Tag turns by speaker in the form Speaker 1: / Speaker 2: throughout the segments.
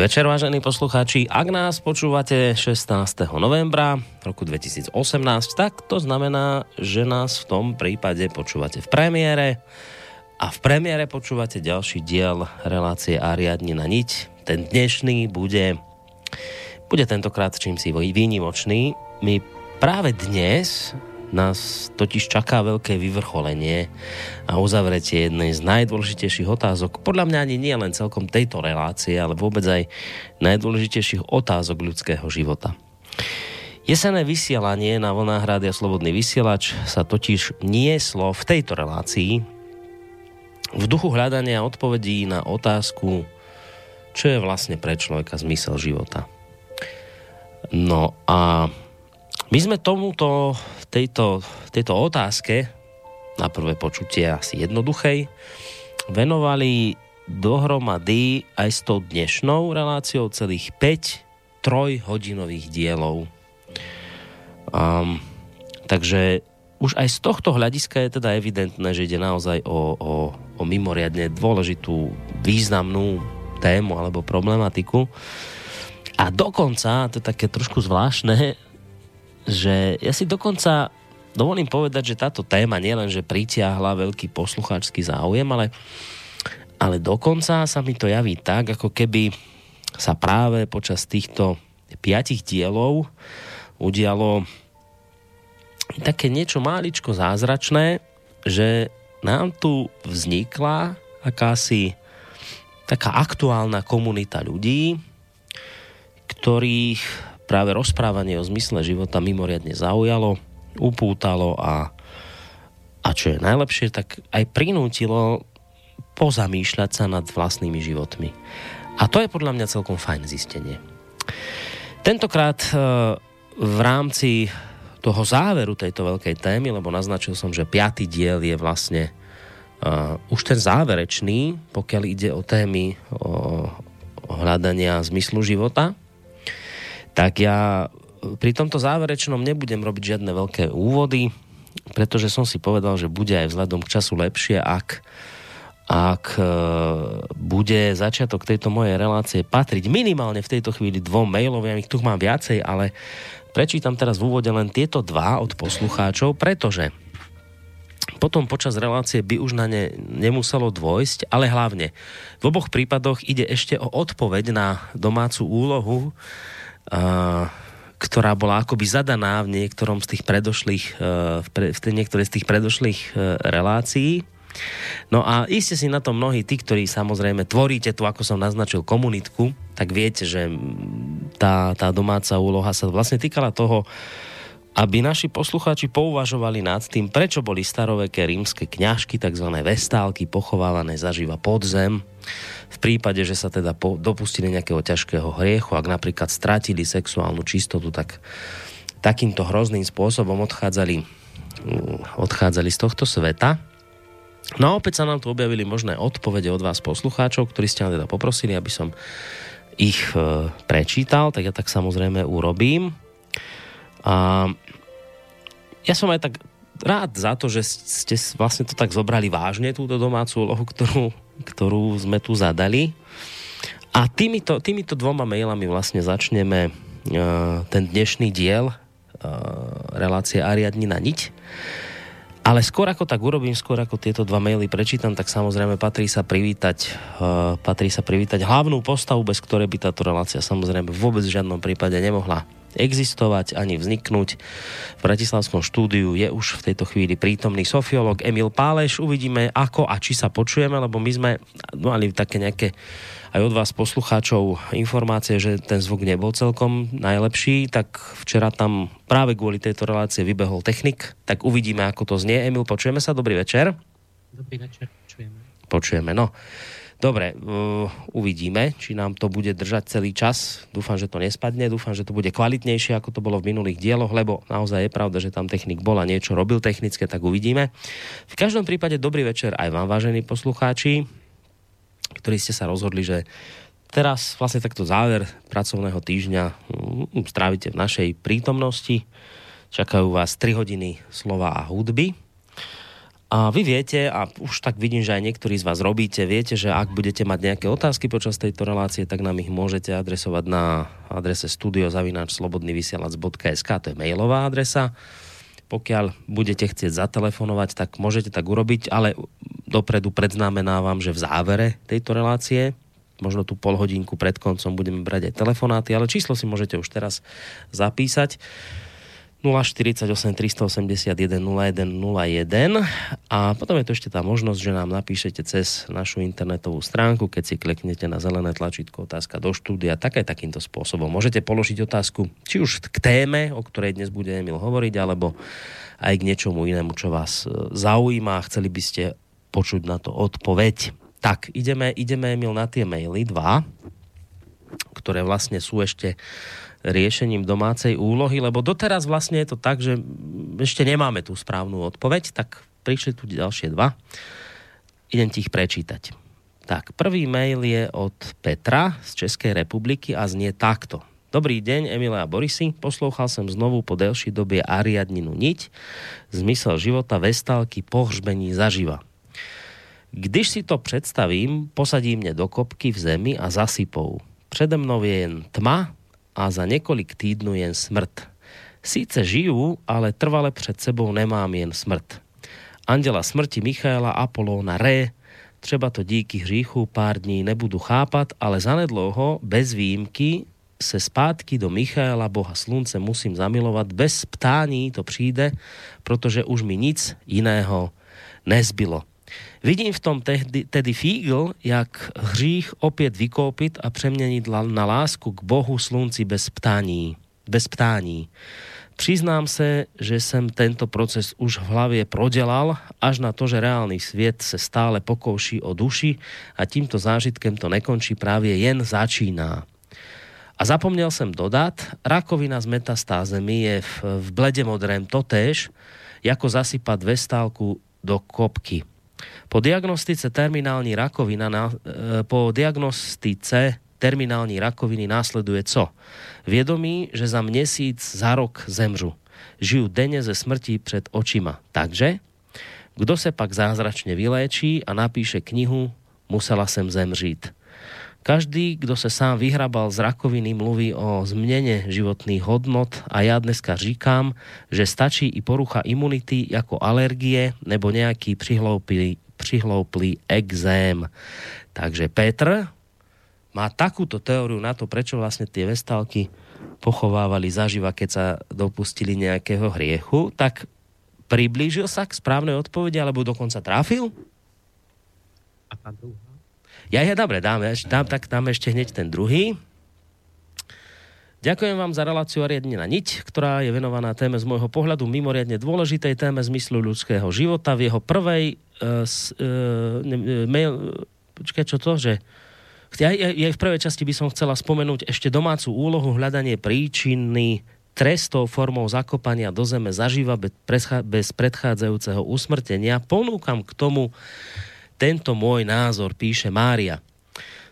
Speaker 1: Večer, vážení poslucháči. Ak nás počúvate 16. novembra roku 2018, tak to znamená, že nás v tom prípade počúvate v premiére a v premiére počúvate ďalší diel relácie Ariadni na niť. Ten dnešný bude, bude tentokrát čím si výnimočný. My práve dnes nás totiž čaká veľké vyvrcholenie a uzavretie jednej z najdôležitejších otázok, podľa mňa ani nie len celkom tejto relácie, ale vôbec aj najdôležitejších otázok ľudského života. Jesené vysielanie na vlnách Rádia Slobodný vysielač sa totiž nieslo v tejto relácii v duchu hľadania odpovedí na otázku, čo je vlastne pre človeka zmysel života. No a my sme tomuto, tejto, tejto otázke, na prvé počutie asi jednoduchej, venovali dohromady aj s tou dnešnou reláciou celých 5 trojhodinových dielov. Um, takže už aj z tohto hľadiska je teda evidentné, že ide naozaj o, o, o mimoriadne dôležitú, významnú tému alebo problematiku. A dokonca, to je také trošku zvláštne, že ja si dokonca dovolím povedať, že táto téma nielen, že pritiahla veľký poslucháčsky záujem, ale, ale dokonca sa mi to javí tak, ako keby sa práve počas týchto piatich dielov udialo také niečo máličko zázračné, že nám tu vznikla akási taká aktuálna komunita ľudí, ktorých práve rozprávanie o zmysle života mimoriadne zaujalo, upútalo a, a čo je najlepšie, tak aj prinútilo pozamýšľať sa nad vlastnými životmi. A to je podľa mňa celkom fajn zistenie. Tentokrát e, v rámci toho záveru tejto veľkej témy, lebo naznačil som, že piatý diel je vlastne uh, už ten záverečný, pokiaľ ide o témy o, o hľadania zmyslu života tak ja pri tomto záverečnom nebudem robiť žiadne veľké úvody, pretože som si povedal, že bude aj vzhľadom k času lepšie, ak, ak e, bude začiatok tejto mojej relácie patriť minimálne v tejto chvíli dvom mailov, ja ich tu mám viacej, ale prečítam teraz v úvode len tieto dva od poslucháčov, pretože potom počas relácie by už na ne nemuselo dôjsť, ale hlavne v oboch prípadoch ide ešte o odpoveď na domácu úlohu, ktorá bola akoby zadaná v niektorom z tých predošlých, v, pre, v niektorej z tých predošlých e, relácií. No a iste si na to mnohí tí, ktorí samozrejme tvoríte tu, ako som naznačil, komunitku, tak viete, že tá, tá domáca úloha sa vlastne týkala toho, aby naši poslucháči pouvažovali nad tým, prečo boli staroveké rímske kňažky, tzv. vestálky, pochovávané zaživa pod zem. V prípade, že sa teda dopustili nejakého ťažkého hriechu, ak napríklad stratili sexuálnu čistotu, tak takýmto hrozným spôsobom odchádzali, mm, odchádzali z tohto sveta. No a opäť sa nám tu objavili možné odpovede od vás poslucháčov, ktorí ste teda poprosili, aby som ich e, prečítal, tak ja tak samozrejme urobím. A ja som aj tak rád za to, že ste vlastne to tak zobrali vážne, túto domácu úlohu, ktorú, ktorú sme tu zadali. A týmito, týmito dvoma mailami vlastne začneme uh, ten dnešný diel uh, relácie Ariadni na niť. Ale skôr ako tak urobím, skôr ako tieto dva maily prečítam, tak samozrejme patrí sa privítať, uh, patrí sa privítať hlavnú postavu, bez ktorej by táto relácia samozrejme vôbec v žiadnom prípade nemohla existovať ani vzniknúť. V Bratislavskom štúdiu je už v tejto chvíli prítomný sofiolog Emil Páleš. Uvidíme, ako a či sa počujeme, lebo my sme mali také nejaké aj od vás poslucháčov informácie, že ten zvuk nebol celkom najlepší, tak včera tam práve kvôli tejto relácie vybehol technik, tak uvidíme, ako to znie. Emil, počujeme sa? Dobrý večer.
Speaker 2: Dobrý večer, počujeme.
Speaker 1: Počujeme, no. Dobre, uh, uvidíme, či nám to bude držať celý čas. Dúfam, že to nespadne, dúfam, že to bude kvalitnejšie, ako to bolo v minulých dieloch, lebo naozaj je pravda, že tam technik bol a niečo robil technické, tak uvidíme. V každom prípade dobrý večer aj vám, vážení poslucháči, ktorí ste sa rozhodli, že teraz vlastne takto záver pracovného týždňa um, strávite v našej prítomnosti. Čakajú vás 3 hodiny slova a hudby a vy viete, a už tak vidím, že aj niektorí z vás robíte, viete, že ak budete mať nejaké otázky počas tejto relácie, tak nám ich môžete adresovať na adrese studiozavináčslobodnyvysielac.sk, to je mailová adresa. Pokiaľ budete chcieť zatelefonovať, tak môžete tak urobiť, ale dopredu predznamenávam, že v závere tejto relácie možno tú pol hodinku pred koncom budeme brať aj telefonáty, ale číslo si môžete už teraz zapísať. 048 381 0101 a potom je to ešte tá možnosť, že nám napíšete cez našu internetovú stránku, keď si kliknete na zelené tlačítko otázka do štúdia, tak aj takýmto spôsobom. Môžete položiť otázku, či už k téme, o ktorej dnes bude Emil hovoriť, alebo aj k niečomu inému, čo vás e, zaujíma a chceli by ste počuť na to odpoveď. Tak, ideme, ideme Emil na tie maily, dva, ktoré vlastne sú ešte riešením domácej úlohy, lebo doteraz vlastne je to tak, že ešte nemáme tú správnu odpoveď, tak prišli tu ďalšie dva. Idem ti ich prečítať. Tak, prvý mail je od Petra z Českej republiky a znie takto. Dobrý deň, Emile a Borisy. Poslouchal som znovu po delšej dobie Ariadninu niť. Zmysel života vestálky pohřbení zaživa. Když si to představím, posadí mne do kopky v zemi a zasypou. Přede mnou je jen tma, a za několik týdnů jen smrt. Síce žiju, ale trvale před sebou nemám jen smrt. Anděla smrti Michaela Apolóna Ré, třeba to díky hříchu pár dní nebudu chápat, ale zanedlouho, bez výjimky, se zpátky do Michaela, boha slunce, musím zamilovat. Bez ptání to přijde, protože už mi nic jiného nezbylo. Vidím v tom tehdy, tedy fígl, jak hřích opět vykopit a přeměnit na lásku k Bohu slunci bez ptání. Bez ptání. Přiznám se, že jsem tento proces už v hlavě prodělal, až na to, že reálný svět se stále pokouší o duši a tímto zážitkem to nekončí, právě jen začíná. A zapomněl jsem dodat, rakovina z metastázemi je v, v blede modrém totéž, jako zasypať vestálku do kopky. Po diagnostice terminální rakovina, na, e, po diagnostice terminální rakoviny následuje co? Vědomí, že za měsíc, za rok zemřu. Žiju denne ze smrti před očima. Takže, kdo se pak zázračně vyléčí a napíše knihu Musela jsem zemřít. Každý, kdo se sám vyhrabal z rakoviny, mluví o změně životných hodnot a já dneska říkám, že stačí i porucha imunity jako alergie nebo nějaký přihloupý, přihlouplý exém. Takže Petr má takúto teóriu na to, prečo vlastne tie vestalky pochovávali zaživa, keď sa dopustili nejakého hriechu, tak priblížil sa k správnej odpovedi, alebo dokonca trafil?
Speaker 2: A tá druhá?
Speaker 1: Ja, ja, dobre, dáme, dám, tak dáme ešte hneď ten druhý. Ďakujem vám za reláciu na niť, ktorá je venovaná téme z môjho pohľadu mimoriadne dôležitej téme zmyslu ľudského života. V jeho prvej uh, uh, mail, počkaj, čo to, že ja, ja, ja v prvej časti by som chcela spomenúť ešte domácu úlohu hľadanie príčiny trestov formou zakopania do zeme zažíva bez predchádzajúceho usmrtenia. Ponúkam k tomu tento môj názor, píše Mária.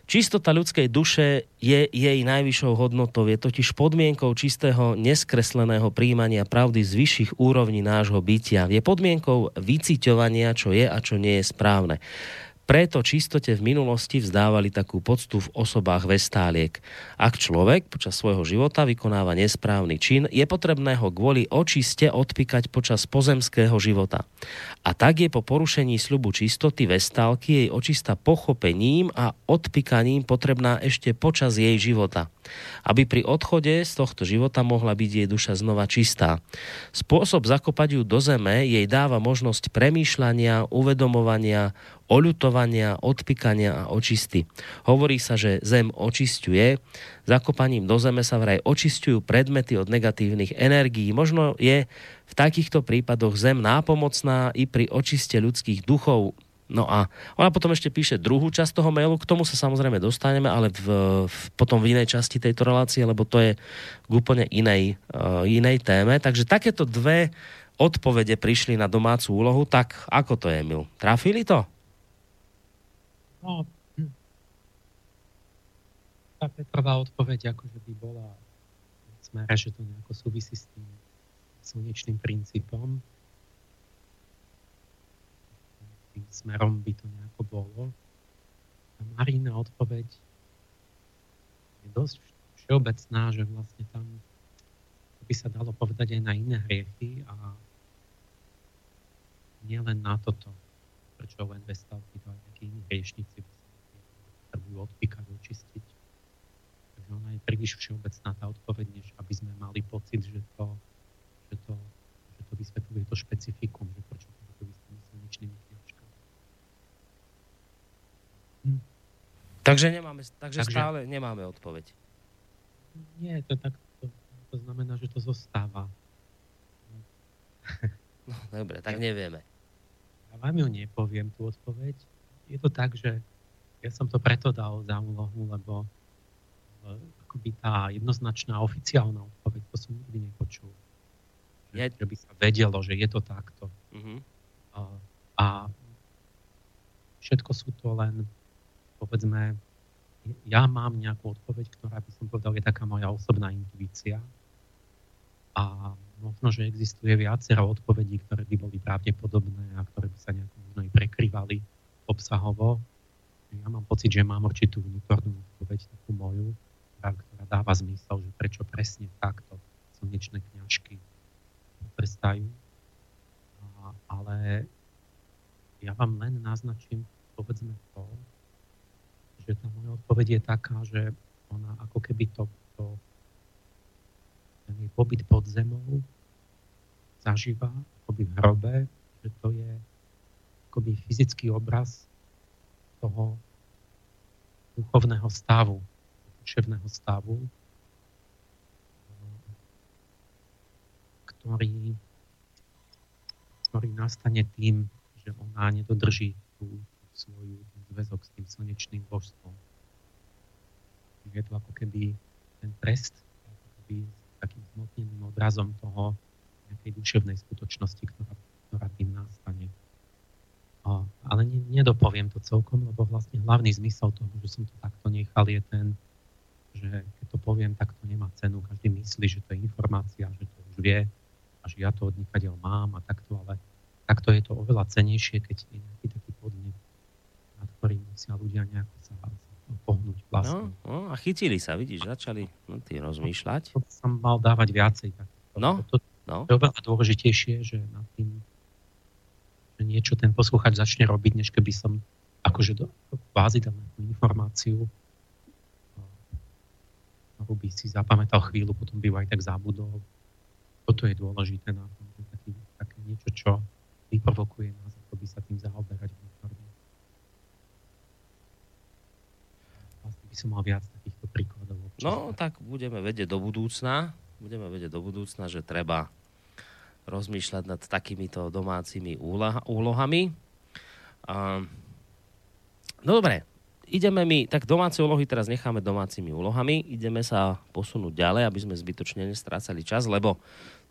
Speaker 1: Čistota ľudskej duše je jej najvyššou hodnotou, je totiž podmienkou čistého, neskresleného príjmania pravdy z vyšších úrovní nášho bytia. Je podmienkou vyciťovania, čo je a čo nie je správne. Preto čistote v minulosti vzdávali takú poctu v osobách vestáliek. Ak človek počas svojho života vykonáva nesprávny čin, je potrebné ho kvôli očiste odpikať počas pozemského života. A tak je po porušení sľubu čistoty vestálky jej očista pochopením a odpikaním potrebná ešte počas jej života aby pri odchode z tohto života mohla byť jej duša znova čistá. Spôsob zakopať ju do zeme jej dáva možnosť premýšľania, uvedomovania, oľutovania, odpikania a očisty. Hovorí sa, že zem očistuje, zakopaním do zeme sa vraj očistujú predmety od negatívnych energií. Možno je v takýchto prípadoch zem nápomocná i pri očiste ľudských duchov, No a ona potom ešte píše druhú časť toho mailu, k tomu sa samozrejme dostaneme, ale v, v, potom v inej časti tejto relácie, lebo to je k úplne inej, uh, inej téme. Takže takéto dve odpovede prišli na domácu úlohu, tak ako to je, Emil? Trafili to?
Speaker 2: No, hm. tá prvá odpoveď akože by bola v smere, že to nejako súvisí s tým slnečným princípom, tým smerom by to nejako bolo. A Marina odpoveď je dosť všeobecná, že vlastne tam by sa dalo povedať aj na iné hriechy a nielen na toto, prečo len vestalky, to aj iní hriešnici potrebujú odpíkať, očistiť. Takže ona je príliš všeobecná tá odpoveď, než aby sme mali pocit, že to, že to, že to vysvetľuje to špecifikum, že prečo to vysvetľuje slnečnými
Speaker 1: Takže, nemáme, takže, takže stále nemáme odpoveď.
Speaker 2: Nie, to tak, to, to znamená, že to zostáva.
Speaker 1: No, dobre, tak nevieme.
Speaker 2: Ja vám ju nepoviem, tú odpoveď. Je to tak, že ja som to preto dal za úlohu, lebo akoby tá jednoznačná oficiálna odpoveď, to som nikdy nepočul. Že, že by sa vedelo, že je to takto. Uh-huh. A, a všetko sú to len povedzme, ja mám nejakú odpoveď, ktorá by som povedal je taká moja osobná intuícia. A možno, že existuje viacero odpovedí, ktoré by boli pravdepodobné a ktoré by sa nejako možno i prekrývali obsahovo. Ja mám pocit, že mám určitú vnútornú odpoveď, takú moju, ktorá dáva zmysel, že prečo presne takto slnečné kňažky prestajú. ale ja vám len naznačím, povedzme to, že tá moja odpoveď je taká, že ona ako keby to, to ten jej pobyt pod zemou zažíva akoby v hrobe, že to je akoby fyzický obraz toho duchovného stavu, duševného stavu, ktorý, ktorý nastane tým, že ona nedodrží tú svoju zväzok s tým slnečným božstvom. Je to ako keby ten trest ako keby takým zmotneným obrazom toho nejakej duševnej skutočnosti, ktorá, ktorá tým nastane. Ale ne, nedopoviem to celkom, lebo vlastne hlavný zmysel toho, že som to takto nechal, je ten, že keď to poviem, tak to nemá cenu. Každý myslí, že to je informácia, že to už vie a že ja to od mám a takto, ale takto je to oveľa cenejšie, keď je nejaký taký podnet nad ktorým musia ľudia nejako sa pohnúť vlastne.
Speaker 1: No, no a chytili sa, vidíš, začali no, ty rozmýšľať.
Speaker 2: To som mal dávať viacej. Tak to,
Speaker 1: no,
Speaker 2: to, no. to je oveľa dôležitejšie, že nad tým niečo ten posluchač začne robiť, než keby som akože do, kvázi dal nejakú informáciu, ktorú by si zapamätal chvíľu, potom by aj tak zabudol. Toto je dôležité na tom, že taký, také niečo, čo vyprovokuje nás, ako by sa tým zaoberať vnútorne. by som mal viac takýchto príkladov.
Speaker 1: No, tak budeme vedieť do budúcna, budeme vedieť do budúcna, že treba rozmýšľať nad takýmito domácimi úlohami. A, no dobre, ideme my, tak domáce úlohy teraz necháme domácimi úlohami, ideme sa posunúť ďalej, aby sme zbytočne nestrácali čas, lebo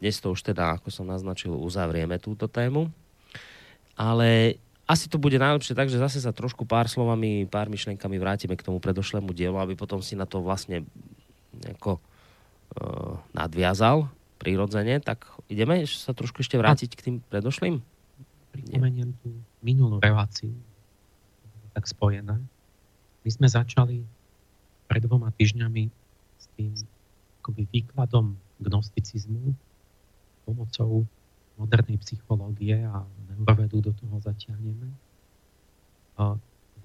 Speaker 1: dnes to už teda, ako som naznačil, uzavrieme túto tému. Ale asi to bude najlepšie tak, že zase sa trošku pár slovami, pár myšlenkami vrátime k tomu predošlému dielu, aby potom si na to vlastne nejako uh, nadviazal prirodzene, tak ideme sa trošku ešte vrátiť k tým predošlým?
Speaker 2: Pripomeniem tú minulú reláciu, tak spojené. My sme začali pred dvoma týždňami s tým akoby výkladom gnosticizmu pomocou modernej psychológie a neurovedu do toho zatiahneme.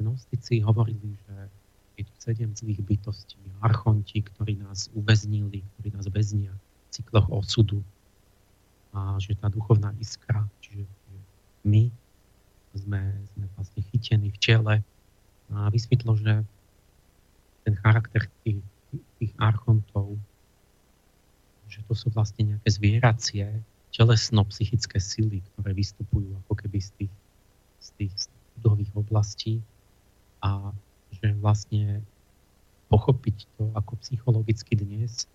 Speaker 2: Gnostici hovorili, že je tu sedem zlých bytostí, archonti, ktorí nás uväznili, ktorí nás väznia cykloch osudu a že tá duchovná iskra, čiže my sme, sme vlastne chytení v čele. A vysvetlo, že ten charakter tých, tých archontov, že to sú vlastne nejaké zvieracie, telesno-psychické sily, ktoré vystupujú ako keby z tých, z tých budových oblastí. A že vlastne pochopiť to ako psychologicky dnes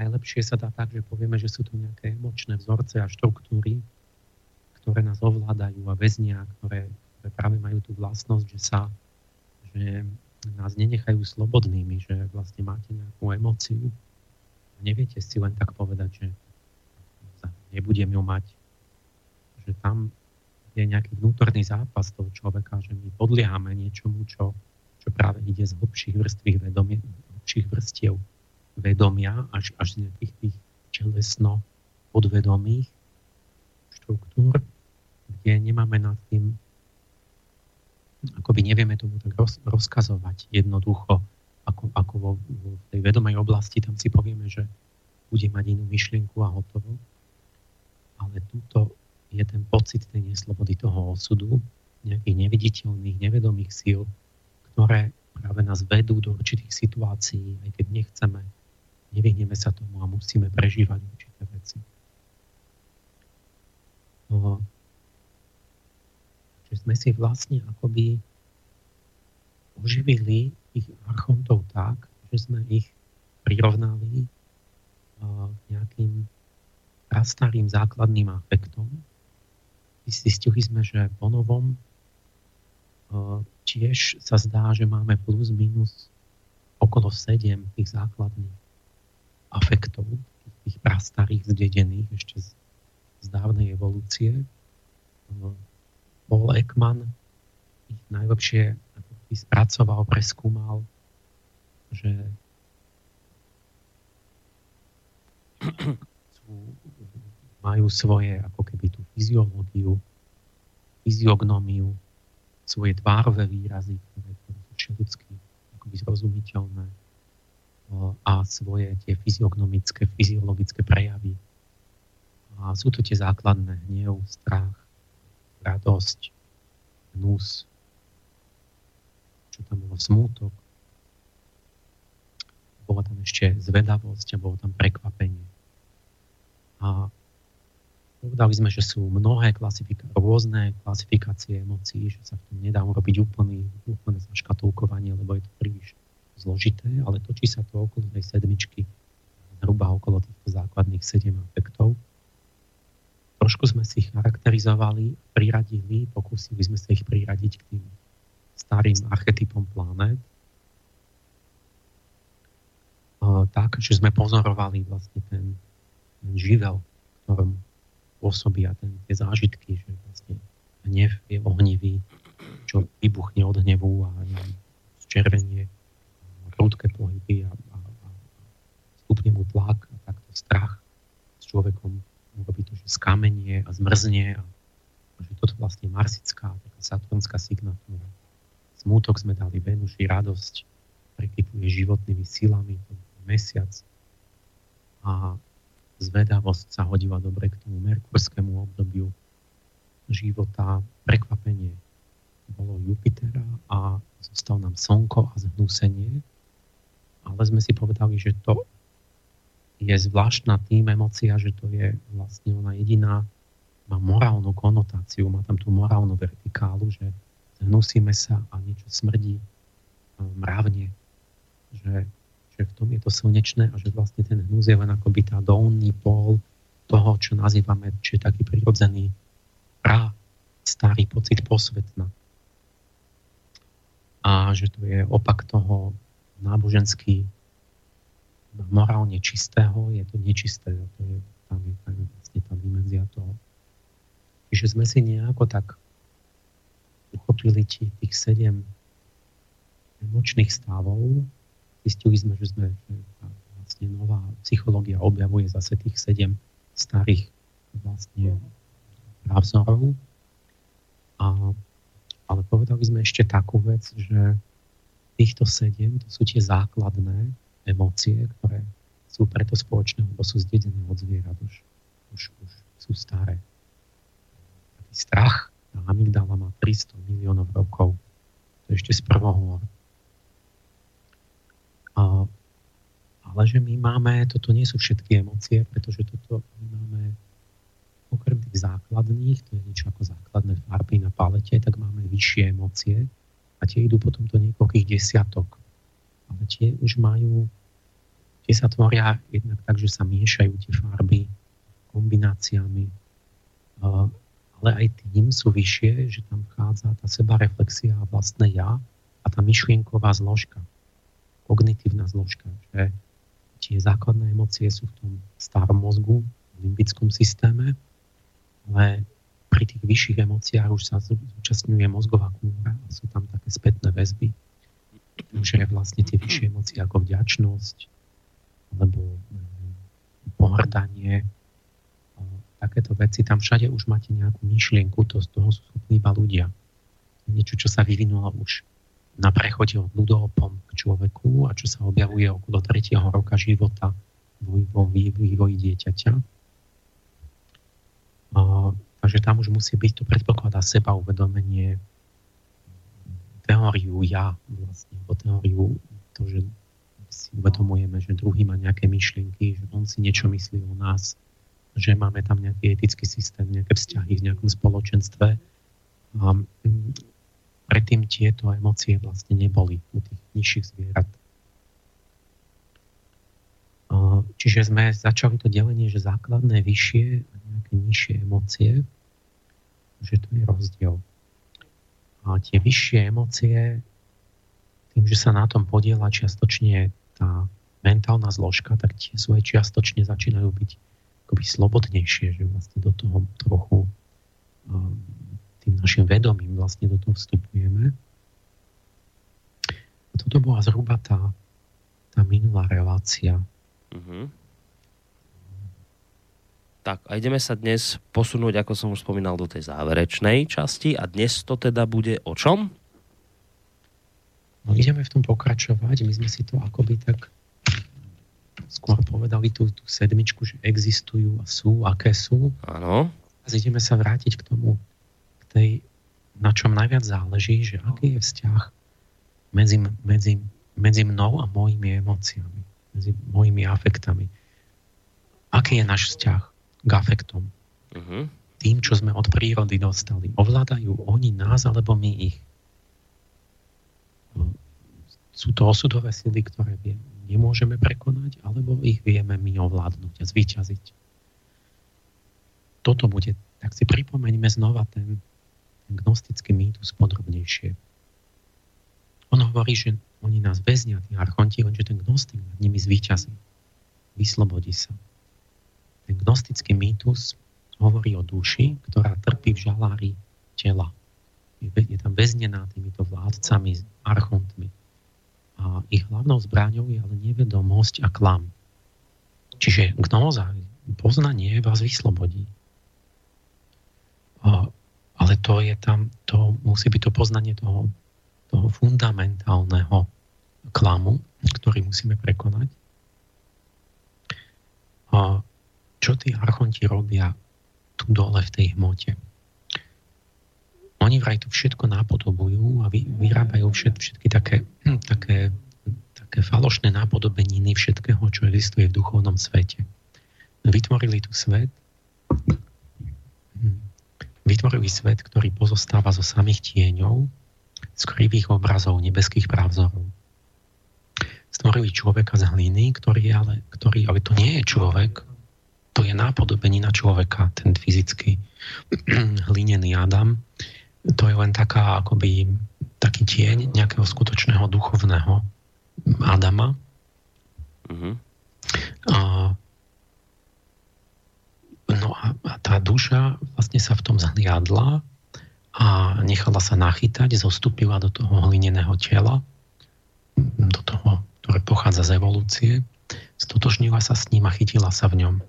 Speaker 2: najlepšie sa dá tak, že povieme, že sú to nejaké emočné vzorce a štruktúry, ktoré nás ovládajú a väznia, ktoré, ktoré práve majú tú vlastnosť, že sa že nás nenechajú slobodnými, že vlastne máte nejakú emóciu a neviete si len tak povedať, že nebudem ju mať. Že tam je nejaký vnútorný zápas toho človeka, že my podliehame niečomu, čo, čo práve ide z hlbších vrstvých vedomie, hlbších vrstiev až, až z nejakých tých čelesno podvedomých štruktúr, kde nemáme nad tým, akoby nevieme tomu tak roz, rozkazovať jednoducho, ako, ako vo, vo tej vedomej oblasti, tam si povieme, že bude mať inú myšlienku a hotovo. Ale túto je ten pocit tej neslobody toho osudu, nejakých neviditeľných, nevedomých síl, ktoré práve nás vedú do určitých situácií, aj keď nechceme, nevyhneme sa tomu a musíme prežívať určité veci. No, že sme si vlastne akoby oživili tých archontov tak, že sme ich prirovnali k nejakým prastarým základným afektom. Zistili sme, že po novom tiež sa zdá, že máme plus minus okolo 7 tých základných afektov, tých prastarých zdedených ešte z, z dávnej evolúcie. Paul Ekman ich najlepšie spracoval, preskúmal, že sú, majú svoje ako keby tú fyziológiu, fyziognómiu, svoje tvárové výrazy, ktoré sú všetky akoby zrozumiteľné a svoje tie fyziognomické, fyziologické prejavy. A sú to tie základné hnev, strach, radosť, hnus, čo tam bolo smútok, bola tam ešte zvedavosť a bolo tam prekvapenie. A povedali sme, že sú mnohé klasifika- rôzne klasifikácie emócií, že sa v tom nedá urobiť úplný, úplné zaškatulkovanie, lebo je to príliš zložité, ale točí sa to okolo tej sedmičky, zhruba okolo týchto základných sedem afektov. Trošku sme si ich charakterizovali, priradili, pokúsili sme sa ich priradiť k tým starým archetypom planet. Tak, že sme pozorovali vlastne ten, ten živel, ktorom pôsobia ten, tie zážitky, že vlastne hnev je ohnivý, čo vybuchne od hnevu a červenie prudké pohyby a, a, a stupne mu tlak a takto strach s človekom robí to, že skamenie a zmrzne a, a že toto vlastne marsická, taká saturnská signatúra. Smútok sme dali Venuši, radosť prekypuje životnými silami, to mesiac a zvedavosť sa hodila dobre k tomu merkurskému obdobiu života, prekvapenie bolo Jupitera a zostal nám Slnko a zhnusenie. Ale sme si povedali, že to je zvláštna tým emócia, že to je vlastne ona jediná, má morálnu konotáciu, má tam tú morálnu vertikálu, že zhnusíme sa a niečo smrdí mravne. Že, že v tom je to slnečné a že vlastne ten hnus je len akoby tá dolný pol toho, čo nazývame, či je taký prirodzený pra, starý pocit posvetna. A že to je opak toho náboženský morálne čistého, je to nečisté. To je, tam je tam vlastne tá dimenzia toho. Čiže sme si nejako tak uchopili tých sedem emočných stavov. Zistili sme, že sme že vlastne nová psychológia objavuje zase tých sedem starých vlastne právzorov. A, ale povedali sme ešte takú vec, že týchto sedem to sú tie základné emócie, ktoré sú preto spoločné, lebo sú zdedené od zvierat, už, už, už sú staré. Taký strach, tá amygdala má 300 miliónov rokov. To je ešte z prvohôr. Ale že my máme, toto nie sú všetky emócie, pretože toto my máme okrem tých základných, to je niečo ako základné farby na palete, tak máme vyššie emócie a tie idú potom do niekoľkých desiatok. Ale tie už majú Tie sa tvoria jednak tak, že sa miešajú tie farby kombináciami, ale aj tým sú vyššie, že tam vchádza tá sebareflexia a vlastné ja a tá myšlienková zložka, kognitívna zložka, že tie základné emócie sú v tom starom mozgu, v limbickom systéme, ale pri tých vyšších emóciách už sa zúčastňuje mozgová kúra a sú tam také spätné väzby, že vlastne tie vyššie emócie ako vďačnosť, alebo mm, pohrdanie, takéto veci, tam všade už máte nejakú myšlienku, to z toho sú schopní iba ľudia. Niečo, čo sa vyvinulo už na prechode od ľudopom k človeku a čo sa objavuje okolo tretieho roka života vo vývoji dieťaťa. Takže tam už musí byť, to predpokladá seba uvedomenie teóriu ja, vlastne, alebo teóriu to, že si uvedomujeme, že druhý má nejaké myšlienky, že on si niečo myslí o nás, že máme tam nejaký etický systém, nejaké vzťahy v nejakom spoločenstve. A mm, predtým tieto emócie vlastne neboli u tých nižších zvierat. Čiže sme začali to delenie, že základné vyššie a nejaké nižšie emócie, že to je rozdiel. A tie vyššie emócie, tým, že sa na tom podiela čiastočne tá mentálna zložka, tak tie svoje čiastočne začínajú byť akoby slobodnejšie, že vlastne do toho trochu um, tým našim vedomím vlastne do toho vstupujeme. A toto bola zhruba tá, tá minulá relácia. Uh-huh.
Speaker 1: Tak a ideme sa dnes posunúť, ako som už spomínal, do tej záverečnej časti a dnes to teda bude o čom?
Speaker 2: No ideme v tom pokračovať. My sme si to akoby tak skôr povedali tú, tú sedmičku, že existujú a sú, aké sú.
Speaker 1: Áno.
Speaker 2: A ideme sa vrátiť k tomu, k tej, na čom najviac záleží, že aký je vzťah medzi, medzi, medzi mnou a mojimi emóciami, medzi mojimi afektami. Aký je náš vzťah k afektom? Uh-huh. Tým, čo sme od prírody dostali. Ovládajú oni nás, alebo my ich? sú to osudové sily, ktoré nemôžeme prekonať, alebo ich vieme my ovládnuť a zvyťaziť. Toto bude, tak si pripomeňme znova ten, ten gnostický mýtus podrobnejšie. On hovorí, že oni nás väznia, tí archonti, lenže ten gnostik nad nimi zvíťazí. Vyslobodí sa. Ten gnostický mýtus hovorí o duši, ktorá trpí v žalári tela. Je, tam väznená týmito vládcami, archontmi a ich hlavnou zbraňou je ale nevedomosť a klam. Čiže gnóza, poznanie vás vyslobodí. Ale to je tam, to musí byť to poznanie toho, toho fundamentálneho klamu, ktorý musíme prekonať. Čo tí archonti robia tu dole v tej hmote? oni vraj to všetko nápodobujú a vy, vyrábajú všet, všetky také, hm, také, také falošné nápodobeniny všetkého, čo existuje v duchovnom svete. Vytvorili tu svet, hm, vytvorili svet, ktorý pozostáva zo samých tieňov, z krivých obrazov, nebeských právzorov. Stvorili človeka z hliny, ktorý, ale, ktorý, ale to nie je človek, to je nápodobenina človeka, ten fyzický hlinený Adam, to je len taká akoby taký tieň nejakého skutočného duchovného Adama. Mm-hmm. A, no a, a tá duša vlastne sa v tom zhliadla a nechala sa nachytať, zostúpila do toho hlineného tela, do toho, ktoré pochádza z evolúcie, stotožnila sa s ním a chytila sa v ňom.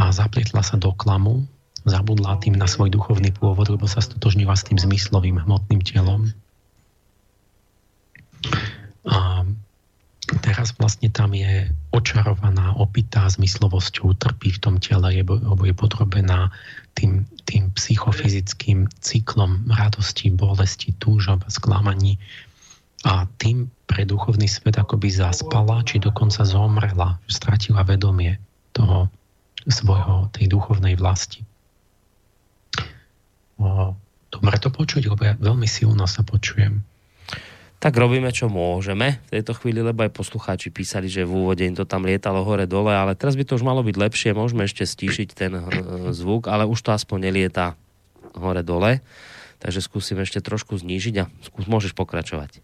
Speaker 2: A zaplietla sa do klamu, zabudla tým na svoj duchovný pôvod, lebo sa stotožnila s tým zmyslovým hmotným telom. A teraz vlastne tam je očarovaná, opitá zmyslovosťou, trpí v tom tele, lebo je podrobená tým, tým psychofyzickým cyklom radosti, bolesti, túžob, sklamaní a tým pre duchovný svet akoby zaspala, či dokonca zomrela, stratila vedomie toho svojho, tej duchovnej vlasti dobre to počuť, lebo ja veľmi silno sa počujem.
Speaker 1: Tak robíme, čo môžeme v tejto chvíli, lebo aj poslucháči písali, že v úvode im to tam lietalo hore-dole, ale teraz by to už malo byť lepšie, môžeme ešte stíšiť ten eh, zvuk, ale už to aspoň nelieta hore-dole, takže skúsim ešte trošku znížiť a skús, môžeš pokračovať.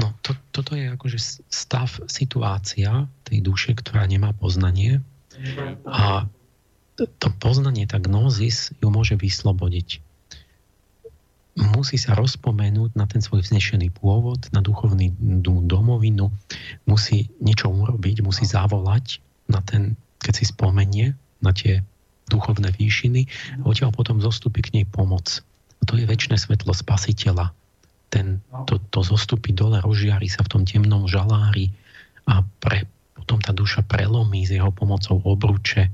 Speaker 2: No, to, toto je akože stav, situácia tej duše, ktorá nemá poznanie a to poznanie, tá gnózis ju môže vyslobodiť. Musí sa rozpomenúť na ten svoj vznešený pôvod, na duchovný domovinu, musí niečo urobiť, musí zavolať na ten, keď si spomenie, na tie duchovné výšiny a odtiaľ potom zostupí k nej pomoc. A to je väčšie svetlo spasiteľa. Ten, to, to zostupí dole, rozžiari sa v tom temnom žalári a pre, potom tá duša prelomí s jeho pomocou obruče,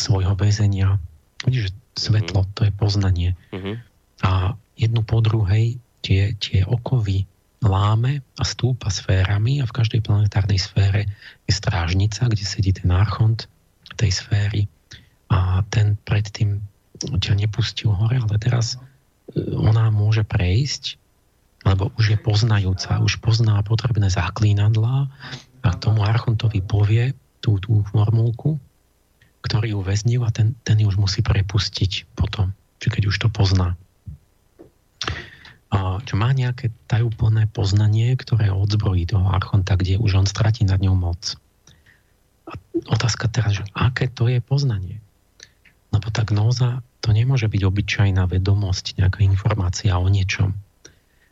Speaker 2: svojho väzenia. Vidíš, svetlo, to je poznanie. Uh-huh. A jednu po druhej tie, tie okovy láme a stúpa sférami a v každej planetárnej sfére je strážnica, kde sedí ten archont tej sféry a ten predtým ťa nepustil hore, ale teraz e, ona môže prejsť, lebo už je poznajúca, už pozná potrebné zaklínadlá a tomu archontovi povie tú, tú formulku ktorý ju väznil a ten, ten ju už musí prepustiť potom, či keď už to pozná. Čo má nejaké tajúplné poznanie, ktoré odzbrojí toho archonta, kde už on stratí nad ňou moc. A otázka teraz, že aké to je poznanie? Lebo tá gnóza to nemôže byť obyčajná vedomosť, nejaká informácia o niečom.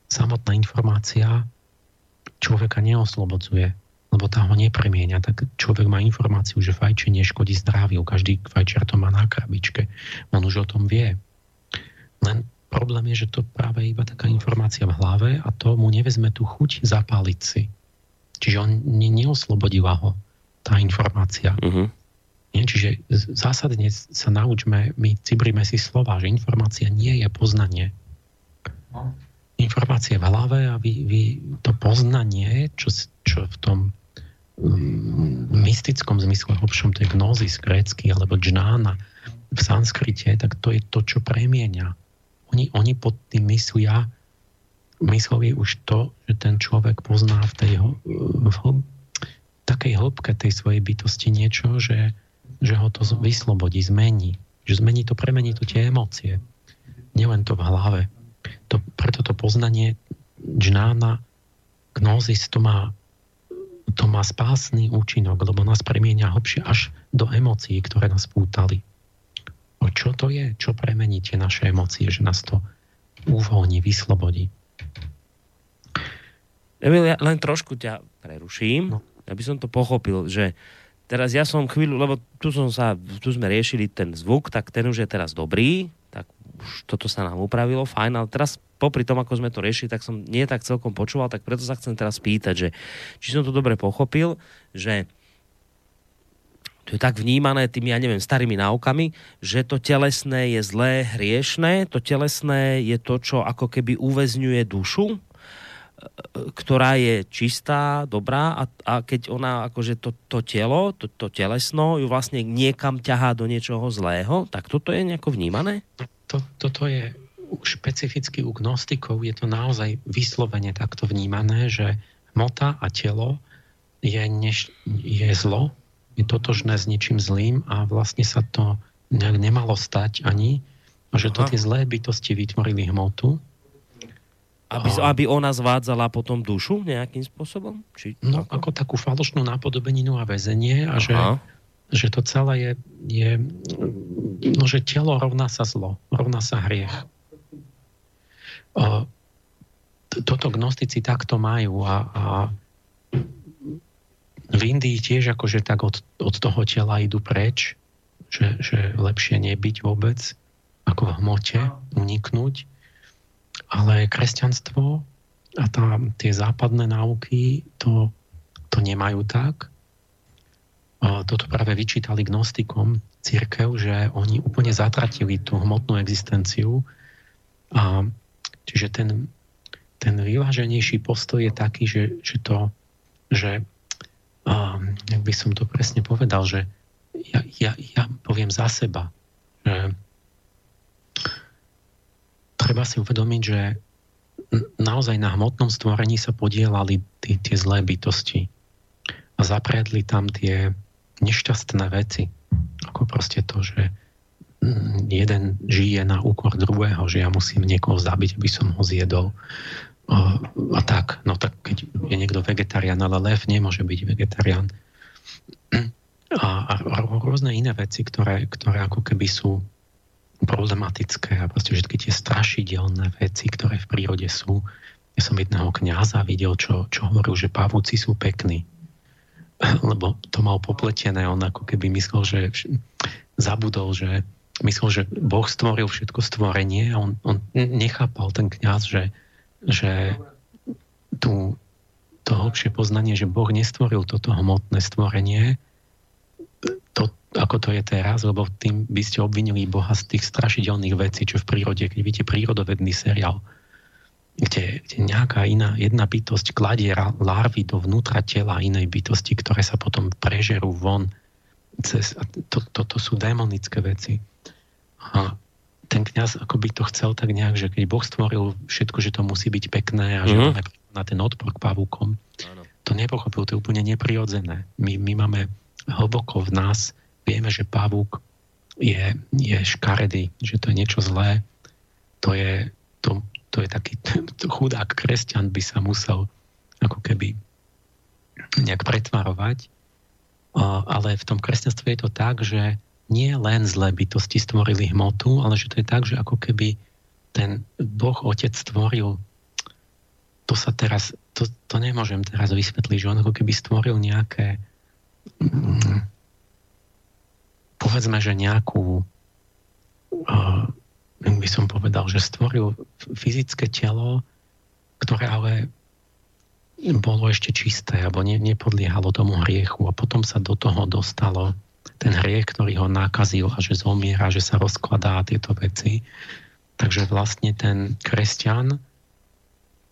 Speaker 2: Samotná informácia človeka neoslobodzuje lebo tá ho nepremienia, tak človek má informáciu, že fajčenie škodí zdraviu. Každý fajčiar to má na krabičke. On už o tom vie. Len problém je, že to práve iba taká informácia v hlave a to mu nevezme tú chuť zapáliť si. Čiže on ne, neoslobodila ho tá informácia. Uh-huh. Nie? Čiže zásadne sa naučme, my cibrime si slova, že informácia nie je poznanie. Informácie v hlave a vy, vy to poznanie, čo, čo v tom mystickom zmysle hlbšom tej gnózis grécky alebo džnána v sanskrite, tak to je to, čo premienia. Oni, oni pod tým myslia mysleli už to, že ten človek pozná v tej v hlb, takej hĺbke tej svojej bytosti niečo, že, že ho to vyslobodí, zmení. Že zmení to, premení to tie emócie. Nielen to v hlave. To, preto to poznanie džnána, gnózis, to má to má spásny účinok, lebo nás premienia hlbšie až do emócií, ktoré nás pútali. O čo to je? Čo premení tie naše emócie, že nás to uvoľní, vyslobodí?
Speaker 1: Emil, ja len trošku ťa preruším, no. aby som to pochopil, že teraz ja som chvíľu, lebo tu, som sa, tu sme riešili ten zvuk, tak ten už je teraz dobrý, už toto sa nám upravilo, fajn, ale teraz popri tom, ako sme to riešili, tak som nie tak celkom počúval, tak preto sa chcem teraz pýtať, že či som to dobre pochopil, že to je tak vnímané tými, ja neviem, starými náukami, že to telesné je zlé, hriešné, to telesné je to, čo ako keby uväzňuje dušu, ktorá je čistá, dobrá a, a keď ona, akože to, to telo, to, to telesno ju vlastne niekam ťahá do niečoho zlého, tak toto je nejako vnímané?
Speaker 2: To, toto je špecificky u gnostikov, je to naozaj vyslovene takto vnímané, že hmota a telo je, než, je zlo, je totožné s ničím zlým a vlastne sa to nejak nemalo stať ani, a že to tie zlé bytosti vytvorili hmotu
Speaker 1: aby, aby ona zvádzala potom dušu nejakým spôsobom? Či
Speaker 2: no, ako? takú falošnú nápodobeninu a väzenie a že, že to celé je, je no, že telo rovná sa zlo, rovná sa hriech. O, toto gnostici takto majú a, a v Indii tiež akože tak od, od toho tela idú preč, že, že lepšie nebyť vôbec, ako v hmote, uniknúť ale kresťanstvo a tá, tie západné náuky to, to nemajú tak. Toto práve vyčítali gnostikom církev, že oni úplne zatratili tú hmotnú existenciu. A, čiže ten, ten vyváženejší postoj je taký, že, že to, že a, jak by som to presne povedal, že ja, ja, ja poviem za seba, že treba si uvedomiť, že naozaj na hmotnom stvorení sa podielali tí, tie zlé bytosti a zapriadli tam tie nešťastné veci. Ako proste to, že mm, jeden žije na úkor druhého, že ja musím niekoho zabiť, aby som ho zjedol. A tak, no tak keď je niekto vegetarián, ale lev nemôže byť vegetarián. A, a rôzne iné veci, ktoré, ktoré ako keby sú problematické a proste všetky tie strašidelné veci, ktoré v prírode sú. Ja som jedného kňaza videl, čo, čo hovoril, že pavúci sú pekní. Lebo to mal popletené, on ako keby myslel, že zabudol, že myslel, že Boh stvoril všetko stvorenie a on, on nechápal ten kňaz, že, že tu, to hlbšie poznanie, že Boh nestvoril toto hmotné stvorenie, to, ako to je teraz, lebo tým by ste obvinili Boha z tých strašidelných vecí, čo v prírode, keď vidíte prírodovedný seriál, kde, kde nejaká iná, jedna bytosť kladie larvy do vnútra tela inej bytosti, ktoré sa potom prežerú von. Cez, to, toto to sú démonické veci. A ten kňaz ako by to chcel tak nejak, že keď Boh stvoril všetko, že to musí byť pekné a že mm-hmm. máme na ten odpor k pavúkom, to nepochopil, to je úplne neprirodzené. My, my máme hlboko v nás vieme, že pavúk je, je škaredý, že to je niečo zlé. To je, to, to je taký chudák kresťan by sa musel ako keby nejak pretvarovať. Ale v tom kresťanstve je to tak, že nie len zlé bytosti stvorili hmotu, ale že to je tak, že ako keby ten Boh Otec stvoril to sa teraz, to, to nemôžem teraz vysvetliť, že on ako keby stvoril nejaké povedzme, že nejakú by som povedal, že stvoril fyzické telo, ktoré ale bolo ešte čisté, alebo ne, nepodliehalo tomu hriechu a potom sa do toho dostalo ten hriech, ktorý ho nakazil a že zomiera, že sa rozkladá tieto veci. Takže vlastne ten kresťan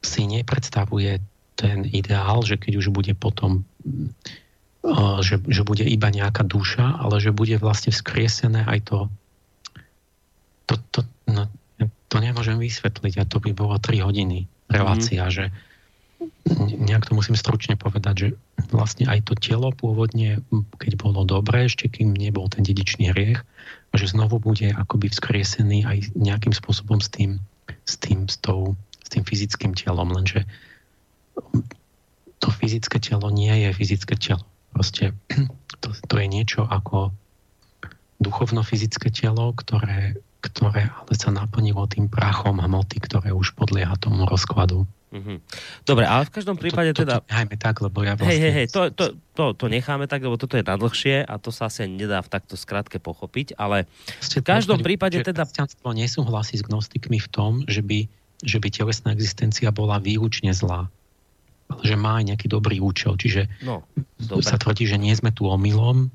Speaker 2: si nepredstavuje ten ideál, že keď už bude potom že, že bude iba nejaká duša, ale že bude vlastne vzkriesené aj to. To, to, no, to nemôžem vysvetliť a to by bolo 3 hodiny relácia, mm. že nejak to musím stručne povedať, že vlastne aj to telo pôvodne, keď bolo dobré, ešte kým nebol ten dedičný hriech, a že znovu bude akoby vzkriesený aj nejakým spôsobom s tým, s tým, s tou, s tým fyzickým telom, lenže to fyzické telo nie je fyzické telo. Proste to, to je niečo ako duchovno-fyzické telo, ktoré, ktoré ale sa naplnilo tým prachom hmoty, ktoré už podlieha tomu rozkladu.
Speaker 1: Mm-hmm. Dobre, ale v každom prípade to, to, teda...
Speaker 2: To nechajme tak, lebo ja
Speaker 1: vlastne... Hej, hej, hej, to, to, to, to necháme tak, lebo toto je nadlhšie a to sa asi nedá v takto skratke pochopiť, ale v každom prípade teda...
Speaker 2: Kresťanstvo nesúhlasí s gnostikmi v tom, že by, že by telesná existencia bola výlučne zlá ale že má aj nejaký dobrý účel. Čiže no, sa tvrdí, že nie sme tu omylom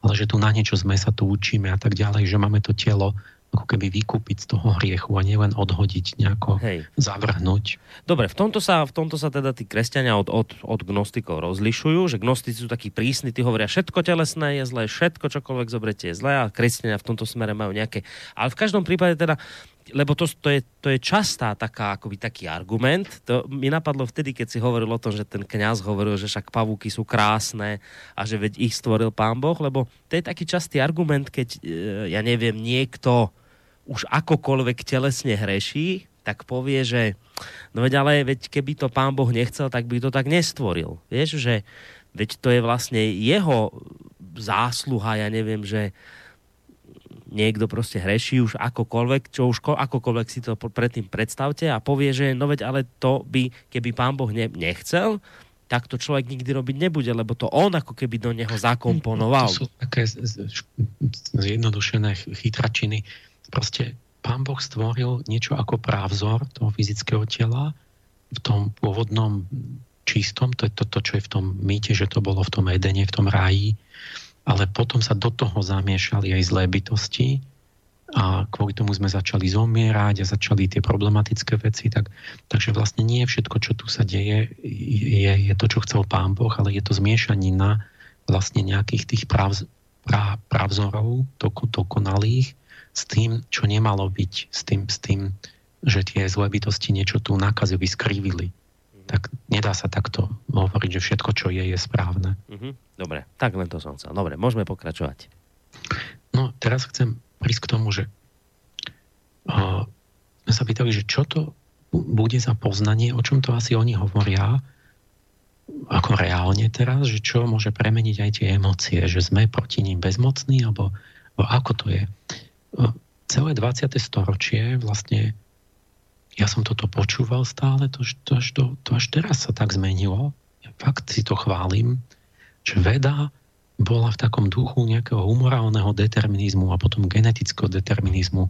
Speaker 2: ale že tu na niečo sme sa tu učíme a tak ďalej, že máme to telo ako keby vykúpiť z toho hriechu a nielen odhodiť, nejako Hej. zavrhnúť.
Speaker 1: Dobre, v tomto, sa, v tomto sa teda tí kresťania od, od, od gnostikov rozlišujú, že gnostici sú takí prísni, tí hovoria, všetko telesné je zlé, všetko čokoľvek zobrete je zlé a kresťania v tomto smere majú nejaké... Ale v každom prípade teda lebo to, to, je, to je častá taká, akoby taký argument. To mi napadlo vtedy, keď si hovoril o tom, že ten kňaz hovoril, že však pavúky sú krásne a že veď ich stvoril pán Boh, lebo to je taký častý argument, keď, e, ja neviem, niekto už akokoľvek telesne hreší, tak povie, že no veď ale veď keby to pán Boh nechcel, tak by to tak nestvoril. Vieš, že veď to je vlastne jeho zásluha, ja neviem, že niekto proste hreší už akokoľvek, čo už akokoľvek si to predtým predstavte a povie, že no veď ale to by, keby pán Boh ne, nechcel, tak to človek nikdy robiť nebude, lebo to on ako keby do neho zakomponoval.
Speaker 2: To sú také zjednodušené chytračiny. Proste pán Boh stvoril niečo ako právzor toho fyzického tela v tom pôvodnom čistom, to je to, to, čo je v tom mýte, že to bolo v tom Edene, v tom ráji, ale potom sa do toho zamiešali aj zlé bytosti a kvôli tomu sme začali zomierať a začali tie problematické veci. Tak, takže vlastne nie všetko, čo tu sa deje, je, je to, čo chcel Pán Boh, ale je to zmiešanina vlastne nejakých tých práv, práv, právzorov dokonalých s tým, čo nemalo byť, s tým, s tým, že tie zlé bytosti niečo tu nakazili, skrivili tak nedá sa takto hovoriť, že všetko, čo je, je správne.
Speaker 1: Mm-hmm. Dobre, tak len to som chcel. Dobre, môžeme pokračovať.
Speaker 2: No, teraz chcem prísť k tomu, že uh, sa pýtali, že čo to bude za poznanie, o čom to asi oni hovoria, ako reálne teraz, že čo môže premeniť aj tie emócie, že sme proti ním bezmocní, alebo, alebo ako to je. Celé 20. storočie vlastne ja som toto počúval stále, to, to, to, to až teraz sa tak zmenilo. Ja fakt si to chválim, že veda bola v takom duchu nejakého humorálneho determinizmu a potom genetického determinizmu,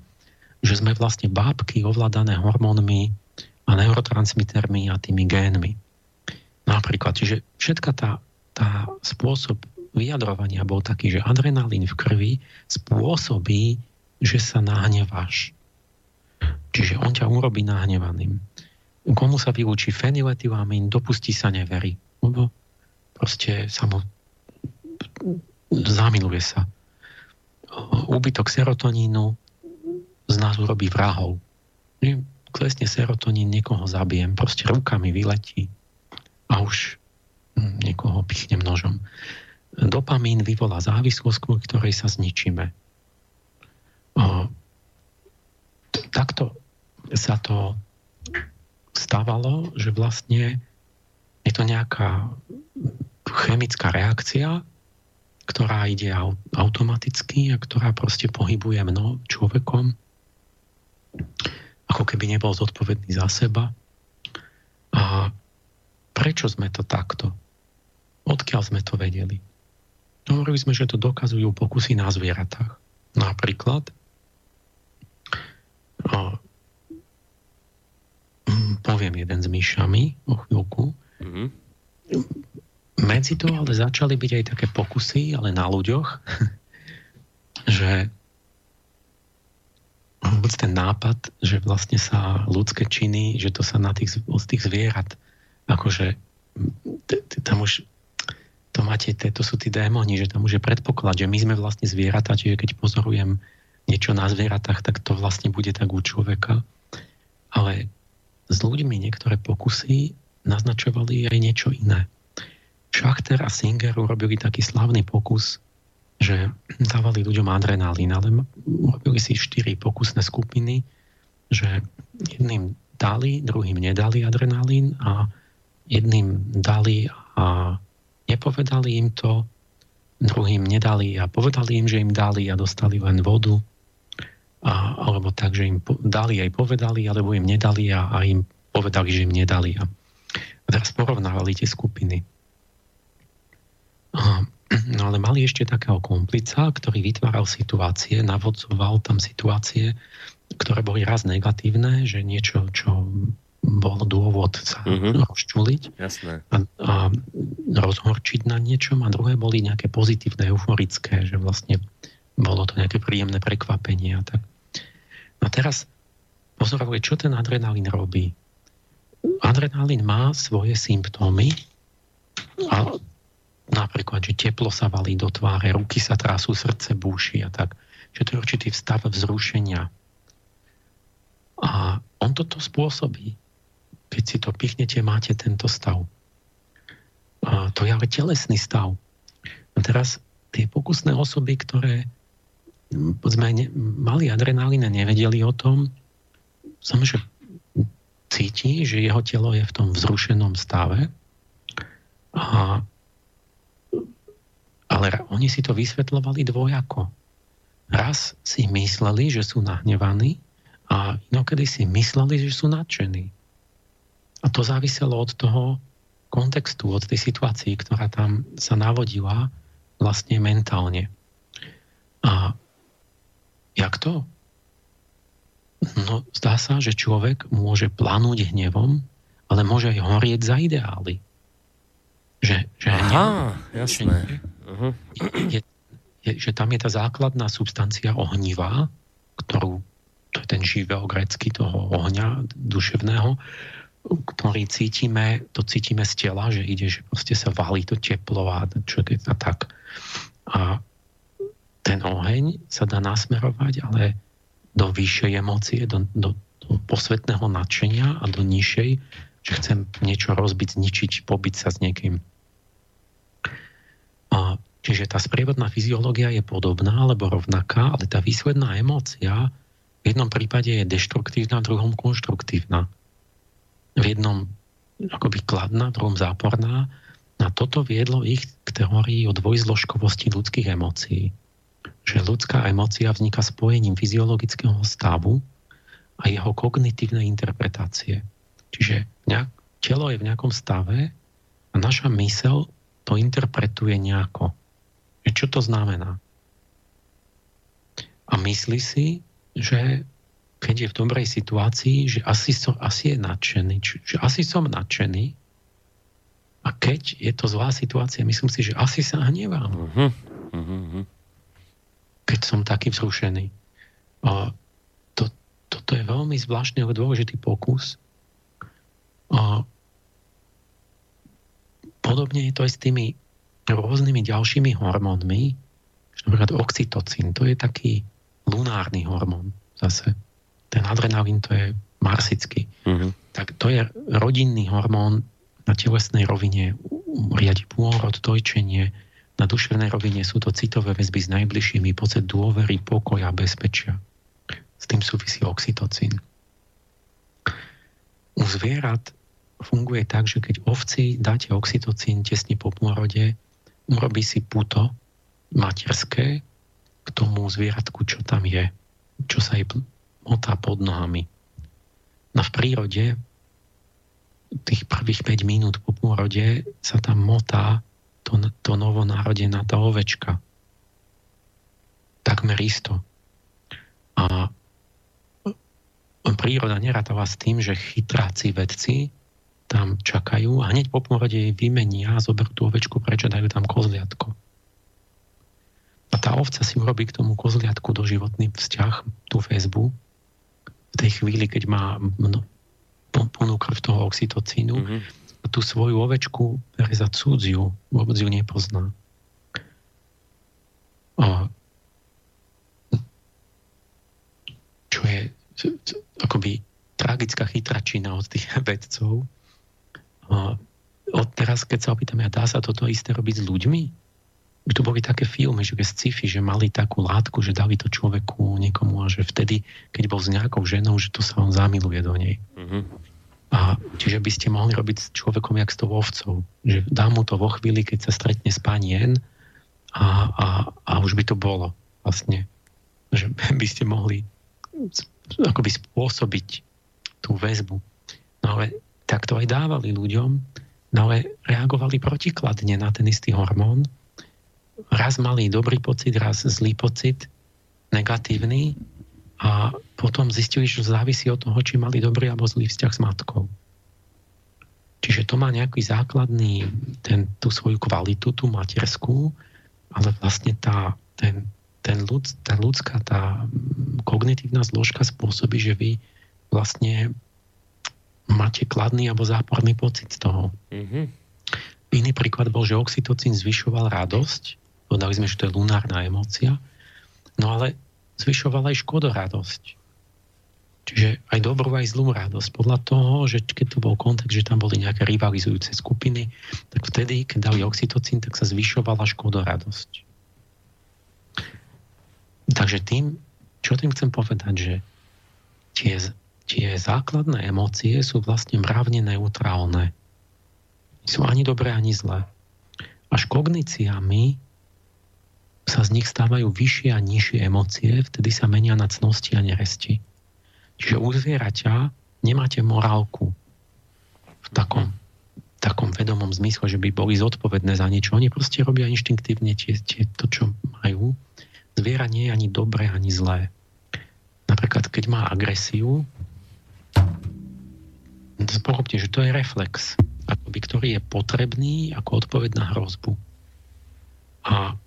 Speaker 2: že sme vlastne bábky ovládané hormónmi a neurotransmitermi a tými génmi. Napríklad, čiže všetka tá, tá spôsob vyjadrovania bol taký, že adrenalín v krvi spôsobí, že sa nahneváš. Čiže on ťa urobí nahnevaným. Komu sa vylúči feniletylamín, dopustí sa neverí. Lebo proste sa mu zamiluje sa. Úbytok serotonínu z nás urobí vrahov. Klesne serotonín, niekoho zabijem, proste rukami vyletí a už niekoho pichne nožom. Dopamín vyvolá závislosť, kvôli ktorej sa zničíme. Takto sa to stávalo, že vlastne je to nejaká chemická reakcia, ktorá ide automaticky a ktorá proste pohybuje mnou, človekom, ako keby nebol zodpovedný za seba. A prečo sme to takto? Odkiaľ sme to vedeli? Hovorili sme, že to dokazujú pokusy na zvieratách. Napríklad poviem jeden s myšami o chvíľku. Mm-hmm. Medzi to ale začali byť aj také pokusy, ale na ľuďoch, že vôbec ten nápad, že vlastne sa ľudské činy, že to sa na tých, z tých zvierat, akože tam už to máte, to sú tí démoni, že tam už je predpoklad, že my sme vlastne zvieratá, čiže keď pozorujem niečo na zvieratách, tak to vlastne bude tak u človeka. Ale s ľuďmi niektoré pokusy naznačovali aj niečo iné. Schachter a Singer urobili taký slavný pokus, že dávali ľuďom adrenalín, ale robili si štyri pokusné skupiny, že jedným dali, druhým nedali adrenalín a jedným dali a nepovedali im to, druhým nedali a povedali im, že im dali a dostali len vodu a, alebo tak, že im dali aj povedali, alebo im nedali a, a im povedali, že im nedali. A, teraz porovnávali tie skupiny. A, no ale mali ešte takého komplica, ktorý vytváral situácie, navodzoval tam situácie, ktoré boli raz negatívne, že niečo, čo bol dôvod sa mm-hmm. rozčuliť
Speaker 1: Jasné.
Speaker 2: A, a rozhorčiť na niečom a druhé boli nejaké pozitívne, euforické, že vlastne bolo to nejaké príjemné prekvapenie a tak. A teraz pozorovali, čo ten adrenalín robí. Adrenalín má svoje symptómy a napríklad, že teplo sa valí do tváre, ruky sa trasú, srdce búši a tak. Že to je určitý stav vzrušenia. A on toto spôsobí. Keď si to pichnete, máte tento stav. A to je ale telesný stav. A teraz tie pokusné osoby, ktoré sme ne, mali adrenalín a nevedeli o tom, že cíti, že jeho telo je v tom vzrušenom stave a ale oni si to vysvetľovali dvojako. Raz si mysleli, že sú nahnevaní a inokedy si mysleli, že sú nadšení. A to záviselo od toho kontextu, od tej situácii, ktorá tam sa navodila vlastne mentálne. A jak to? No, zdá sa, že človek môže planúť hnevom, ale môže aj horieť za ideály. Že, že
Speaker 1: Aha, jasné. Že,
Speaker 2: uh-huh. je, je, že tam je tá základná substancia ohnivá, ktorú, to je ten živel grecký toho ohňa duševného, ktorý cítime, to cítime z tela, že ide, že proste sa valí to teplo a čo je a tak. A ten oheň sa dá nasmerovať, ale do vyššej emócie, do, do, do posvetného nadšenia a do nižšej, že chcem niečo rozbiť, zničiť, pobiť sa s niekým. A, čiže tá sprievodná fyziológia je podobná alebo rovnaká, ale tá výsledná emócia v jednom prípade je deštruktívna, v druhom konštruktívna. V jednom akoby kladná, v druhom záporná. A toto viedlo ich k teórii o dvojzložkovosti ľudských emócií. Že ľudská emócia vzniká spojením fyziologického stavu a jeho kognitívnej interpretácie. Čiže nejak, telo je v nejakom stave a naša mysel to interpretuje nejako. Čo to znamená? A myslí si, že keď je v dobrej situácii, že asi, som, asi je nadšený, že asi som nadšený a keď je to zlá situácia, myslím si, že asi sa hnevám. Uh-huh. Uh-huh. Keď som taký vzrušený. A to, toto je veľmi zvláštny a dôležitý pokus. A Podobne je to aj s tými rôznymi ďalšími hormónmi, napríklad oxytocín, to je taký lunárny hormón zase. Ten adrenalín to je marsický. Mm-hmm. Tak to je rodinný hormón na telesnej rovine riadi pôrod, dojčenie, na duševnej rovine sú to citové väzby s najbližšími, pocit dôvery, pokoja, bezpečia. S tým súvisí oxytocín. U zvierat funguje tak, že keď ovci dáte oxytocín tesne po pôrode, urobí si puto materské k tomu zvieratku, čo tam je, čo sa jej motá pod nohami. No v prírode tých prvých 5 minút po pôrode sa tam motá to, to novonárodená tá ovečka. Takmer isto. A príroda nerátala s tým, že chytráci vedci tam čakajú a hneď po porode jej vymenia a zoberú tú ovečku preč dajú tam kozliatko. A tá ovca si urobí k tomu kozliatku doživotný vzťah, tú väzbu, v tej chvíli, keď má mno, plnú krv toho oxytocínu, mm-hmm. A tú svoju ovečku bere za cudziu, vôbec ju nepozná. A čo je akoby tragická chytračina od tých vedcov, od teraz, keď sa opýtam, ja dá sa toto isté robiť s ľuďmi? By tu boli také filmy, že sci-fi, že mali takú látku, že dali to človeku niekomu a že vtedy, keď bol s nejakou ženou, že to sa on zamiluje do nej. Mm-hmm. A čiže by ste mohli robiť s človekom jak s tou ovcou. Že dá mu to vo chvíli, keď sa stretne s panien a, a, a už by to bolo vlastne. Že by ste mohli akoby spôsobiť tú väzbu. No ale tak to aj dávali ľuďom, no ale reagovali protikladne na ten istý hormón. Raz mali dobrý pocit, raz zlý pocit, negatívny a potom zistili, že závisí od toho, či mali dobrý alebo zlý vzťah s matkou. to má nejaký základný, ten, tú svoju kvalitu, tú materskú, ale vlastne tá, ten, ten ľud, tá ľudská, tá kognitívna zložka spôsobí, že vy vlastne máte kladný alebo záporný pocit z toho. Mm-hmm. Iný príklad bol, že oxytocín zvyšoval radosť, povedali sme, že to je lunárna emócia, no ale zvyšoval aj škodoradosť. Čiže aj dobrú, aj zlú radosť. Podľa toho, že keď tu bol kontext, že tam boli nejaké rivalizujúce skupiny, tak vtedy, keď dali oxytocín, tak sa zvyšovala škodoradosť. Takže tým, čo tým chcem povedať, že tie, tie základné emócie sú vlastne mravne neutrálne. Sú ani dobré, ani zlé. Až kogníciami sa z nich stávajú vyššie a nižšie emócie, vtedy sa menia na cnosti a neresti. Čiže u zvieraťa nemáte morálku v takom, takom vedomom zmysle, že by boli zodpovedné za niečo. Oni proste robia inštinktívne tie, tie, to, čo majú. Zviera nie je ani dobré, ani zlé. Napríklad, keď má agresiu, porobte, že to je reflex, akoby, ktorý je potrebný ako odpoveď na hrozbu. A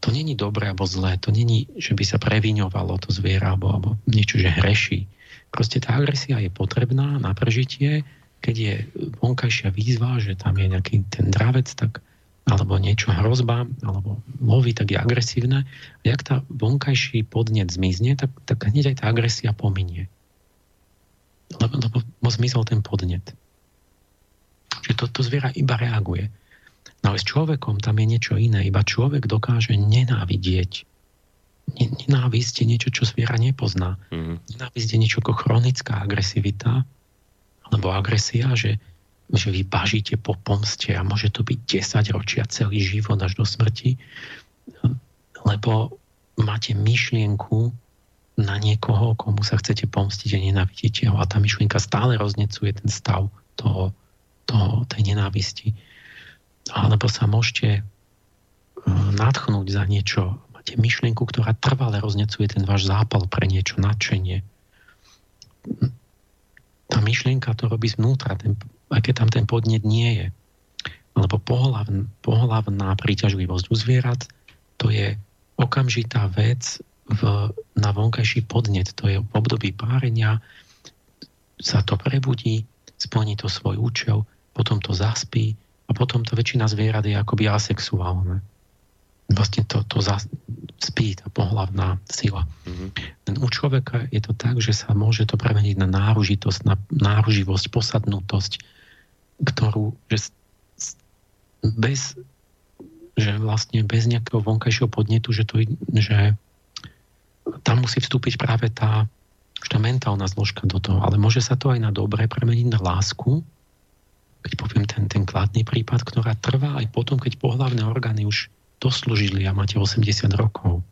Speaker 2: to není dobré alebo zlé, to není, že by sa previňovalo to zviera alebo, alebo niečo, že hreší. Proste tá agresia je potrebná na prežitie, keď je vonkajšia výzva, že tam je nejaký ten dravec, tak alebo niečo hrozba, alebo loví, tak je agresívne. A jak tá vonkajší podnet zmizne, tak, tak hneď aj tá agresia pominie. Lebo, lebo zmizol ten podnet. Čiže to, to zviera iba reaguje. No ale s človekom tam je niečo iné. Iba človek dokáže nenávidieť nenávisť je niečo, čo zviera nepozná. Mm. Nenávisť je niečo ako chronická agresivita, alebo agresia, že, že vy bažíte po pomste a môže to byť 10 ročia, celý život až do smrti, lebo máte myšlienku na niekoho, komu sa chcete pomstiť a nenávidíte ho a tá myšlienka stále roznecuje ten stav toho, toho, tej nenávisti. Alebo sa môžete e, nadchnúť za niečo máte myšlienku, ktorá trvale roznecuje ten váš zápal pre niečo, nadšenie. Tá myšlienka to robí znútra, ten, aj keď tam ten podnet nie je. Alebo pohlavn, pohlavná príťažlivosť u zvierat, to je okamžitá vec v, na vonkajší podnet. To je v období párenia, sa to prebudí, splní to svoj účel, potom to zaspí a potom to väčšina zvierat je akoby asexuálne vlastne to, to za, spí, tá pohlavná sila. Mm-hmm. U človeka je to tak, že sa môže to premeniť na náružitosť, na náruživosť, posadnutosť, ktorú že bez že vlastne bez nejakého vonkajšieho podnetu, že, to, že tam musí vstúpiť práve tá, tá mentálna zložka do toho, ale môže sa to aj na dobre premeniť na lásku, keď poviem ten, ten kladný prípad, ktorá trvá aj potom, keď pohlavné orgány už doslúžili a máte 80 rokov.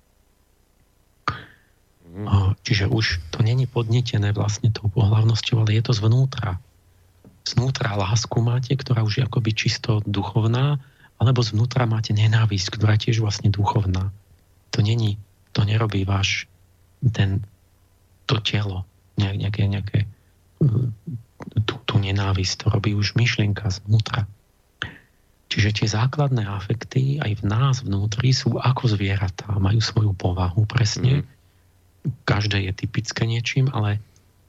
Speaker 2: Mhm. Čiže už to není podnetené vlastne tou pohlavnosťou, ale je to zvnútra. Znútra lásku máte, ktorá už je akoby čisto duchovná, alebo zvnútra máte nenávisť, ktorá je tiež vlastne duchovná. To není, to nerobí váš ten, to telo, nejaké, nejaké tú, tú nenávisť, to robí už myšlienka znútra. Čiže tie základné afekty aj v nás vnútri sú ako zvieratá, majú svoju povahu presne. Mm. Každé je typické niečím, ale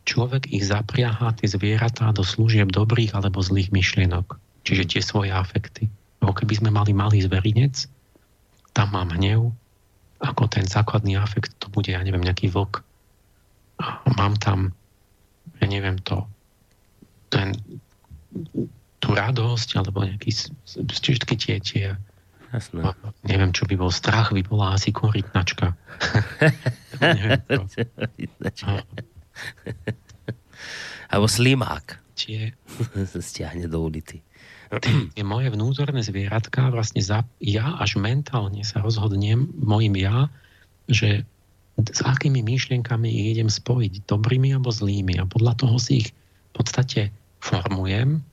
Speaker 2: človek ich zapriahá, tie zvieratá, do služieb dobrých alebo zlých myšlienok. Čiže tie svoje afekty. Ako keby sme mali malý zverinec, tam mám hnev, ako ten základný afekt, to bude, ja neviem, nejaký vlk. Mám tam, ja neviem to, ten tú radosť, alebo nejaký, všetky tie, tie Jasné. neviem, čo by bol strach, by bola asi korytnačka.
Speaker 1: Alebo slimák.
Speaker 2: Tie,
Speaker 1: stiahne do ulity.
Speaker 2: Tie moje vnútorné zvieratka, vlastne za, ja až mentálne sa rozhodnem, mojim ja, že s akými myšlienkami idem spojiť, dobrými alebo zlými. A podľa toho si ich podstate formujem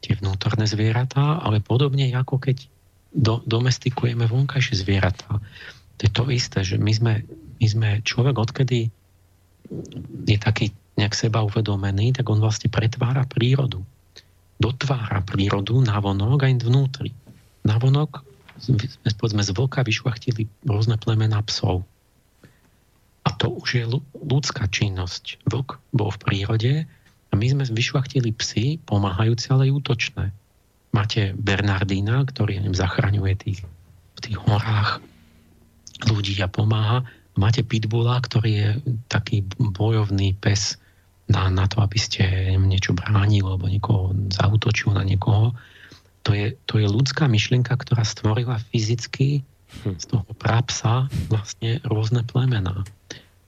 Speaker 2: tie vnútorné zvieratá, ale podobne ako keď do, domestikujeme vonkajšie zvieratá. To je to isté, že my sme, my sme človek odkedy je taký nejak seba uvedomený, tak on vlastne pretvára prírodu. dotvára prírodu navonok aj vnútri. Navonok povedzme z vlka vyšvachtili rôzne plemená psov. A to už je ľudská činnosť. Vlk bol v prírode a my sme vyšvachtili psy, pomáhajúce, ale útočné. Máte Bernardína, ktorý neviem, zachraňuje tých, v tých horách ľudí a pomáha. Máte Pitbulla, ktorý je taký bojovný pes, na, na to, aby ste niečo bránili alebo niekoho zautočil na niekoho. To je, to je ľudská myšlienka, ktorá stvorila fyzicky hm. z toho prapsa vlastne rôzne plemená.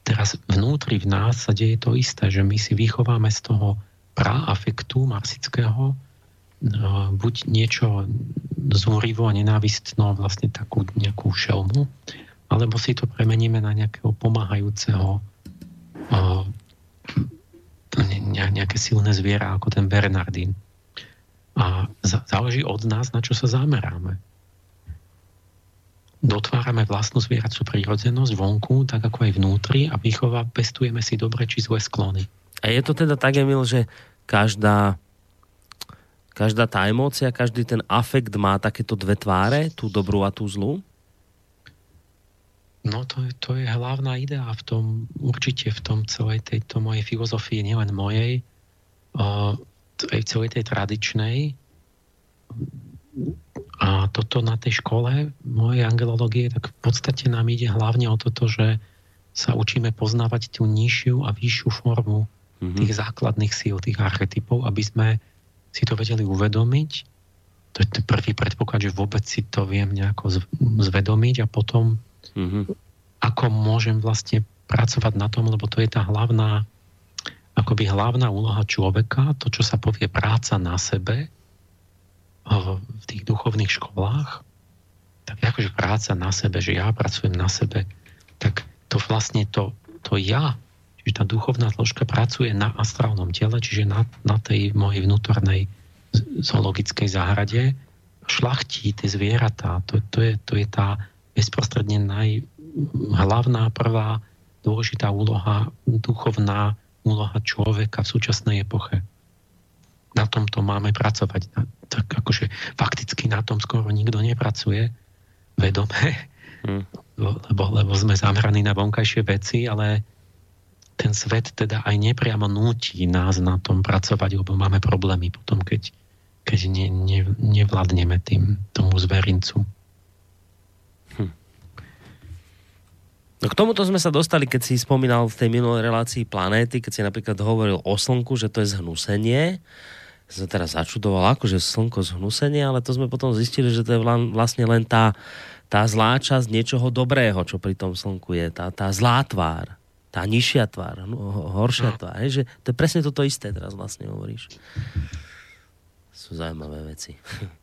Speaker 2: Teraz vnútri v nás sa deje to isté, že my si vychováme z toho praafektu marsického no, buď niečo zúrivo a nenávistno, vlastne takú nejakú šelmu, alebo si to premeníme na nejakého pomáhajúceho nejaké silné zviera ako ten Bernardín. A záleží od nás, na čo sa zameráme. Dotvárame vlastnú zvieracú prírodzenosť vonku, tak ako aj vnútri a výchova pestujeme si dobre či zlé sklony.
Speaker 1: A je to teda tak, Emil, že každá, každá tá emócia, každý ten afekt má takéto dve tváre, tú dobrú a tú zlú?
Speaker 2: No to, to je hlavná idea v tom, určite v tom celej tejto mojej filozofii, nielen mojej, uh, aj celej tej tradičnej. A toto na tej škole mojej angelológie, tak v podstate nám ide hlavne o toto, že sa učíme poznávať tú nižšiu a vyššiu formu mm-hmm. tých základných síl, tých archetypov, aby sme si to vedeli uvedomiť. To je ten prvý predpoklad, že vôbec si to viem nejako zvedomiť a potom Mm-hmm. Ako môžem vlastne pracovať na tom, lebo to je tá hlavná, akoby hlavná úloha človeka, to, čo sa povie práca na sebe v tých duchovných školách, tak akože práca na sebe, že ja pracujem na sebe, tak to vlastne to, to ja, čiže tá duchovná zložka pracuje na astrálnom tele, čiže na, na tej mojej vnútornej zoologickej záhrade, šlachtí tie zvieratá. To, to, je, to je tá bezprostredne najhlavná, prvá dôležitá úloha, duchovná úloha človeka v súčasnej epoche. Na tomto máme pracovať. Tak akože fakticky na tom skoro nikto nepracuje vedome, hmm. lebo, lebo sme zameraní na vonkajšie veci, ale ten svet teda aj nepriamo núti nás na tom pracovať, lebo máme problémy potom, keď, keď ne, ne, nevládneme tým, tomu zverincu.
Speaker 1: No k tomuto sme sa dostali, keď si spomínal v tej minulej relácii planéty, keď si napríklad hovoril o Slnku, že to je zhnusenie. Som teraz začudoval, akože Slnko zhnusenie, ale to sme potom zistili, že to je vlastne len tá, tá zlá časť niečoho dobrého, čo pri tom Slnku je. Tá, tá zlá tvár, tá nižšia tvár, no, horšia no. tvár. Že to je presne toto isté teraz vlastne hovoríš. Sú zaujímavé veci.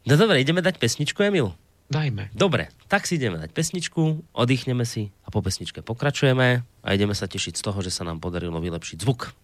Speaker 1: No dobre, ideme dať pesničku, Emil?
Speaker 2: Dajme.
Speaker 1: Dobre, tak si ideme dať pesničku, oddychneme si a po pesničke pokračujeme a ideme sa tešiť z toho, že sa nám podarilo vylepšiť zvuk.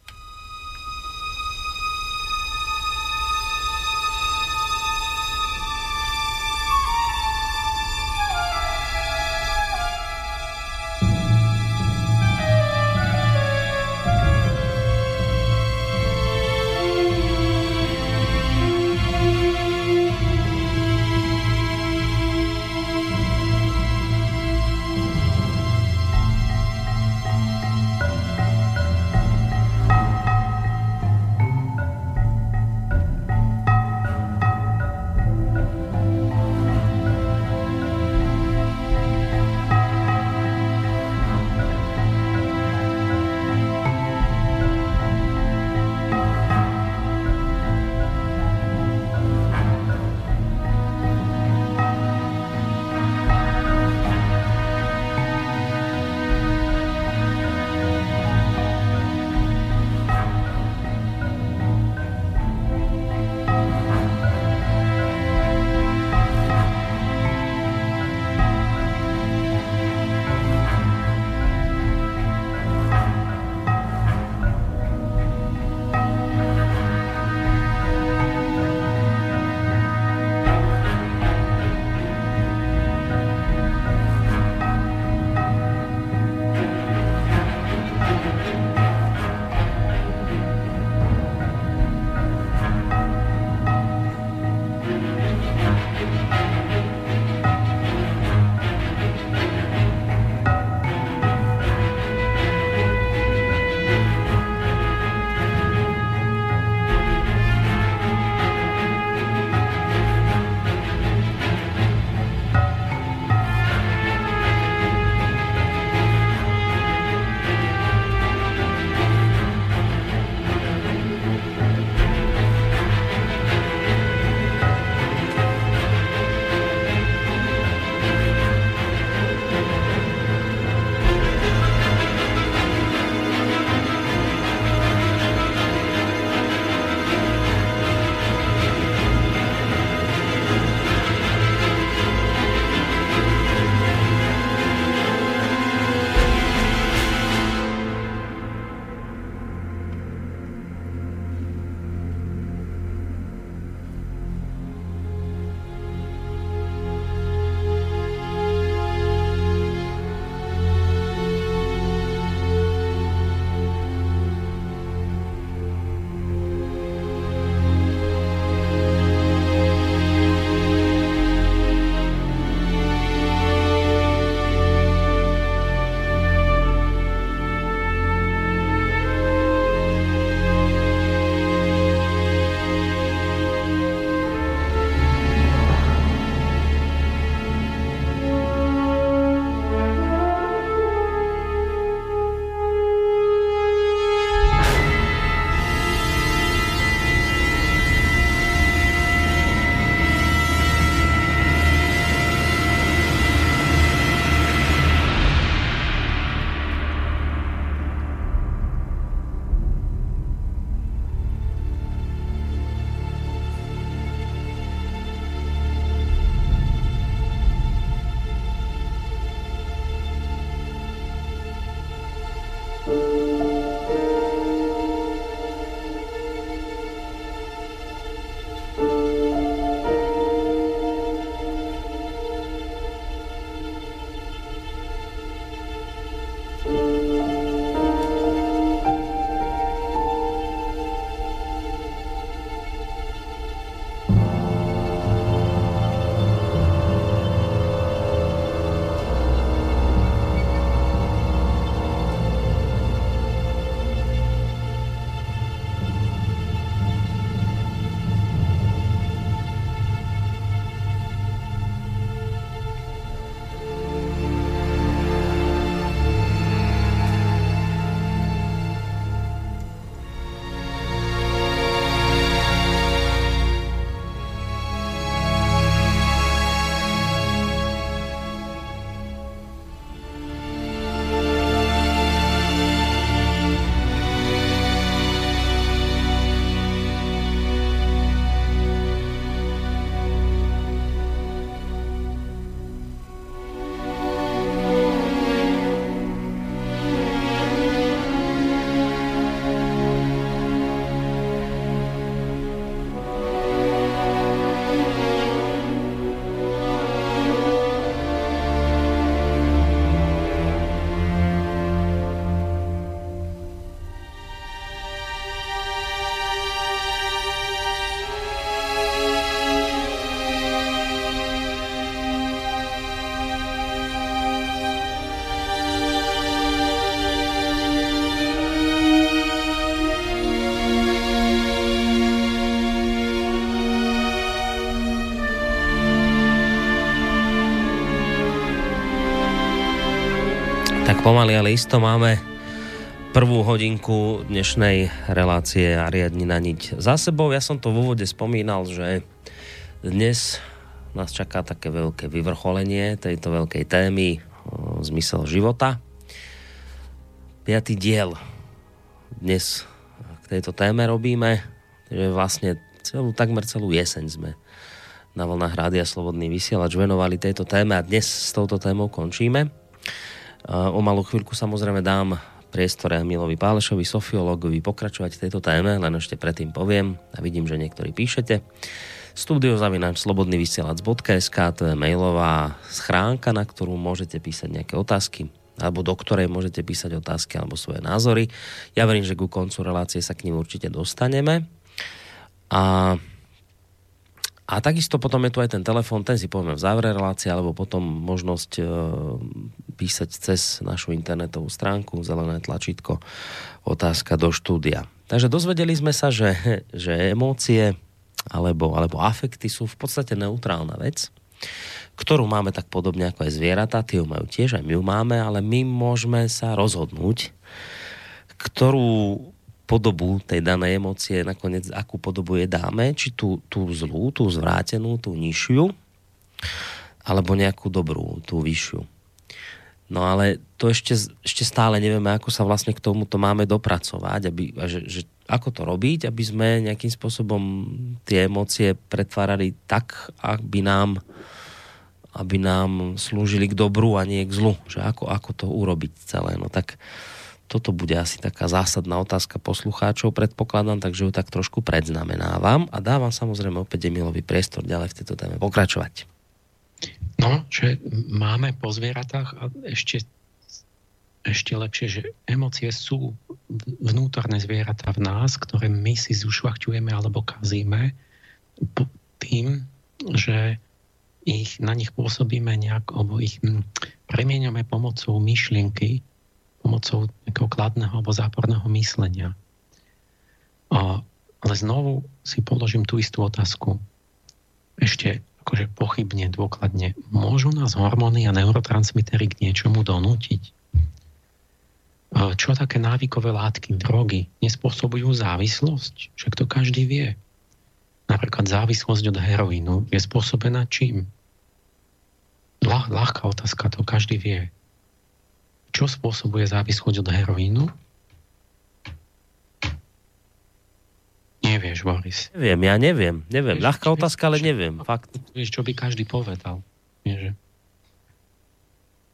Speaker 1: Pomaly, ale isto máme prvú hodinku dnešnej relácie Ariadni na niť za sebou. Ja som to v úvode spomínal, že dnes nás čaká také veľké vyvrcholenie tejto veľkej témy zmysel života. Piatý diel dnes k tejto téme robíme, že vlastne celú, takmer celú jeseň sme na vlnách Rádia Slobodný vysielač venovali tejto téme a dnes s touto témou končíme. O malú chvíľku samozrejme dám priestor Milovi Pálešovi, sofiologovi, pokračovať v tejto téme, len ešte predtým poviem a vidím, že niektorí píšete. Studio zavináč slobodný vysielač.sk to je mailová schránka, na ktorú môžete písať nejaké otázky alebo do ktorej môžete písať otázky alebo svoje názory. Ja verím, že ku koncu relácie sa k ním určite dostaneme. A a takisto potom je tu aj ten telefón, ten si povieme v závere relácie, alebo potom možnosť e, písať cez našu internetovú stránku, zelené tlačítko, otázka do štúdia. Takže dozvedeli sme sa, že, že emócie alebo, alebo afekty sú v podstate neutrálna vec, ktorú máme tak podobne ako aj zvieratá, tie ju majú tiež, aj my ju máme, ale my môžeme sa rozhodnúť, ktorú podobu tej danej emócie, nakoniec akú podobu je dáme, či tú, tú zlú, tú zvrátenú, tú nižšiu, alebo nejakú dobrú, tú vyššiu. No ale to ešte, ešte stále nevieme, ako sa vlastne k tomuto máme dopracovať, aby, že, že ako to robiť, aby sme nejakým spôsobom tie emócie pretvárali tak, aby nám, aby nám slúžili k dobru a nie k zlu. Že ako, ako to urobiť celé. No tak toto bude asi taká zásadná otázka poslucháčov, predpokladám, takže ju tak trošku predznamenávam a dávam samozrejme opäť Emilovi priestor ďalej v tejto téme pokračovať.
Speaker 2: No, že máme po zvieratách a ešte, ešte lepšie, že emócie sú vnútorné zvieratá v nás, ktoré my si zušvachťujeme alebo kazíme tým, že ich, na nich pôsobíme nejak, alebo ich hm, premieňame pomocou myšlienky, pomocou nejakého kladného alebo záporného myslenia. A, ale znovu si položím tú istú otázku. Ešte akože pochybne, dôkladne. Môžu nás hormóny a neurotransmitery k niečomu donútiť? Čo také návykové látky, drogy nespôsobujú závislosť? Však to každý vie. Napríklad závislosť od heroínu je spôsobená čím? Ľah, ľahká otázka, to každý vie. Čo spôsobuje závislosť od heroínu? Nevieš, Boris.
Speaker 1: Neviem, ja neviem. Neviem. Vieš, Ľahká otázka, ale neviem. Fakt.
Speaker 2: Vieš, čo by každý povedal. Vieš,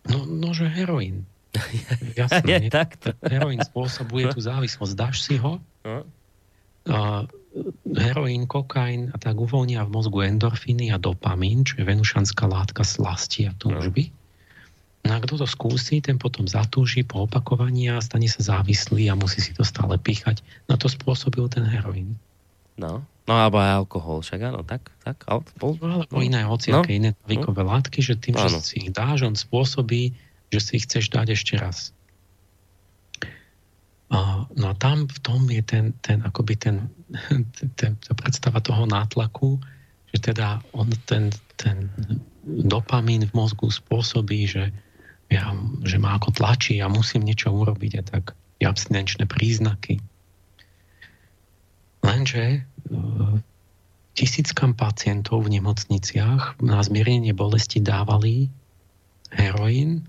Speaker 2: no, no, že heroín.
Speaker 1: Jasné, je, takto.
Speaker 2: Heroín spôsobuje tú závislosť. Dáš si ho, no. a, heroín, kokain a tak uvoľnia v mozgu endorfíny a dopamín, čo je venušanská látka slasti a túžby. No. No a kto to skúsi, ten potom zatúži po opakovaní a stane sa závislý a musí si to stále píchať. Na to spôsobil ten heroín.
Speaker 1: No, no alebo aj alkohol, však áno, tak, tak, alkohol.
Speaker 2: No, alebo iné, hociaké no. iné návykové no. látky, že tým, áno. že si ich dáš, on spôsobí, že si ich chceš dať ešte raz. A, no a tam v tom je ten, ten akoby ten, ten, ten, tá predstava toho nátlaku, že teda on ten, ten dopamín v mozgu spôsobí, že ja, že ma ako tlačí a musím niečo urobiť a tak je abstinenčné príznaky. Lenže e, tisíckam pacientov v nemocniciach na zmiernenie bolesti dávali heroín,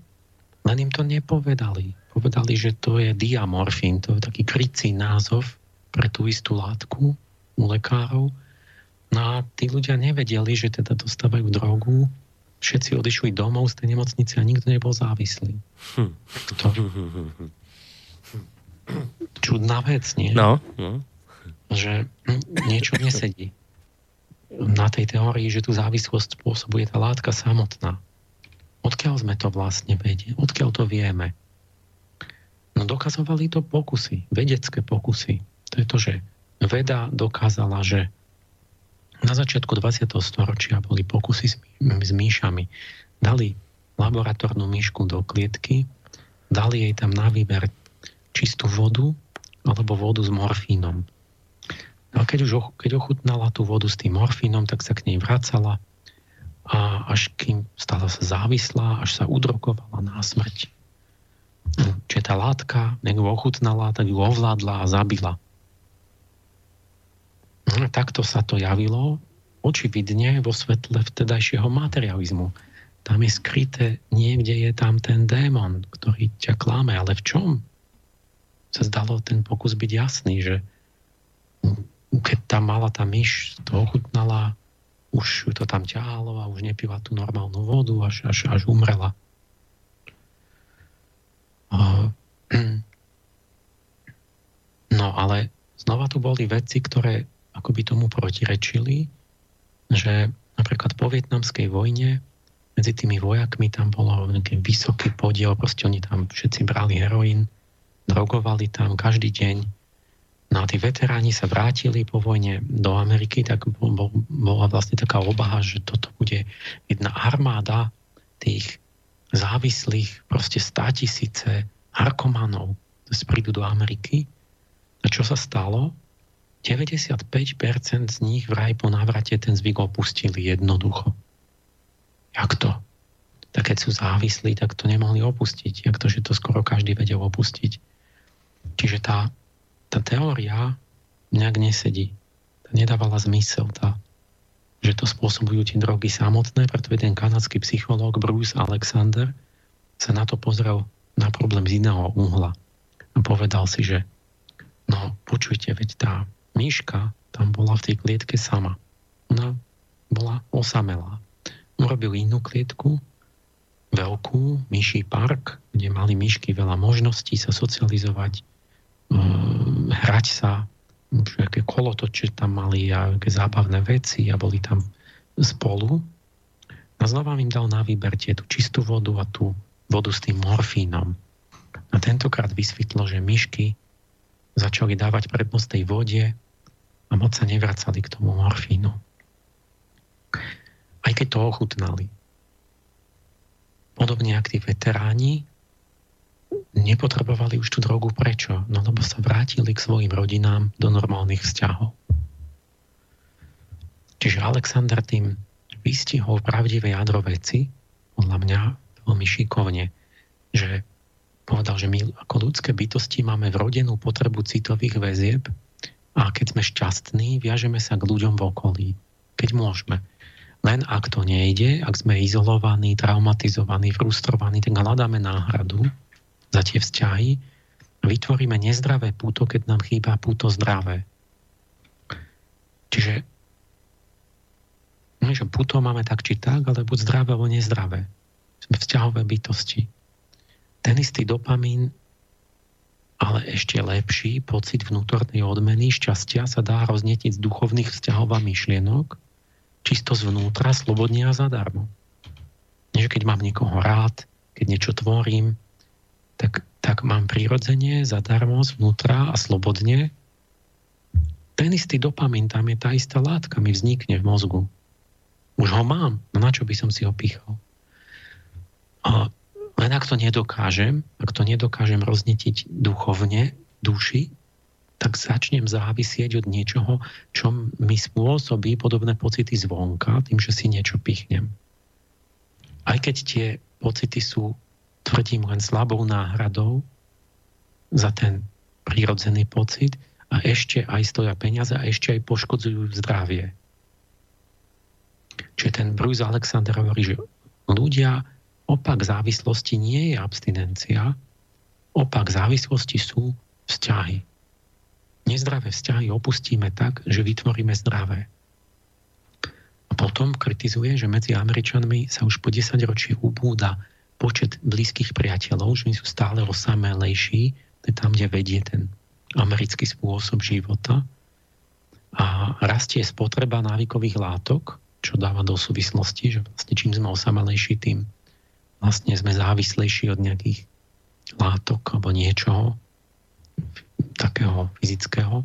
Speaker 2: len im to nepovedali. Povedali, že to je diamorfín, to je taký krycí názov pre tú istú látku u lekárov. No a tí ľudia nevedeli, že teda dostávajú drogu, všetci odišli domov z tej nemocnice a nikto nebol závislý. Hm. To... Čudná vec, nie?
Speaker 1: No, no.
Speaker 2: Že niečo nesedí. Na tej teórii, že tú závislosť spôsobuje tá látka samotná. Odkiaľ sme to vlastne vedie? Odkiaľ to vieme? No dokazovali to pokusy, vedecké pokusy. To je to, že veda dokázala, že na začiatku 20. storočia boli pokusy s, s myšami. Dali laboratórnu myšku do klietky, dali jej tam na výber čistú vodu alebo vodu s morfínom. No a keď už keď ochutnala tú vodu s tým morfínom, tak sa k nej vracala a až kým stala sa závislá, až sa udrokovala na smrť. Čiže tá látka, ju ochutnala, tak ju ovládla a zabila. No, takto sa to javilo očividne vo svetle vtedajšieho materializmu. Tam je skryté, niekde je tam ten démon, ktorý ťa klame, ale v čom? Sa zdalo ten pokus byť jasný, že keď tam mala tá myš, to ochutnala, už to tam ťahalo a už nepila tú normálnu vodu, až, až, až umrela. No ale znova tu boli veci, ktoré akoby tomu protirečili, že napríklad po vietnamskej vojne medzi tými vojakmi tam bolo nejaký vysoký podiel, proste oni tam všetci brali heroín, drogovali tam každý deň. No a tí veteráni sa vrátili po vojne do Ameriky, tak bola vlastne taká obaha, že toto bude jedna armáda tých závislých, proste státisíce harkomanov, ktorí prídu do Ameriky. A čo sa stalo? 95% z nich vraj po návrate ten zvyk opustili jednoducho. Jak to? Tak keď sú závislí, tak to nemohli opustiť. Jak to, že to skoro každý vedel opustiť. Čiže tá, tá teória nejak nesedí. Tá nedávala zmysel. Tá, že to spôsobujú tie drogy samotné, preto ten kanadský psychológ Bruce Alexander sa na to pozrel na problém z iného uhla. A povedal si, že no počujte, veď tá myška tam bola v tej klietke sama. Ona bola osamelá. Urobil inú klietku, veľkú, myší park, kde mali myšky veľa možností sa socializovať, um, hrať sa, aké kolotoče tam mali a aké zábavné veci a boli tam spolu. A znova im dal na výber tú čistú vodu a tú vodu s tým morfínom. A tentokrát vysvetlo, že myšky začali dávať prednosť tej vode a moc sa nevracali k tomu morfínu. Aj keď to ochutnali. Podobne ako tí veteráni nepotrebovali už tú drogu. Prečo? No lebo sa vrátili k svojim rodinám do normálnych vzťahov. Čiže Alexander tým vystihol pravdivé jadro veci, podľa mňa veľmi šikovne že povedal, že my ako ľudské bytosti máme vrodenú potrebu citových väzieb a keď sme šťastní, viažeme sa k ľuďom v okolí, keď môžeme. Len ak to nejde, ak sme izolovaní, traumatizovaní, frustrovaní, tak hľadáme náhradu za tie vzťahy vytvoríme nezdravé púto, keď nám chýba púto zdravé. Čiže no, že puto máme tak či tak, ale buď zdravé, alebo nezdravé. Sme vzťahové bytosti ten istý dopamín, ale ešte lepší pocit vnútornej odmeny, šťastia sa dá roznetiť z duchovných vzťahov a myšlienok, čisto zvnútra, slobodne a zadarmo. Že keď mám niekoho rád, keď niečo tvorím, tak, tak mám prirodzene, zadarmo, zvnútra a slobodne. Ten istý dopamín, tam je tá istá látka, mi vznikne v mozgu. Už ho mám, no na čo by som si ho pichol? A len ak to nedokážem, ak to nedokážem roznetiť duchovne, duši, tak začnem závisieť od niečoho, čo mi spôsobí podobné pocity zvonka, tým, že si niečo pichnem. Aj keď tie pocity sú, tvrdím, len slabou náhradou za ten prírodzený pocit a ešte aj stoja peniaze a ešte aj poškodzujú zdravie. Čiže ten Bruce Alexander hovorí, že ľudia Opak závislosti nie je abstinencia, opak závislosti sú vzťahy. Nezdravé vzťahy opustíme tak, že vytvoríme zdravé. A potom kritizuje, že medzi Američanmi sa už po 10 ročí ubúda počet blízkych priateľov, že sú stále osamelejší, to tam, kde vedie ten americký spôsob života. A rastie spotreba návykových látok, čo dáva do súvislosti, že vlastne čím sme osamelejší, tým vlastne sme závislejší od nejakých látok alebo niečoho takého fyzického.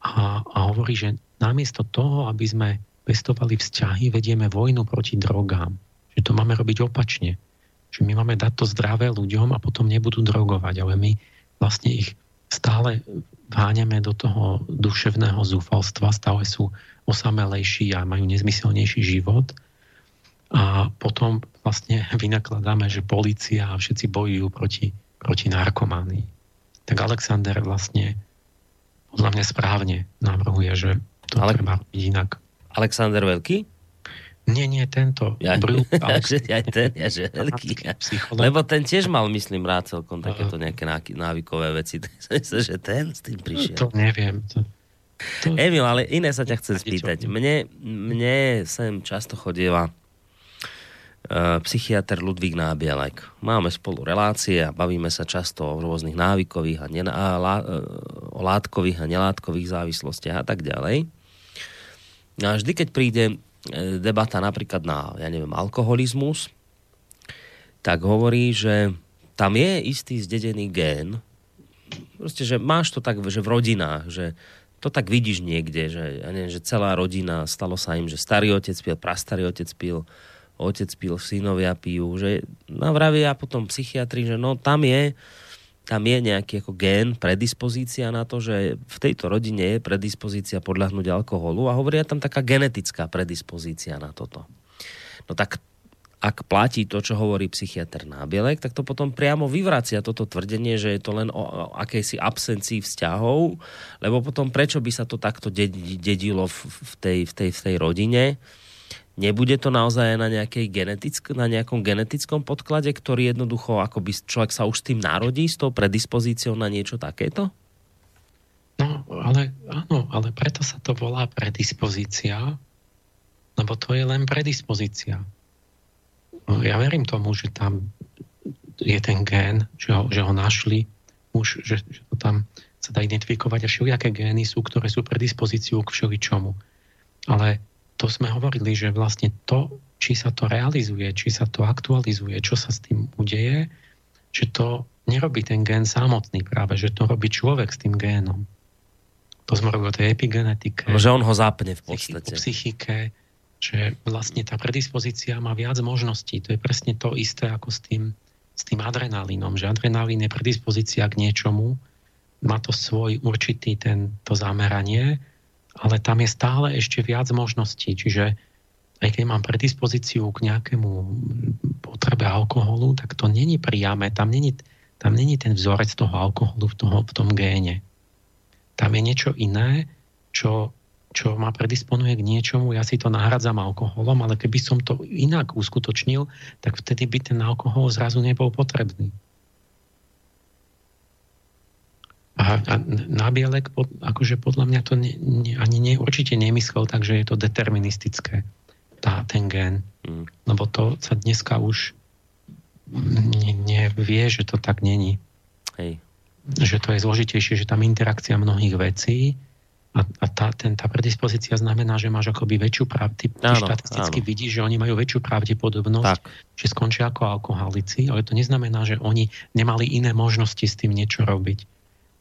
Speaker 2: A, a hovorí, že namiesto toho, aby sme pestovali vzťahy, vedieme vojnu proti drogám. Že to máme robiť opačne. Že my máme dať to zdravé ľuďom a potom nebudú drogovať, ale my vlastne ich stále váňame do toho duševného zúfalstva, stále sú osamelejší a majú nezmyselnejší život a potom vlastne vynakladáme, že policia a všetci bojujú proti proti narkománii. Tak Alexander vlastne podľa mňa správne navrhuje, že to Ale... treba robiť inak.
Speaker 1: Alexander Veľký?
Speaker 2: Nie, nie, tento.
Speaker 1: Ja, že, ja, ten, ja, že veľký. Ja. Lebo ten tiež mal, myslím, rád celkom takéto nejaké návykové veci. že ten s tým prišiel.
Speaker 2: To neviem. To,
Speaker 1: to... Emil, ale iné sa ťa chcem spýtať. Mne, mne sem často chodieva psychiatr Ludvík Nábielek. Máme spolu relácie a bavíme sa často o rôznych návykových a, ne, a lá, uh, o látkových a nelátkových závislostiach a tak ďalej. A vždy, keď príde E, debata napríklad na, ja neviem, alkoholizmus, tak hovorí, že tam je istý zdedený gén, proste, že máš to tak, že v rodinách, že to tak vidíš niekde, že, ja neviem, že celá rodina, stalo sa im, že starý otec pil, prastarý otec pil, otec pil, synovia pijú, že navravia potom psychiatri, že no tam je tam je nejaký ako gen, predispozícia na to, že v tejto rodine je predispozícia podľahnúť alkoholu a hovoria tam taká genetická predispozícia na toto. No tak ak platí to, čo hovorí psychiatr Nábielek, tak to potom priamo vyvracia toto tvrdenie, že je to len o, akejsi absencii vzťahov, lebo potom prečo by sa to takto dedilo v, tej, v, tej, v tej rodine? Nebude to naozaj na, nejakej genetick- na nejakom genetickom podklade, ktorý jednoducho, ako by človek sa už s tým narodí, s tou predispozíciou na niečo takéto?
Speaker 2: No, ale áno, ale preto sa to volá predispozícia, lebo to je len predispozícia. Ja verím tomu, že tam je ten gén, že ho, že ho našli, už, že, že to tam sa dá identifikovať a všelijaké gény sú, ktoré sú predispozíciou k všeličomu. Ale to sme hovorili, že vlastne to, či sa to realizuje, či sa to aktualizuje, čo sa s tým udeje, že to nerobí ten gén samotný práve, že to robí človek s tým génom. To sme robili o tej epigenetike.
Speaker 1: Že on ho zapne v podstate.
Speaker 2: Psychike, že vlastne tá predispozícia má viac možností. To je presne to isté ako s tým, s tým adrenalínom, že adrenalín je predispozícia k niečomu, má to svoj určitý ten, to zameranie ale tam je stále ešte viac možností. Čiže aj keď mám predispozíciu k nejakému potrebe alkoholu, tak to není priame, tam není, tam není ten vzorec toho alkoholu v, toho, v tom géne. Tam je niečo iné, čo, čo ma predisponuje k niečomu, ja si to nahradzam alkoholom, ale keby som to inak uskutočnil, tak vtedy by ten alkohol zrazu nebol potrebný. A, a nábielek, pod, akože podľa mňa to ne, ne, ani ne, určite nemyslel tak, že je to deterministické, tá, ten gen. Mm. Lebo to sa dneska už nevie, že to tak není. Hej. Že to je zložitejšie, že tam interakcia mnohých vecí a, a tá, ten, tá predispozícia znamená, že máš akoby väčšiu pravdepodobnosť. štatisticky áno. vidíš, že oni majú väčšiu pravdepodobnosť, tak. že skončia ako alkoholici, ale to neznamená, že oni nemali iné možnosti s tým niečo robiť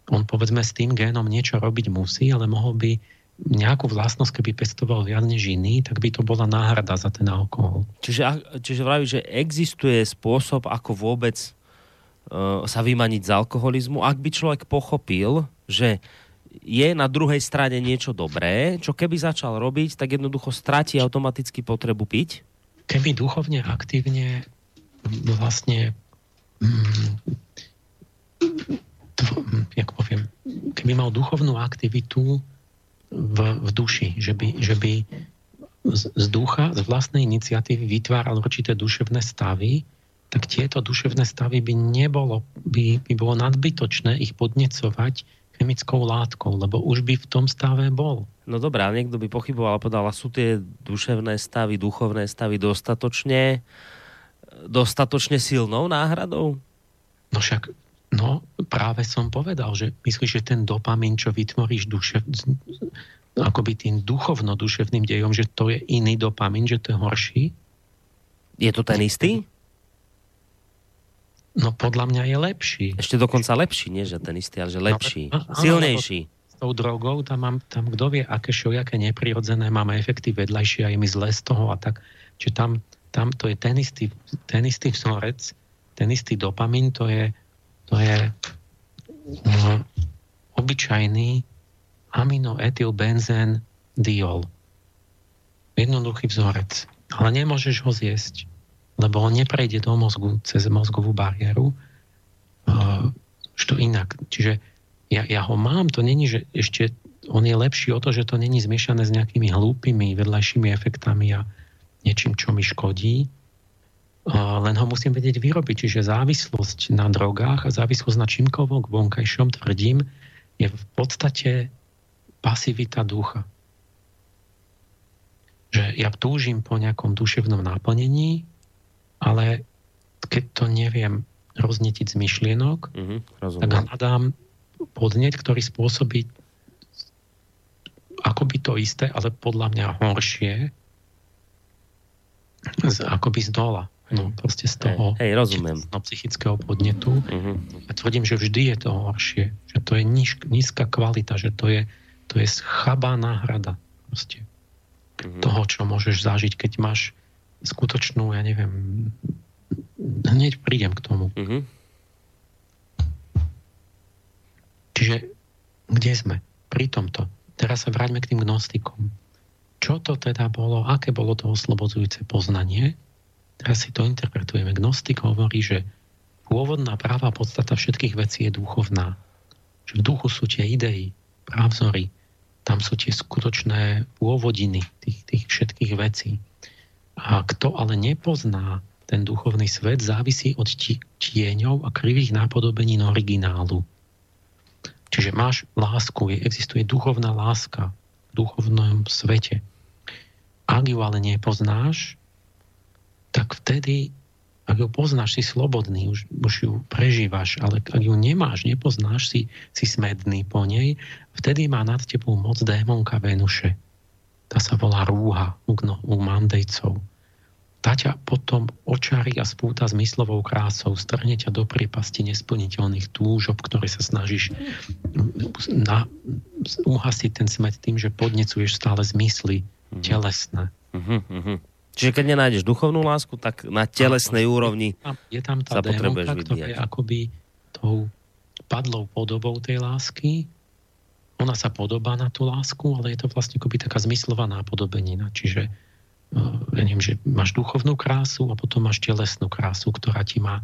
Speaker 2: on povedzme s tým génom niečo robiť musí, ale mohol by nejakú vlastnosť, keby pestoval viac než iný, tak by to bola náhrada za ten alkohol.
Speaker 1: Čiže, čiže vraví, že existuje spôsob, ako vôbec uh, sa vymaniť z alkoholizmu, ak by človek pochopil, že je na druhej strane niečo dobré, čo keby začal robiť, tak jednoducho stratí automaticky potrebu piť?
Speaker 2: Keby duchovne aktívne vlastne mm, jak poviem, keby mal duchovnú aktivitu v, v duši, že by, že by z, z ducha, z vlastnej iniciatívy vytváral určité duševné stavy, tak tieto duševné stavy by nebolo, by, by bolo nadbytočné ich podnecovať chemickou látkou, lebo už by v tom stave bol.
Speaker 1: No dobré, ale niekto by pochyboval a povedal, sú tie duševné stavy, duchovné stavy dostatočne dostatočne silnou náhradou?
Speaker 2: No však No, práve som povedal, že myslíš, že ten dopamin, čo vytvoríš duše, akoby tým duchovno-duševným dejom, že to je iný dopamin, že to je horší?
Speaker 1: Je to ten istý?
Speaker 2: No podľa mňa je lepší.
Speaker 1: Ešte dokonca lepší, nie že ten istý, ale že no, lepší. No, áno, silnejší.
Speaker 2: S tou drogou tam mám, tam kto vie, aké šojaké neprirodzené máme efekty vedľajšie a je mi zle z toho a tak. Čiže tam, tam to je ten istý, ten istý vzorec, ten istý dopamin, to je to je no, obyčajný aminoetylbenzén diol. Jednoduchý vzorec. Ale nemôžeš ho zjesť, lebo on neprejde do mozgu cez mozgovú bariéru uh, to inak. Čiže ja, ja ho mám, to není, že ešte on je lepší o to, že to není zmiešané s nejakými hlúpými vedľajšími efektami a niečím, čo mi škodí. Len ho musím vedieť vyrobiť. Čiže závislosť na drogách a závislosť na čímkovom vonkajšom, tvrdím, je v podstate pasivita ducha. Že ja túžim po nejakom duševnom náplnení, ale keď to neviem roznetiť z myšlienok, mm-hmm, tak hľadám podneť, ktorý spôsobí akoby to isté, ale podľa mňa horšie, z, akoby z dola. No, proste z toho
Speaker 1: hey, hey, rozumiem.
Speaker 2: Psychického podnetu. Uh-huh. Ja tvrdím, že vždy je to horšie. Že to je níž, nízka kvalita, že to je, to je chabá náhrada proste. Uh-huh. toho, čo môžeš zažiť, keď máš skutočnú, ja neviem, hneď prídem k tomu. Uh-huh. Čiže kde sme? Pri tomto. Teraz sa vráťme k tým gnostikom. Čo to teda bolo? Aké bolo to oslobodzujúce poznanie? Teraz si to interpretujeme. Gnostik hovorí, že pôvodná práva podstata všetkých vecí je duchovná. Že v duchu sú tie idei, právzory, tam sú tie skutočné pôvodiny tých, tých všetkých vecí. A kto ale nepozná ten duchovný svet, závisí od tieňov a krivých nápodobenín originálu. Čiže máš lásku, je, existuje duchovná láska v duchovnom svete. Ak ju ale nepoznáš, tak vtedy, ak ju poznáš, si slobodný, už, už ju prežívaš, ale ak ju nemáš, nepoznáš, si, si smedný po nej, vtedy má nad tebou moc démonka Venuše. Tá sa volá rúha u, u mandejcov tá ťa potom očári a spúta zmyslovou krásou, strhne ťa do priepasti nesplniteľných túžob, ktoré sa snažíš na, uhasiť ten smet tým, že podnecuješ stále zmysly mm-hmm. telesné.
Speaker 1: Mm-hmm. Čiže keď nenájdeš duchovnú lásku, tak na telesnej úrovni
Speaker 2: je tam tá sa potrebuješ ktorá je akoby tou padlou podobou tej lásky. Ona sa podobá na tú lásku, ale je to vlastne akoby taká zmyslová nápodobenina. Čiže ja neviem, že máš duchovnú krásu a potom máš telesnú krásu, ktorá ti má,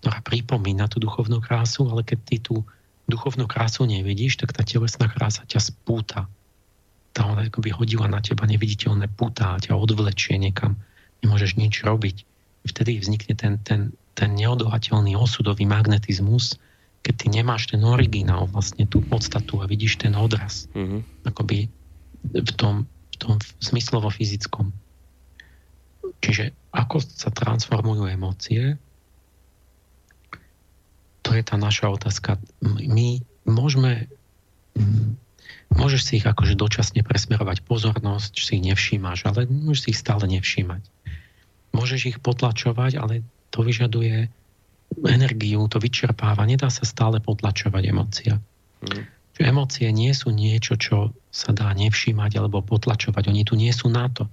Speaker 2: ktorá pripomína tú duchovnú krásu, ale keď ty tú duchovnú krásu nevidíš, tak tá telesná krása ťa spúta. Tá ona by hodila na teba neviditeľné putá, ťa odvlečie niekam. Nemôžeš nič robiť. Vtedy vznikne ten, ten, ten neodolateľný osudový magnetizmus, keď ty nemáš ten originál, vlastne tú podstatu a vidíš ten odraz. Mm-hmm. Akoby v tom, v tom zmyslovo-fyzickom. Čiže ako sa transformujú emócie, to je tá naša otázka. My môžeme, môžeš si ich akože dočasne presmerovať pozornosť, či si ich nevšímaš, ale môžeš si ich stále nevšímať. Môžeš ich potlačovať, ale to vyžaduje energiu, to vyčerpáva. Nedá sa stále potlačovať emócia. Hmm. emócie nie sú niečo, čo sa dá nevšímať alebo potlačovať. Oni tu nie sú na to.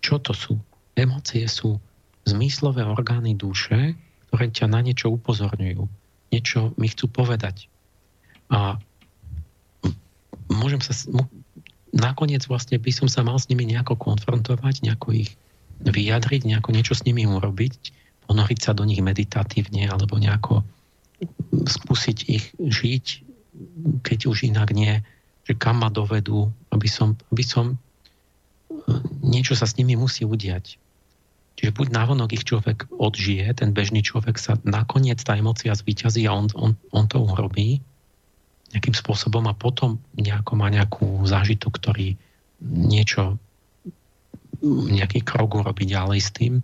Speaker 2: Čo to sú? Emócie sú zmyslové orgány duše, ktoré ťa na niečo upozorňujú. Niečo mi chcú povedať. A môžem sa... Nakoniec vlastne by som sa mal s nimi nejako konfrontovať, nejako ich vyjadriť, nejako niečo s nimi urobiť, ponoriť sa do nich meditatívne alebo nejako skúsiť ich žiť, keď už inak nie, že kam ma dovedú, aby som, aby som niečo sa s nimi musí udiať. Čiže buď návonok ich človek odžije, ten bežný človek sa nakoniec tá emocia zvyťazí a on, on, on to urobí nejakým spôsobom a potom nejako má nejakú zážitok, ktorý niečo, nejaký krok urobí ďalej s tým.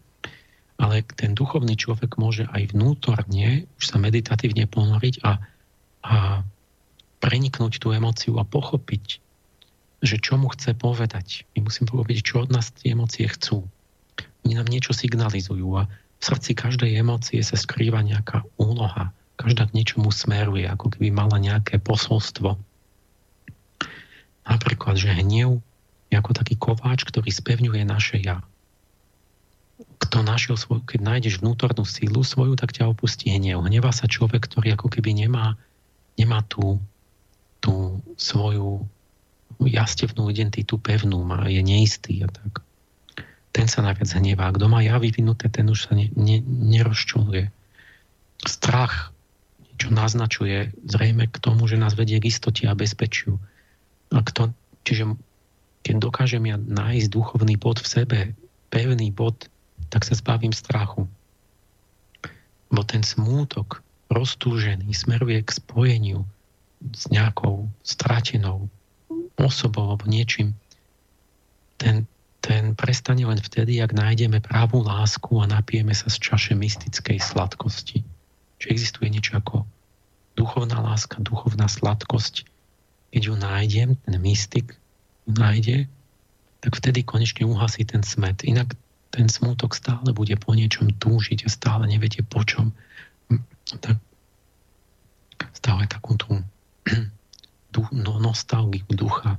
Speaker 2: Ale ten duchovný človek môže aj vnútorne už sa meditatívne ponoriť a, a preniknúť tú emóciu a pochopiť, že čo mu chce povedať. My musíme povedať, čo od nás tie emócie chcú oni nám niečo signalizujú a v srdci každej emócie sa skrýva nejaká úloha. Každá k niečomu smeruje, ako keby mala nejaké posolstvo. Napríklad, že hnev je ako taký kováč, ktorý spevňuje naše ja. Kto našiel svoj, keď nájdeš vnútornú sílu svoju, tak ťa opustí hnev. Hnevá sa človek, ktorý ako keby nemá, nemá tú, tú svoju jastevnú identitu pevnú, má, je neistý a tak ten sa najviac hnevá. Kto má ja vyvinuté, ten už sa ne, ne, nerozčuluje. Strach čo naznačuje zrejme k tomu, že nás vedie k istote a bezpečiu. A kto, čiže keď dokážem ja nájsť duchovný bod v sebe, pevný bod, tak sa zbavím strachu. Bo ten smútok roztúžený smeruje k spojeniu s nejakou stratenou osobou alebo niečím. Ten, ten prestane len vtedy, ak nájdeme právú lásku a napijeme sa z čaše mystickej sladkosti. Či existuje niečo ako duchovná láska, duchovná sladkosť. Keď ju nájdem, ten mystik ju nájde, tak vtedy konečne uhasí ten smet. Inak ten smútok stále bude po niečom túžiť a stále neviete po čom. Tak stále takú tú no, nostalgiu ducha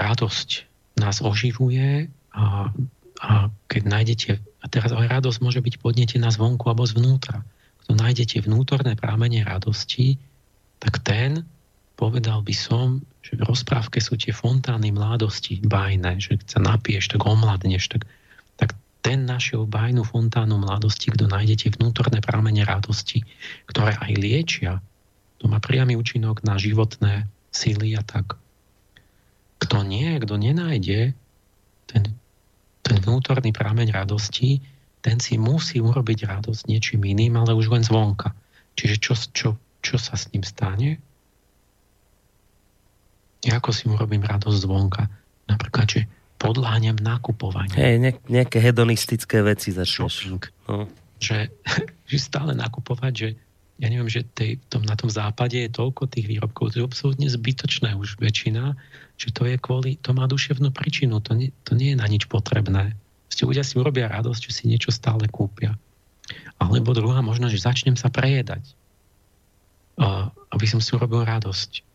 Speaker 2: radosť nás oživuje a, a keď nájdete, a teraz ale radosť môže byť podnetená zvonku alebo zvnútra. Kto nájdete vnútorné prámenie radosti, tak ten, povedal by som, že v rozprávke sú tie fontány mladosti bajné, že keď sa napiješ, tak omladneš, tak, tak ten našiel bajnú fontánu mladosti, kto nájdete vnútorné prámenie radosti, ktoré aj liečia, to má priamy účinok na životné síly a tak kto nie, kto nenájde ten, ten vnútorný prameň radosti, ten si musí urobiť radosť niečím iným, ale už len zvonka. Čiže čo, čo, čo sa s ním stane? Ja ako si urobím radosť zvonka? Napríklad, že podláňam nakupovanie.
Speaker 1: Hej, ne, nejaké hedonistické veci začneš.
Speaker 2: No. Že, že stále nakupovať, že ja neviem, že tej, tom, na tom západe je toľko tých výrobkov, to je absolútne zbytočné už väčšina, že to je kvôli, to má duševnú príčinu, to nie, to nie je na nič potrebné. Ste ľudia si urobia radosť, že si niečo stále kúpia. Alebo druhá možnosť, že začnem sa prejedať, aby som si urobil radosť.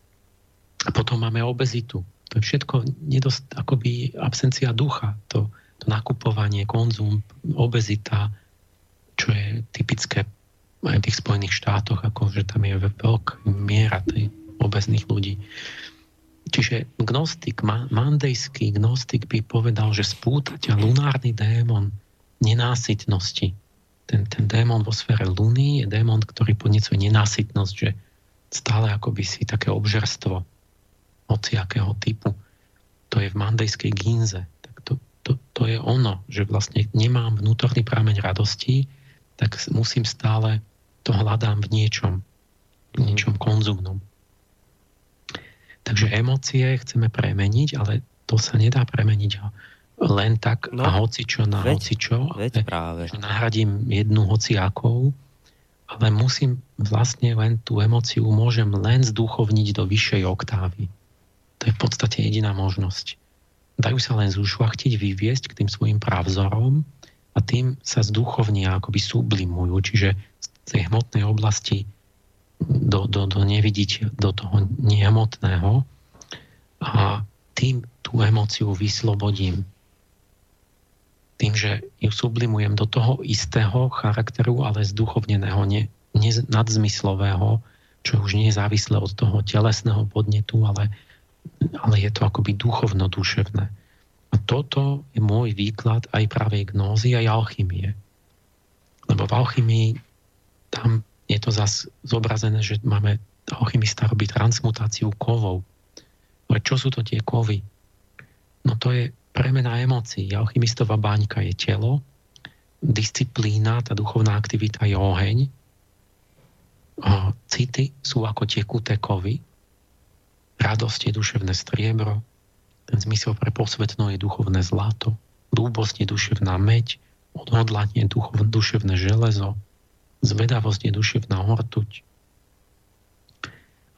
Speaker 2: A potom máme obezitu. To je všetko nedost, akoby absencia ducha. To, to nakupovanie, konzum, obezita, čo je typické aj v tých Spojených štátoch, ako že tam je veľká miera tej obezných ľudí. Čiže gnostik, mandejský gnostik by povedal, že spúta ťa lunárny démon nenásytnosti. Ten, ten démon vo sfére Luny je démon, ktorý podnecuje nenásytnosť, že stále akoby si také obžerstvo akého typu. To je v mandejskej ginze. Tak to, to, to je ono, že vlastne nemám vnútorný prámeň radosti, tak musím stále to hľadám v niečom, v mhm. niečom konzumnom. Takže emócie chceme premeniť, ale to sa nedá premeniť len tak no, a hocičo na veď, hocičo.
Speaker 1: Veď práve.
Speaker 2: Že nahradím jednu hociakou, ale musím vlastne len tú emóciu môžem len zduchovniť do vyššej oktávy. To je v podstate jediná možnosť. Dajú sa len zušlachtiť, vyviesť k tým svojim pravzorom a tým sa zduchovnia, akoby sublimujú, čiže tej hmotnej oblasti do, do, do nevidieť, do toho nehmotného a tým tú emóciu vyslobodím. Tým, že ju sublimujem do toho istého charakteru, ale zduchovneného, ne, ne, nadzmyslového, čo už nie je závislé od toho telesného podnetu, ale, ale je to akoby duchovno-duševné. A toto je môj výklad aj pravej gnózy, aj alchymie. Lebo v alchymii tam je to zase zobrazené, že máme alchymista robí transmutáciu kovov. Ale čo sú to tie kovy? No to je premena emócií. Alchymistová baňka je telo, disciplína, tá duchovná aktivita je oheň, city sú ako tekuté kovy, radosť je duševné striebro, ten zmysel pre posvetno je duchovné zlato, dúbosť je duševná meď, odhodlanie duchovné duševné železo, Zvedavosť je duševná hortuť.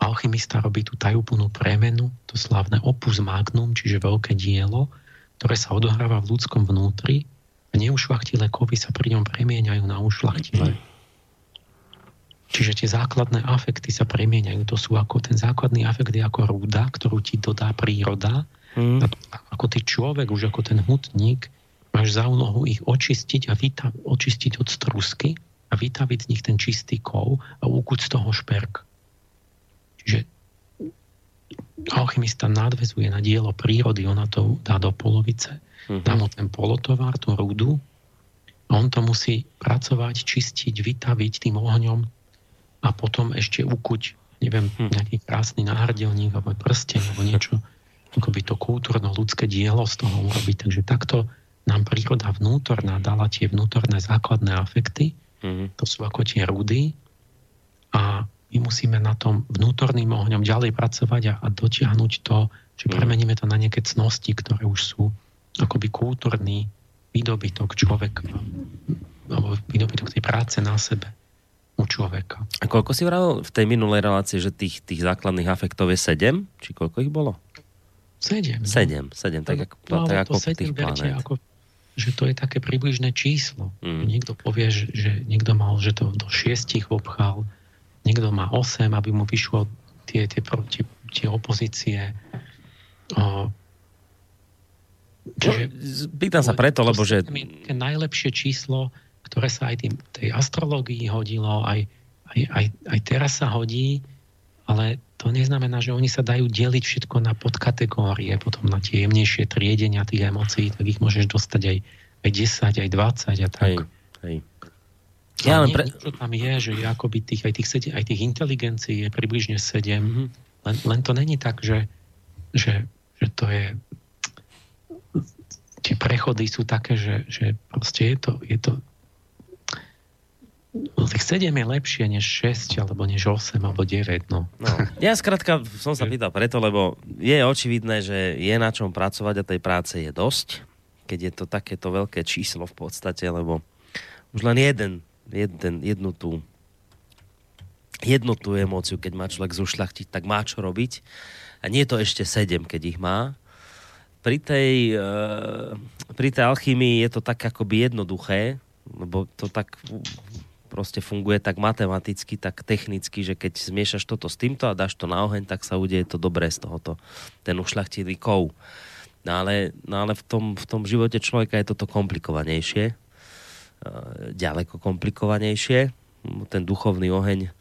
Speaker 2: Alchymista robí tú tajúplnú premenu, to slávne opus magnum, čiže veľké dielo, ktoré sa odohráva v ľudskom vnútri a neušlachtilé kovy sa pri ňom premieňajú na ušlachtilé. Čiže tie základné afekty sa premieňajú. To sú ako ten základný afekt je ako rúda, ktorú ti dodá príroda. Mm. Ako ty človek, už ako ten hutník, máš za úlohu ich očistiť a vyta, očistiť od strusky a vytaviť z nich ten čistý kov a úkuť z toho šperk. Čiže alchymista nadvezuje na dielo prírody, ona to dá do polovice, mm-hmm. dá mu ten polotovar, tú rudu A on to musí pracovať, čistiť, vytaviť tým ohňom a potom ešte ukuť, neviem, hm. nejaký krásny náhrdelník alebo prsten alebo niečo, ako by to kultúrno ľudské dielo z toho urobiť. Takže takto nám príroda vnútorná dala tie vnútorné základné afekty, mm-hmm. to sú ako tie rudy a my musíme na tom vnútorným ohňom ďalej pracovať a, a dotiahnuť to, že mhm. premeníme to na nejaké cnosti, ktoré už sú akoby kultúrny výdobytok človeka alebo výdobytok tej práce na sebe u človeka.
Speaker 1: A koľko si vral v tej minulej relácii, že tých, tých základných afektov je sedem? Či koľko ich bolo?
Speaker 2: Sedem. No.
Speaker 1: Sedem, sedem, tak, ako, no, tak ako tých planét. Ako,
Speaker 2: že to je také približné číslo. Mm. Niekto povie, že, že niekto mal, že to do šiestich obchal, niekto má osem, aby mu vyšlo tie, tie, tie, tie opozície. O,
Speaker 1: Čiže, Pýtam sa preto, lebo že...
Speaker 2: Najlepšie číslo, ktoré sa aj tým, tej astrológii hodilo, aj, aj, aj, aj teraz sa hodí, ale to neznamená, že oni sa dajú deliť všetko na podkategórie, potom na tie jemnejšie triedenia tých emócií, tak ich môžeš dostať aj, aj 10, aj 20 a tak. Hej, hej. Ja len pre... Niečo tam je, že akoby tých, aj, tých, aj tých inteligencií je približne 7, mm-hmm. len, len to není tak, že, že, že to je tie prechody sú také, že, že proste je to, je to No, tých 7 je lepšie než 6, alebo než 8, alebo 9. No.
Speaker 1: No. Ja skrátka som sa pýtal preto, lebo je očividné, že je na čom pracovať a tej práce je dosť, keď je to takéto veľké číslo v podstate, lebo už len jeden, jeden jednu tú jednu tú emóciu, keď má človek zušľachtiť, tak má čo robiť. A nie je to ešte 7, keď ich má pri tej, uh, pri tej alchymii je to tak akoby jednoduché, lebo to tak proste funguje tak matematicky, tak technicky, že keď zmiešaš toto s týmto a dáš to na oheň, tak sa udeje to dobré z tohoto, ten ušľachtilý kov. No ale, no ale v, tom, v tom živote človeka je toto komplikovanejšie, uh, ďaleko komplikovanejšie. Ten duchovný oheň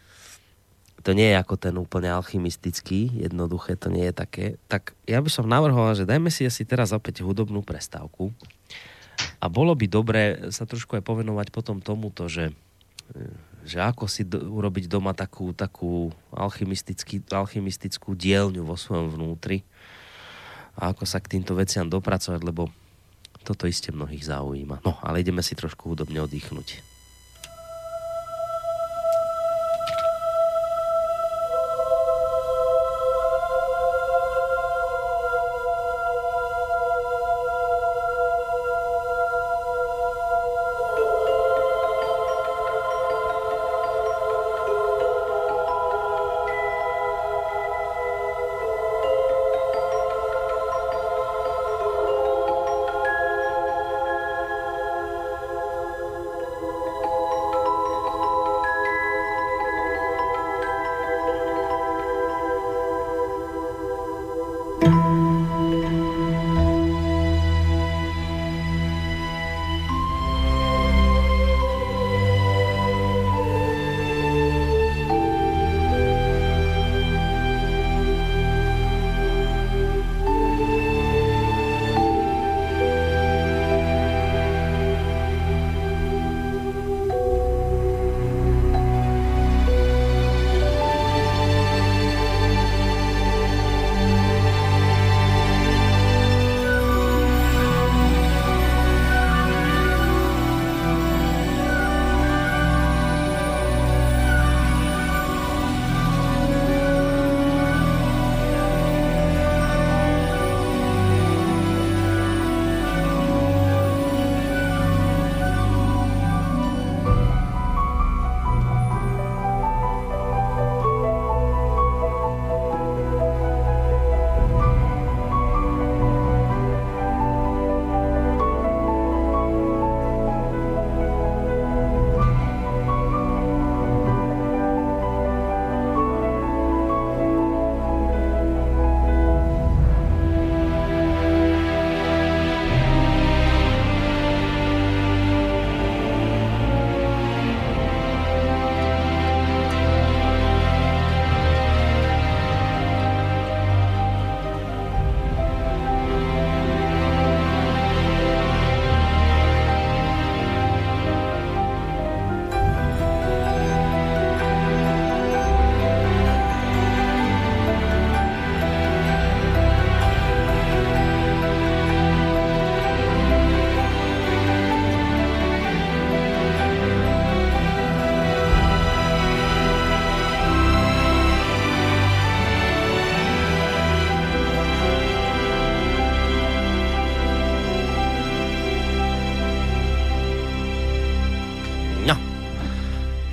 Speaker 1: to nie je ako ten úplne alchymistický, jednoduché to nie je také. Tak ja by som navrhoval, že dajme si asi teraz opäť hudobnú prestávku a bolo by dobré sa trošku aj povenovať potom tomuto, že, že ako si do, urobiť doma takú, takú alchymistickú dielňu vo svojom vnútri a ako sa k týmto veciam dopracovať, lebo toto iste mnohých zaujíma. No, ale ideme si trošku hudobne oddychnúť.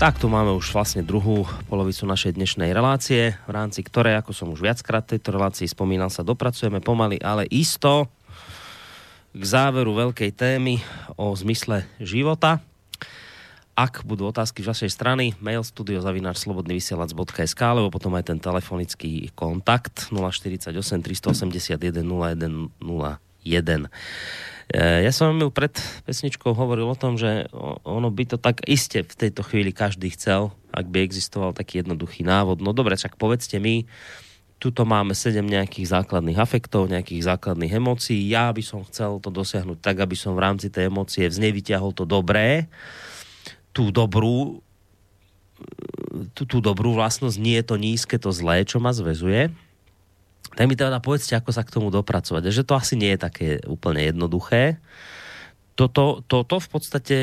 Speaker 1: Tak tu máme už vlastne druhú polovicu našej dnešnej relácie, v rámci ktorej, ako som už viackrát tejto relácii spomínal, sa dopracujeme pomaly, ale isto k záveru veľkej témy o zmysle života. Ak budú otázky z vašej strany, mail studiozavináčslobodnyvysielac.sk alebo potom aj ten telefonický kontakt 048 381 0101. Ja som mi pred pesničkou hovoril o tom, že ono by to tak iste v tejto chvíli každý chcel, ak by existoval taký jednoduchý návod. No dobre, čak povedzte mi, tuto máme sedem nejakých základných afektov, nejakých základných emócií. Ja by som chcel to dosiahnuť tak, aby som v rámci tej emócie z to dobré, tú dobrú, tú, tú dobrú vlastnosť, nie je to nízke, to zlé, čo ma zväzuje tak mi teda povedzte, ako sa k tomu dopracovať. Že to asi nie je také úplne jednoduché. Toto, toto, v podstate,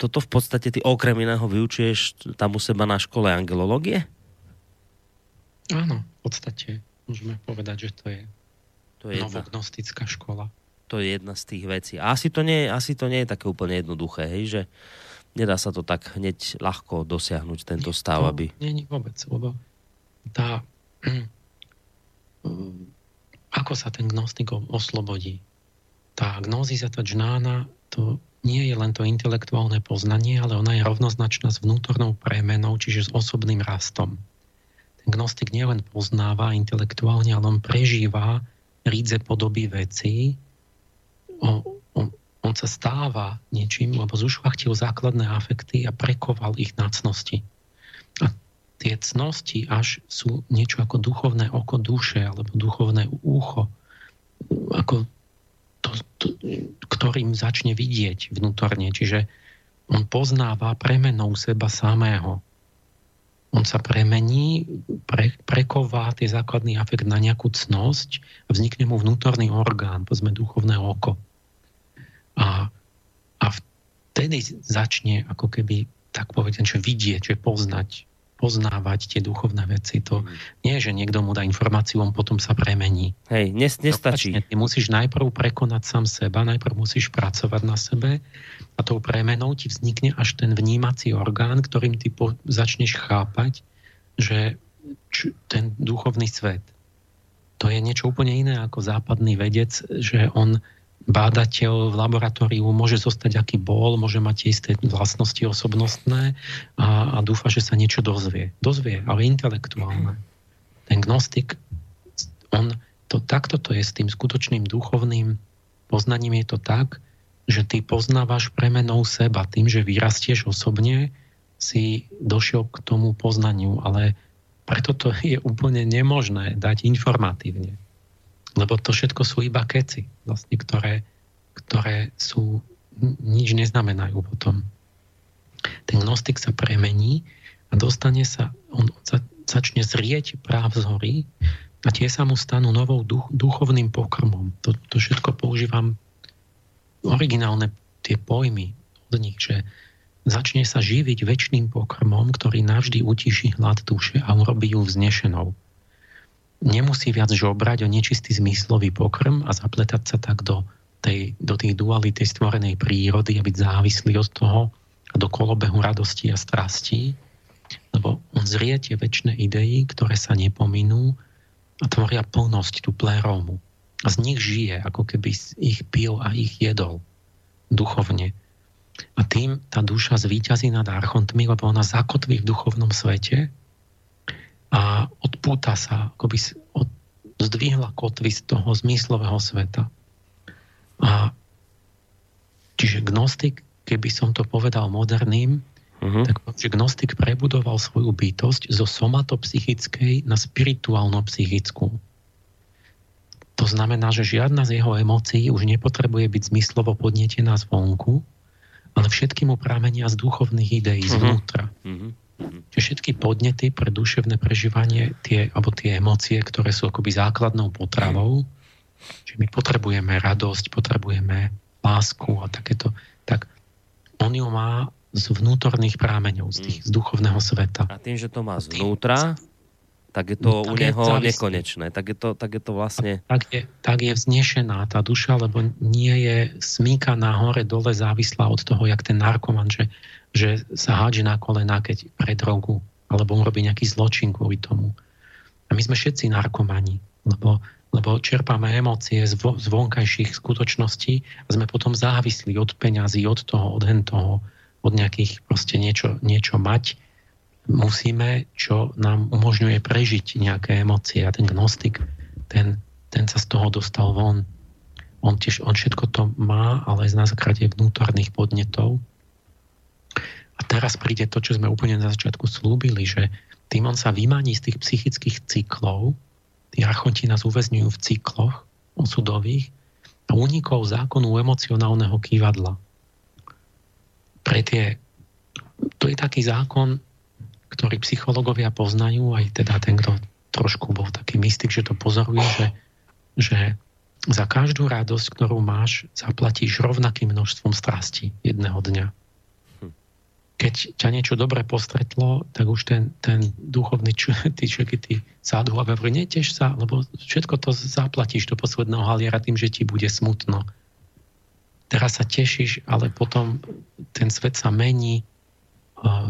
Speaker 1: toto v podstate ty okrem iného vyučuješ tam u seba na škole angelológie?
Speaker 2: Áno, v podstate môžeme povedať, že to je, to je novognostická škola.
Speaker 1: To je jedna z tých vecí. A asi to nie, asi to nie je také úplne jednoduché, hej, že nedá sa to tak hneď ľahko dosiahnuť, tento stav, to aby...
Speaker 2: Nie, nie vôbec, lebo tá ako sa ten gnostik oslobodí. Tá gnózisa, tá džnána, to nie je len to intelektuálne poznanie, ale ona je rovnoznačná s vnútornou premenou, čiže s osobným rastom. Ten gnostik nielen poznáva intelektuálne, ale on prežíva rídze podoby vecí. O, on, on sa stáva niečím, lebo zušvachtil základné afekty a prekoval ich nácnosti. A tie cnosti až sú niečo ako duchovné oko duše alebo duchovné ucho, ako to, to, ktorým začne vidieť vnútorne. Čiže on poznáva premenou seba samého. On sa premení, pre, preková tie základný afekt na nejakú cnosť a vznikne mu vnútorný orgán, povedzme duchovné oko. A, a vtedy začne ako keby tak povedať, že vidieť, že poznať poznávať tie duchovné veci. To mhm. nie je, že niekto mu dá informáciu, on potom sa premení.
Speaker 1: Hej, nes, nestačí.
Speaker 2: ty musíš najprv prekonať sám seba, najprv musíš pracovať na sebe a tou premenou ti vznikne až ten vnímací orgán, ktorým ty po, začneš chápať, že č, ten duchovný svet to je niečo úplne iné ako západný vedec, že on bádateľ v laboratóriu môže zostať aký bol, môže mať isté vlastnosti osobnostné a, a dúfa, že sa niečo dozvie. Dozvie, ale intelektuálne. Ten gnostik, on to, takto to je s tým skutočným duchovným poznaním je to tak, že ty poznávaš premenou seba tým, že vyrastieš osobne, si došiel k tomu poznaniu, ale preto to je úplne nemožné dať informatívne. Lebo to všetko sú iba keci, vlastne, ktoré, ktoré sú, nič neznamenajú potom. Ten gnostik sa premení a dostane sa, on sa, začne zrieť práv z hory a tie sa mu stanú novou duch, duchovným pokrmom. To, to všetko používam originálne tie pojmy od nich, že začne sa živiť väčšným pokrmom, ktorý navždy utiší hlad duše a urobí ju vznešenou nemusí viac žobrať o nečistý zmyslový pokrm a zapletať sa tak do, tej, do tých duality stvorenej prírody a byť závislý od toho a do kolobehu radosti a strastí, lebo on zrie tie väčšie idei, ktoré sa nepominú a tvoria plnosť, tú pléromu. A z nich žije, ako keby ich pil a ich jedol duchovne. A tým tá duša zvíťazí nad archontmi, lebo ona zakotví v duchovnom svete a odpúta sa, ako by od, zdvihla kotvy z toho zmyslového sveta. A čiže gnostik, keby som to povedal moderným, uh-huh. tak že gnostik prebudoval svoju bytosť zo somatopsychickej na spirituálno-psychickú. To znamená, že žiadna z jeho emócií už nepotrebuje byť zmyslovo podnietená zvonku, ale všetky mu pramenia z duchovných ideí uh-huh. zvnútra. Uh-huh. Čiže všetky podnety pre duševné prežívanie, tie, alebo tie emócie, ktoré sú akoby základnou potravou, že my potrebujeme radosť, potrebujeme lásku a takéto, tak on ju má z vnútorných prámeňov, z, tých, z duchovného sveta.
Speaker 1: A tým, že to má zvnútra, tak je to tak u neho závislý. nekonečné. Tak je to, tak je to vlastne...
Speaker 2: Tak je, tak je vznešená tá duša, lebo nie je smíkaná hore dole závislá od toho, jak ten narkoman, že, že sa hádže na kolená, keď pre drogu, alebo on robí nejaký zločin kvôli tomu. A my sme všetci narkomani, lebo, lebo čerpáme emócie z, vo, z vonkajších skutočností a sme potom závislí od peňazí, od toho, od hen toho, od nejakých proste niečo, niečo mať musíme, čo nám umožňuje prežiť nejaké emócie. A ten gnostik, ten, ten sa z toho dostal von. On, tiež, on všetko to má, ale na základe vnútorných podnetov. A teraz príde to, čo sme úplne na začiatku slúbili, že tým on sa vymaní z tých psychických cyklov, tí archonti nás uväzňujú v cykloch osudových a unikov zákonu emocionálneho kývadla. Pre tie, to je taký zákon, ktorý psychológovia poznajú, aj teda ten, kto trošku bol taký mystik, že to pozoruje, že, že za každú radosť, ktorú máš, zaplatíš rovnakým množstvom strasti jedného dňa. Hm. Keď ťa niečo dobre postretlo, tak už ten, ten duchovný č- tí, tí sádu a hovorí, neteš sa, lebo všetko to zaplatíš do posledného haliera tým, že ti bude smutno. Teraz sa tešíš, ale potom ten svet sa mení,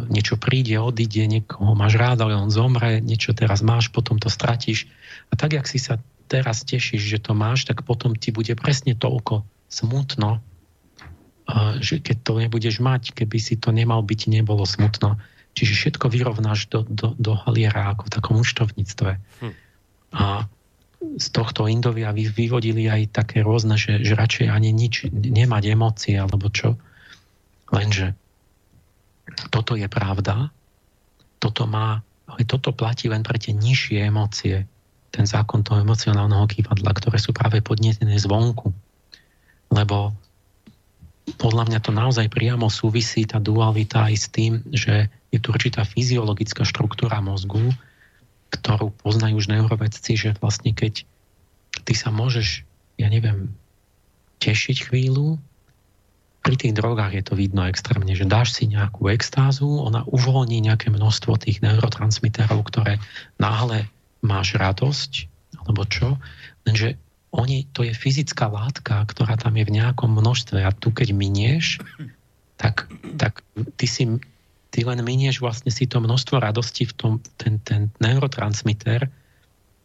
Speaker 2: niečo príde, odíde, niekoho máš rád, ale on zomre, niečo teraz máš, potom to stratíš. A tak, jak si sa teraz tešíš, že to máš, tak potom ti bude presne toľko smutno, že keď to nebudeš mať, keby si to nemal byť, nebolo smutno. Čiže všetko vyrovnáš do, do, do haliera ako v takom účtovníctve. Hm. A z tohto Indovia vyvodili aj také rôzne, že, že radšej ani nič nemať emócie, alebo čo. Lenže toto je pravda, toto má, ale toto platí len pre tie nižšie emócie, ten zákon toho emocionálneho kývadla, ktoré sú práve podnetené zvonku. Lebo podľa mňa to naozaj priamo súvisí tá dualita aj s tým, že je tu určitá fyziologická štruktúra mozgu, ktorú poznajú už neurovedci, že vlastne keď ty sa môžeš, ja neviem, tešiť chvíľu, pri tých drogách je to vidno extrémne, že dáš si nejakú extázu, ona uvoľní nejaké množstvo tých neurotransmiterov, ktoré náhle máš radosť, alebo čo, lenže oni, to je fyzická látka, ktorá tam je v nejakom množstve a tu keď minieš, tak, tak ty si ty len minieš vlastne si to množstvo radosti v tom, ten, ten neurotransmiter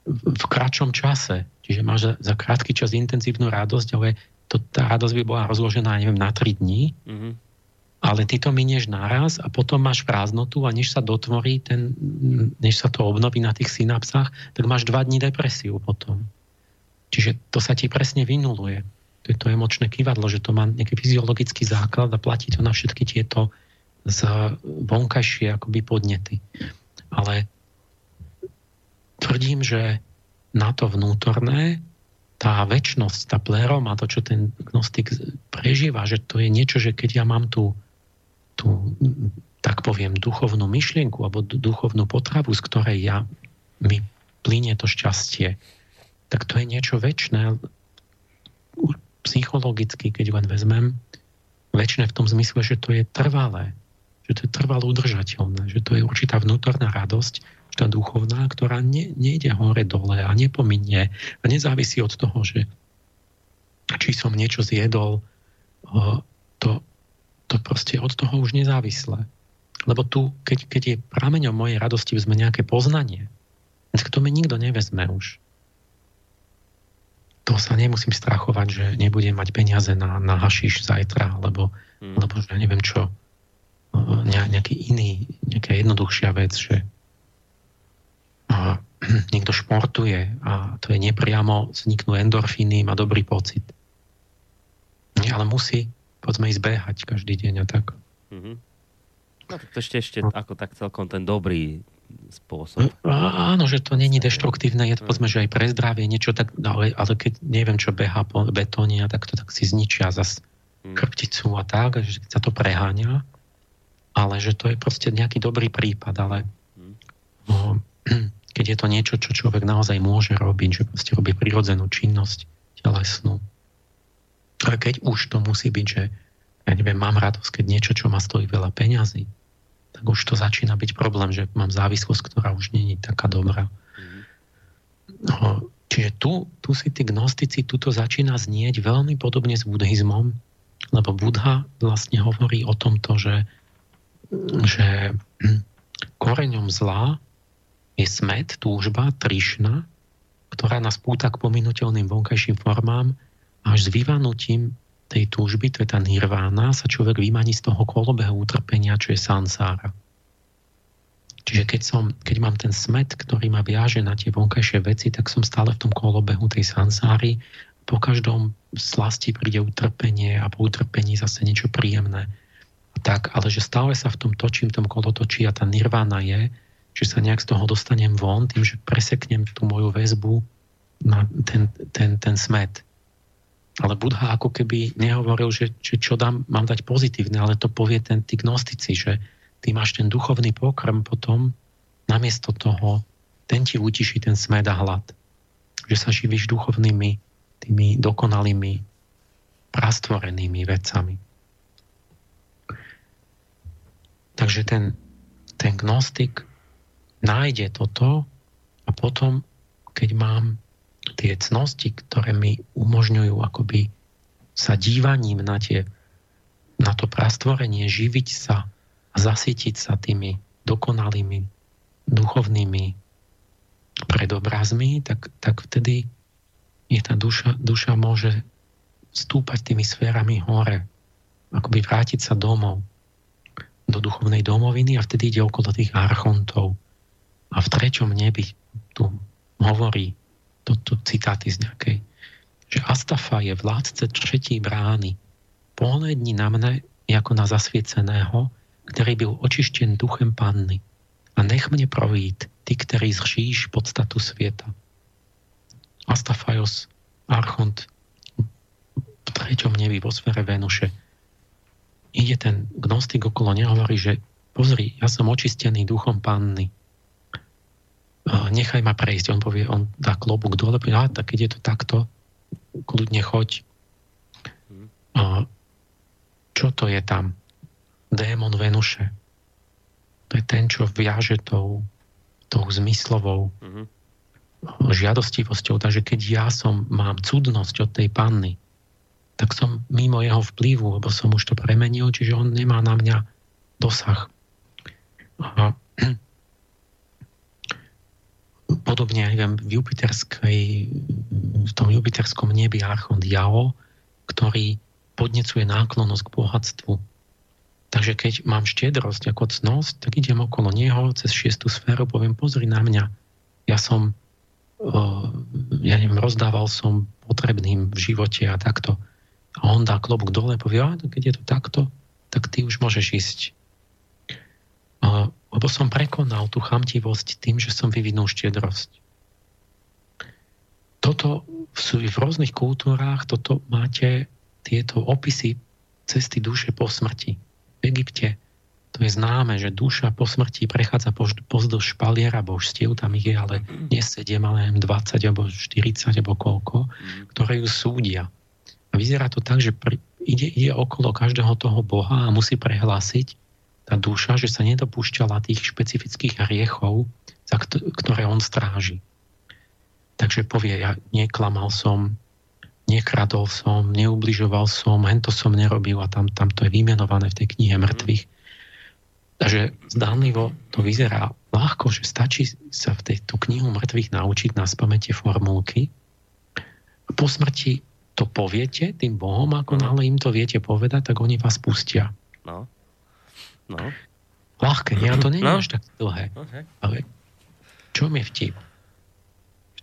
Speaker 2: v kratšom čase. Čiže máš za, za krátky čas intenzívnu radosť, ale to, tá radosť by bola rozložená, neviem, na 3 dní, mm-hmm. ale ty to minieš naraz a potom máš prázdnotu a než sa dotvorí, ten, než sa to obnoví na tých synapsách, tak máš 2 dní depresiu potom. Čiže to sa ti presne vynuluje. To je to emočné kývadlo, že to má nejaký fyziologický základ a platí to na všetky tieto z vonkajšie akoby podnety. Ale tvrdím, že na to vnútorné tá väčnosť, tá pleroma, to, čo ten gnostik prežíva, že to je niečo, že keď ja mám tú, tú tak poviem, duchovnú myšlienku alebo duchovnú potravu, z ktorej ja mi plinie to šťastie, tak to je niečo väčšné, psychologicky, keď len vezmem, väčšie v tom zmysle, že to je trvalé, že to je trvalo udržateľné, že to je určitá vnútorná radosť, tá duchovná, ktorá ne, nejde hore-dole a nepominie a nezávisí od toho, že či som niečo zjedol, to, to proste od toho už nezávislé. Lebo tu, keď, keď je prameňom mojej radosti sme nejaké poznanie, tak to mi nikto nevezme už. To sa nemusím strachovať, že nebudem mať peniaze na, na hašiš zajtra, alebo, hmm. alebo že neviem čo, nejaký iný, nejaká jednoduchšia vec, že a niekto športuje a to je nepriamo, vzniknú endorfíny, má dobrý pocit. Ale musí, povedzme, ísť behať každý deň a tak. Mm-hmm.
Speaker 1: No to ešte, ešte ako tak celkom ten dobrý spôsob.
Speaker 2: A, áno, že to není deštruktívne, je to povedzme, že aj pre zdravie niečo tak, ale, ale keď neviem, čo beha po betóne, tak to tak si zničia zas mm. krpticu a tak, že sa to preháňa, ale že to je proste nejaký dobrý prípad, ale mm. no, keď je to niečo, čo človek naozaj môže robiť, že proste robí prirodzenú činnosť telesnú. Ale keď už to musí byť, že ja neviem, mám radosť, keď niečo, čo ma stojí veľa peňazí, tak už to začína byť problém, že mám závislosť, ktorá už není taká dobrá. No, čiže tu, tu si tí gnostici, tuto začína znieť veľmi podobne s buddhizmom, lebo Buddha vlastne hovorí o tomto, že, že koreňom zla je smet, túžba, trišna, ktorá nás púta k pominuteľným vonkajším formám až s vyvanutím tej túžby, to je tá nirvána, sa človek vymaní z toho kolobehu utrpenia, čo je sansára. Čiže keď, som, keď mám ten smet, ktorý ma viaže na tie vonkajšie veci, tak som stále v tom kolobehu tej sansáry. Po každom slasti príde utrpenie a po utrpení zase niečo príjemné. Tak, ale že stále sa v tom točím, v tom kolotočí a tá nirvána je, že sa nejak z toho dostanem von tým, že preseknem tú moju väzbu na ten, ten, ten smet. Ale Budha ako keby nehovoril, že, že čo dám, mám dať pozitívne, ale to povie ten, tí gnostici, že ty máš ten duchovný pokrm potom, namiesto toho, ten ti utiší ten smed a hlad. Že sa živíš duchovnými, tými dokonalými, prastvorenými vecami. Takže ten, ten gnostik nájde toto a potom, keď mám tie cnosti, ktoré mi umožňujú akoby sa dívaním na, tie, na to prastvorenie, živiť sa a zasytiť sa tými dokonalými duchovnými predobrazmi, tak, tak vtedy je tá duša, duša môže stúpať tými sférami hore, akoby vrátiť sa domov, do duchovnej domoviny a vtedy ide okolo tých archontov. A v treťom nebi tu hovorí, toto citáty z nejakej, že Astafa je vládce tretí brány. Pohľadni na mne ako na zasvieceného, ktorý byl očištěn duchem panny. A nech mne provít, ty, ktorý zříš podstatu sveta. Astafajos, Archont, v treťom nebi, vo sfere Venuše. Ide ten gnostik okolo neho, hovorí, že pozri, ja som očistený duchom panny. Nechaj ma prejsť. On povie, on dá klobúk dole, povie, a tak keď je to takto, kľudne choď. A čo to je tam? démon Venuše. To je ten, čo viaže tou, tou zmyslovou mm-hmm. žiadostivosťou. Takže keď ja som, mám cudnosť od tej panny, tak som mimo jeho vplyvu, lebo som už to premenil, čiže on nemá na mňa dosah. A podobne, aj viem, v Jupiterskej, v tom Jupiterskom nebi Archont Jao, ktorý podnecuje náklonnosť k bohatstvu Takže keď mám štiedrosť ako cnosť, tak idem okolo neho cez šiestu sféru, poviem, pozri na mňa. Ja som, ja neviem, rozdával som potrebným v živote a takto. A on dá klobúk dole povie, a keď je to takto, tak ty už môžeš ísť. Lebo som prekonal tú chamtivosť tým, že som vyvinul štiedrosť. Toto sú v rôznych kultúrách, toto máte tieto opisy cesty duše po smrti v Egypte to je známe, že duša po smrti prechádza pozdĺž špaliera božstiev, tam ich je ale nie 7, ale 20 alebo 40 alebo koľko, ktoré ju súdia. A vyzerá to tak, že pri, ide, ide okolo každého toho Boha a musí prehlásiť tá duša, že sa nedopúšťala tých špecifických hriechov, za ktoré on stráži. Takže povie, ja neklamal som, nekradol som, neubližoval som, hento som nerobil a tam, tam to je vymenované v tej knihe mŕtvych. Takže zdánlivo to vyzerá ľahko, že stačí sa v tejto knihu mŕtvych naučiť na spamäte formulky. Po smrti to poviete tým Bohom, ako náhle im to viete povedať, tak oni vás pustia. No. No. Ľahké, nie? To nie je no. až tak dlhé. Okay. Ale čo mi vtip?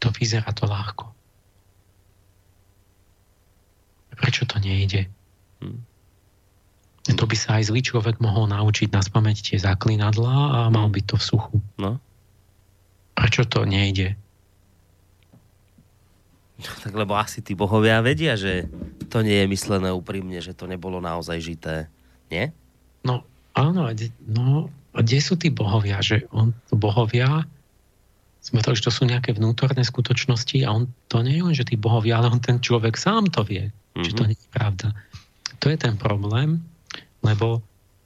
Speaker 2: To vyzerá to ľahko. Prečo to nejde? Hmm. To by sa aj zlý človek mohol naučiť na spameť tie zaklinadlá a mal by to v suchu. No. Prečo to nejde?
Speaker 1: Tak lebo asi tí bohovia vedia, že to nie je myslené úprimne, že to nebolo naozaj žité. Nie?
Speaker 2: No, áno. No, a kde sú tí bohovia? Že on, bohovia sme to, že to sú nejaké vnútorné skutočnosti a on to nie je len, že tí bohovia, ale on ten človek sám to vie, mm-hmm. že to nie je pravda. To je ten problém, lebo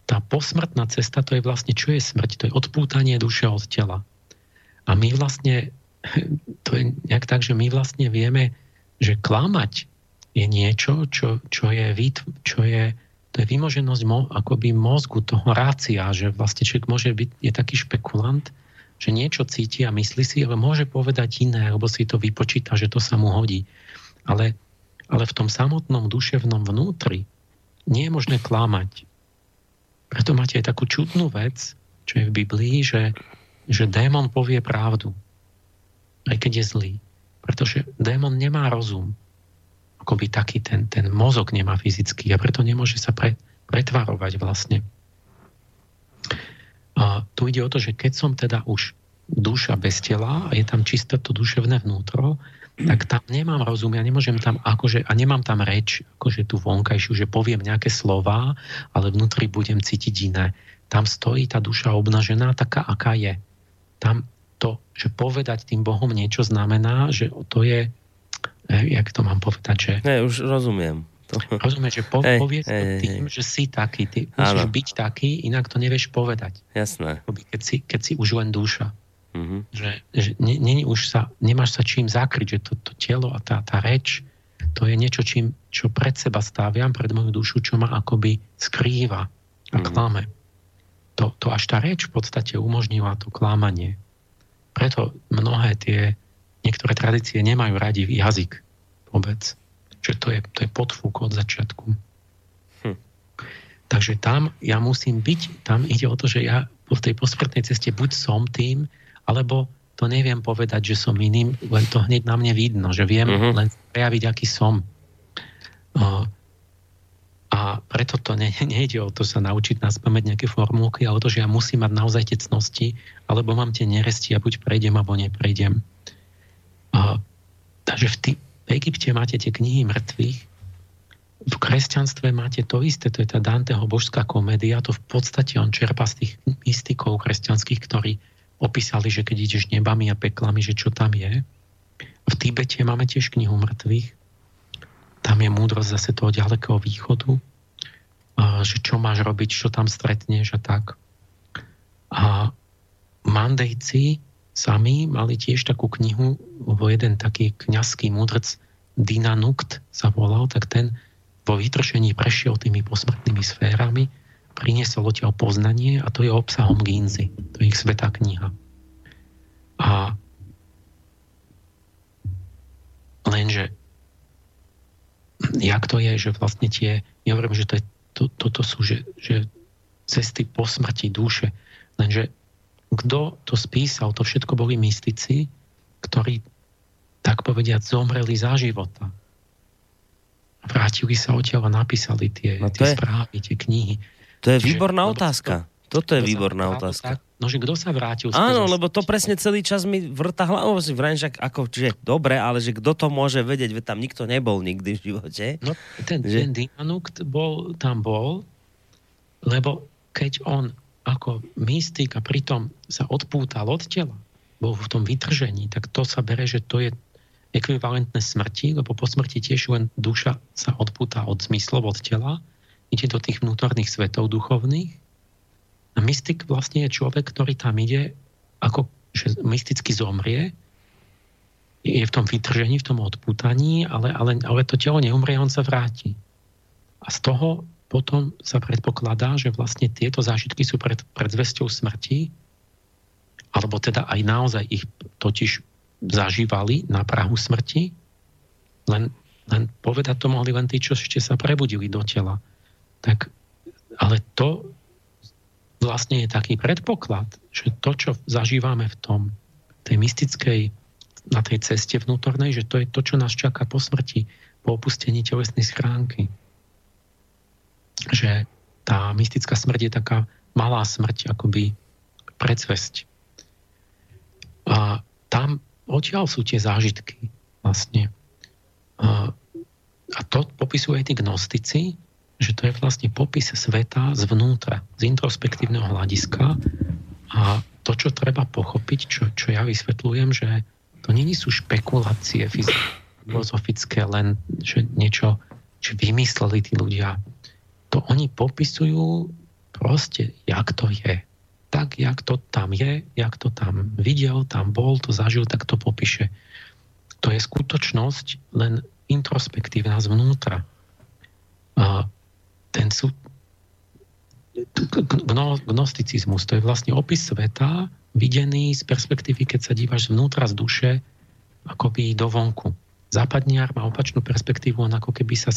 Speaker 2: tá posmrtná cesta, to je vlastne, čo je smrť? To je odpútanie duše od tela. A my vlastne to je nejak tak, že my vlastne vieme, že klamať je niečo, čo, čo je, čo je to je vymoženosť mo, akoby mozgu toho rácia, že vlastne človek môže byť, je taký špekulant, že niečo cíti a myslí si, ale môže povedať iné, alebo si to vypočíta, že to sa mu hodí. Ale, ale v tom samotnom duševnom vnútri nie je možné klamať. Preto máte aj takú čudnú vec, čo je v Biblii, že, že démon povie pravdu, aj keď je zlý. Pretože démon nemá rozum akoby taký ten, ten mozog nemá fyzický a preto nemôže sa pre, pretvarovať vlastne. A tu ide o to, že keď som teda už duša bez tela a je tam čisté to duševné vnútro, tak tam nemám rozum, ja nemôžem tam akože, a nemám tam reč, akože tu vonkajšiu, že poviem nejaké slova, ale vnútri budem cítiť iné. Tam stojí tá duša obnažená taká, aká je. Tam to, že povedať tým Bohom niečo znamená, že to je jak to mám povedať, že...
Speaker 1: Ne, už rozumiem.
Speaker 2: To... Rozumieš, že po, hey, povedz hey, tým, hey. že si taký, ty musíš byť taký, inak to nevieš povedať.
Speaker 1: Jasné.
Speaker 2: Keď si, keď si už len duša. Mm-hmm. Že, že ne, ne, už sa, nemáš sa čím zakryť, že to, to telo a tá, tá reč, to je niečo, čím, čo pred seba stáviam, pred moju dušu, čo ma akoby skrýva a mm-hmm. klame. To, to až tá reč v podstate umožnila to klamanie. Preto mnohé tie niektoré tradície nemajú radi jazyk vôbec. Že to je, to je podfúk od začiatku. Hm. Takže tam ja musím byť, tam ide o to, že ja po tej posmrtnej ceste buď som tým, alebo to neviem povedať, že som iným, len to hneď na mne vidno, že viem uh-huh. len prejaviť, aký som. Uh, a preto to ne, nejde o to sa naučiť nás pamäť nejaké formulky, ale o to, že ja musím mať naozaj tie cnosti, alebo mám tie neresti a buď prejdem, alebo neprejdem. Takže v, tý, v Egypte máte tie knihy mŕtvych, v kresťanstve máte to isté, to je tá Danteho božská komédia, to v podstate on čerpa z tých mystikov kresťanských, ktorí opísali, že keď ideš nebami a peklami, že čo tam je. V Tibete máme tiež knihu mŕtvych, tam je múdrosť zase toho ďalekého východu, že čo máš robiť, čo tam stretneš a tak. A Mandejci sami mali tiež takú knihu, vo jeden taký kňazský múdrc Dina Nukt sa volal, tak ten vo vytršení prešiel tými posmrtnými sférami, priniesol odtiaľ poznanie a to je obsahom Ginzy. To je ich svetá kniha. A lenže jak to je, že vlastne tie, nehovorím, že to je, to, toto sú, že, že cesty po smrti duše, lenže kto to spísal, to všetko boli mystici, ktorí, tak povediať, zomreli za života. Vrátili sa odtiaľ a napísali tie, no tie je, správy, tie knihy.
Speaker 1: To je výborná že, otázka. To, Toto je výborná otázka.
Speaker 2: Tak, no, že kto sa vrátil?
Speaker 1: Áno, lebo to presne celý čas mi vrta hlavou si vrajím, že ako, že dobre, ale že kto to môže vedieť, veď tam nikto nebol nikdy v živote.
Speaker 2: No, ten, že... ten Dimanukt bol, tam bol, lebo keď on ako mystik a pritom sa odpútal od tela, bol v tom vytržení, tak to sa bere, že to je ekvivalentné smrti, lebo po smrti tiež len duša sa odpúta od zmyslov, od tela, ide do tých vnútorných svetov duchovných. A mystik vlastne je človek, ktorý tam ide, ako že mysticky zomrie, je v tom vytržení, v tom odpútaní, ale, ale, ale to telo neumrie, on sa vráti. A z toho potom sa predpokladá, že vlastne tieto zážitky sú pred, pred zvesťou smrti, alebo teda aj naozaj ich totiž zažívali na Prahu smrti, len, len povedať to mohli len tí, čo ešte sa prebudili do tela. Tak, ale to vlastne je taký predpoklad, že to, čo zažívame v tom, tej mystickej, na tej ceste vnútornej, že to je to, čo nás čaká po smrti, po opustení telesnej schránky že tá mystická smrť je taká malá smrť, akoby predsvesť. A tam odtiaľ sú tie zážitky vlastne. A, a to popisujú aj tí gnostici, že to je vlastne popis sveta zvnútra, z introspektívneho hľadiska a to, čo treba pochopiť, čo, čo ja vysvetľujem, že to není sú špekulácie filozofické, len že niečo, čo vymysleli tí ľudia to oni popisujú proste, jak to je. tak, jak to tam je, jak to tam videl, tam bol, to zažil, tak to popíše. To je skutočnosť len introspektívna zvnútra. A ten sú, gnosticizmus, to je vlastne opis sveta, videný z perspektívy, keď sa dívaš zvnútra z duše, akoby dovonku. Západniar má opačnú perspektívu, on ako keby sa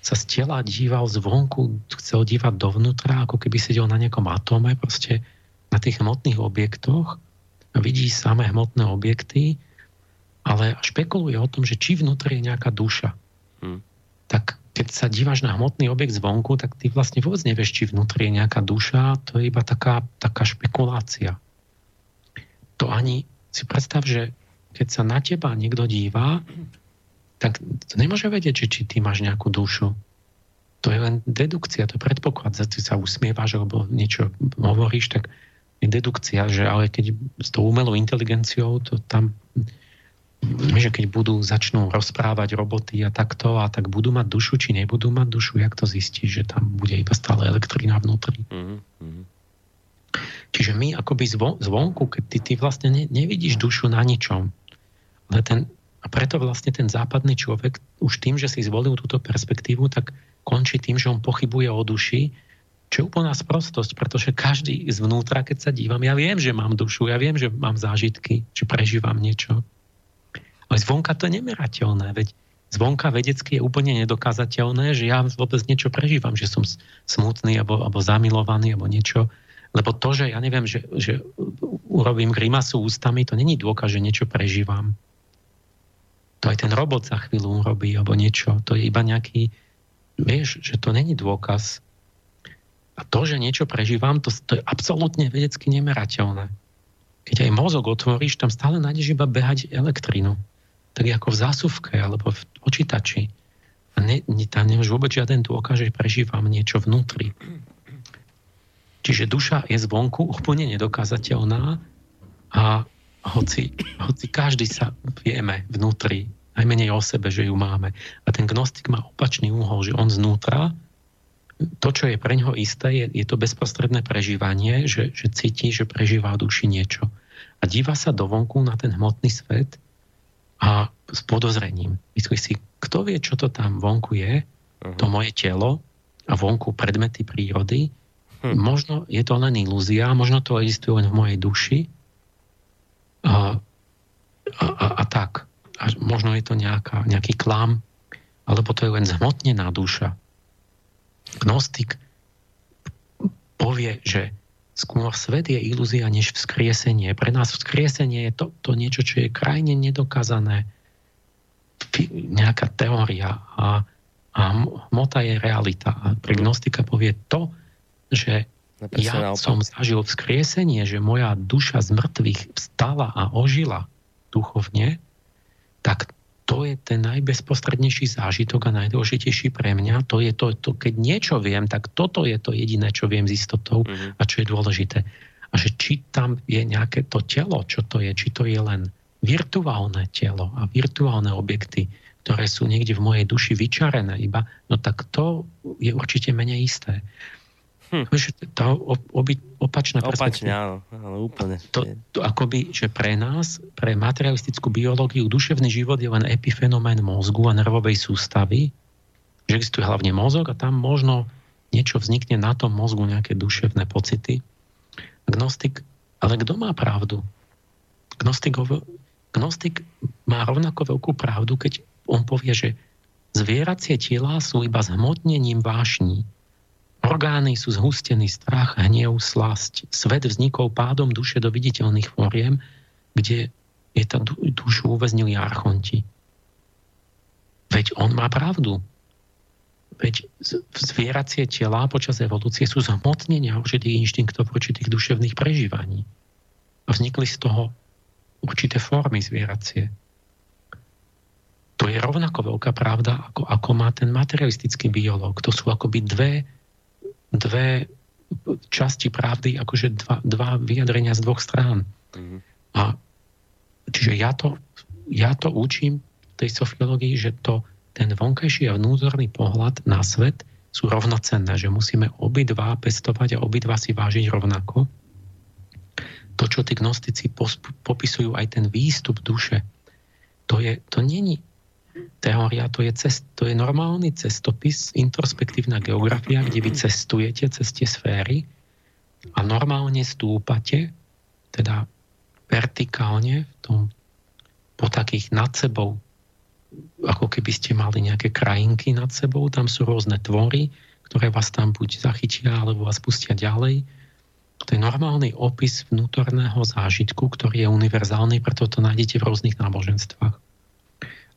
Speaker 2: sa z tela díval zvonku, chcel dívať dovnútra, ako keby sedel na nejakom atóme, proste na tých hmotných objektoch vidí samé hmotné objekty, ale špekuluje o tom, že či vnútri je nejaká duša. Hmm. Tak keď sa dívaš na hmotný objekt zvonku, tak ty vlastne vôbec nevieš, či vnútri je nejaká duša, to je iba taká, taká špekulácia. To ani si predstav, že keď sa na teba niekto díva, tak to nemôže vedieť, že či ty máš nejakú dušu. To je len dedukcia, to je predpoklad. Že ty sa usmievaš alebo niečo hovoríš, tak je dedukcia, že ale keď s tou umelou inteligenciou, to tam že keď budú, začnú rozprávať roboty a takto, a tak budú mať dušu, či nebudú mať dušu, jak to zistí, že tam bude iba stále elektrina vnútri. Mm-hmm. Čiže my akoby zvonku, keď ty, ty vlastne ne, nevidíš dušu na ničom, ale ten, a preto vlastne ten západný človek už tým, že si zvolil túto perspektívu, tak končí tým, že on pochybuje o duši, čo je úplná sprostosť, pretože každý zvnútra, keď sa dívam, ja viem, že mám dušu, ja viem, že mám zážitky, že prežívam niečo. Ale zvonka to je nemerateľné, veď zvonka vedecky je úplne nedokázateľné, že ja vôbec niečo prežívam, že som smutný alebo, alebo zamilovaný alebo niečo. Lebo to, že ja neviem, že, že urobím grimasu ústami, to není dôkaz, že niečo prežívam. To aj ten robot za chvíľu urobí, alebo niečo. To je iba nejaký, vieš, že to není dôkaz. A to, že niečo prežívam, to, to je absolútne vedecky nemerateľné. Keď aj mozog otvoríš, tam stále nájdeš iba behať elektrínu. Tak ako v zásuvke, alebo v počítači. A ne, ne, tam nemáš vôbec žiaden dôkaz, že prežívam niečo vnútri. Čiže duša je zvonku úplne nedokázateľná a hoci, hoci každý sa vieme vnútri, najmenej o sebe, že ju máme. A ten gnostik má opačný úhol, že on znútra, to, čo je pre ňoho isté, je, je to bezprostredné prežívanie, že, že cíti, že prežíva v duši niečo. A díva sa dovonku na ten hmotný svet a s podozrením. Myslí si, kto vie, čo to tam vonku je, uh-huh. to moje telo a vonku predmety prírody, hm. možno je to len ilúzia, možno to existuje len v mojej duši a, a, a tak. A možno je to nejaká, nejaký klam, alebo to je len zhmotnená duša. Gnostik povie, že skôr svet je ilúzia než vzkriesenie. Pre nás vzkriesenie je to, to niečo, čo je krajne nedokázané. Nejaká teória a, a hmota je realita. A pre gnostika povie to, že ja som zažil vzkriesenie, že moja duša z mŕtvych vstala a ožila duchovne, tak to je ten najbezprostrednejší zážitok a najdôležitejší pre mňa. To je to, to, keď niečo viem, tak toto je to jediné, čo viem s istotou mm-hmm. a čo je dôležité. A že či tam je nejaké to telo, čo to je, či to je len virtuálne telo a virtuálne objekty, ktoré sú niekde v mojej duši vyčarené iba, no tak to je určite menej isté. Hm. Tá obi, opačná
Speaker 1: Opačne, áno, áno, úplne.
Speaker 2: To, to akoby, že pre nás, pre materialistickú biológiu, duševný život je len epifenomén mozgu a nervovej sústavy, že existuje hlavne mozog a tam možno niečo vznikne na tom mozgu, nejaké duševné pocity. Gnostik, ale kto má pravdu? Gnostik, gnostik má rovnako veľkú pravdu, keď on povie, že zvieracie tela sú iba zhmotnením vášní Orgány sú zhustený strach, hnev, slasť. Svet vznikol pádom duše do viditeľných fóriem, kde je tá dušu uväznili archonti. Veď on má pravdu. Veď zvieracie tela počas evolúcie sú zhmotnenia určitých inštinktov, určitých duševných prežívaní. A vznikli z toho určité formy zvieracie. To je rovnako veľká pravda, ako, ako má ten materialistický biológ. To sú akoby dve dve časti pravdy, akože dva, dva vyjadrenia z dvoch strán. Mm-hmm. A čiže ja to, ja to učím v tej sofiológii, že to, ten vonkajší a vnútorný pohľad na svet sú rovnocenné, že musíme obidva pestovať a obidva si vážiť rovnako. to, čo tí gnostici popisujú aj ten výstup duše, to, je, to není teória, to je, cest, to je normálny cestopis, introspektívna geografia, kde vy cestujete cez tie sféry a normálne stúpate, teda vertikálne v tom, po takých nad sebou, ako keby ste mali nejaké krajinky nad sebou, tam sú rôzne tvory, ktoré vás tam buď zachytia, alebo vás pustia ďalej to je normálny opis vnútorného zážitku, ktorý je univerzálny, preto to nájdete v rôznych náboženstvách.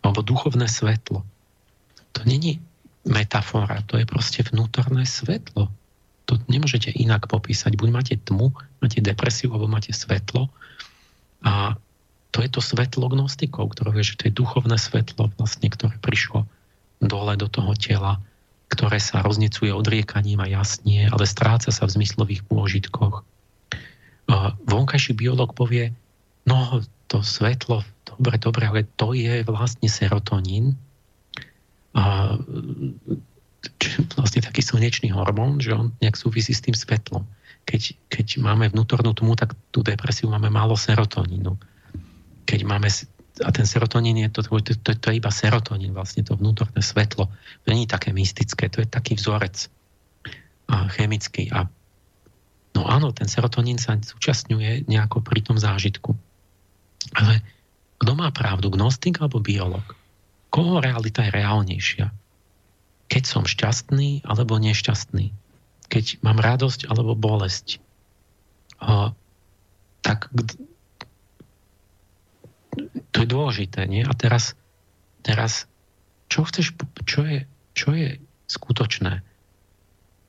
Speaker 2: Alebo duchovné svetlo. To není metafora, to je proste vnútorné svetlo. To nemôžete inak popísať. Buď máte tmu, máte depresiu, alebo máte svetlo. A to je to svetlo gnostikov, ktoré vie, že to je duchovné svetlo, vlastne, ktoré prišlo dole do toho tela ktoré sa roznecuje odriekaním a jasnie, ale stráca sa v zmyslových pôžitkoch. Vonkajší biolog povie, no to svetlo, dobre, dobre, ale to je vlastne serotonín, a, vlastne taký slnečný hormón, že on nejak súvisí s tým svetlom. Keď, keď máme vnútornú tmu, tak tú depresiu máme málo serotonínu. Keď máme a ten serotonín je to, to, to, to je iba serotonín, vlastne to vnútorné svetlo. To je také mystické, to je taký vzorec a chemický. A no áno, ten serotonín sa zúčastňuje nejako pri tom zážitku. Ale kto má pravdu, gnostik alebo biolog? Koho realita je reálnejšia? Keď som šťastný alebo nešťastný? Keď mám radosť alebo bolesť? A, tak to je dôležité, nie? A teraz, teraz čo chceš, čo je, čo je skutočné?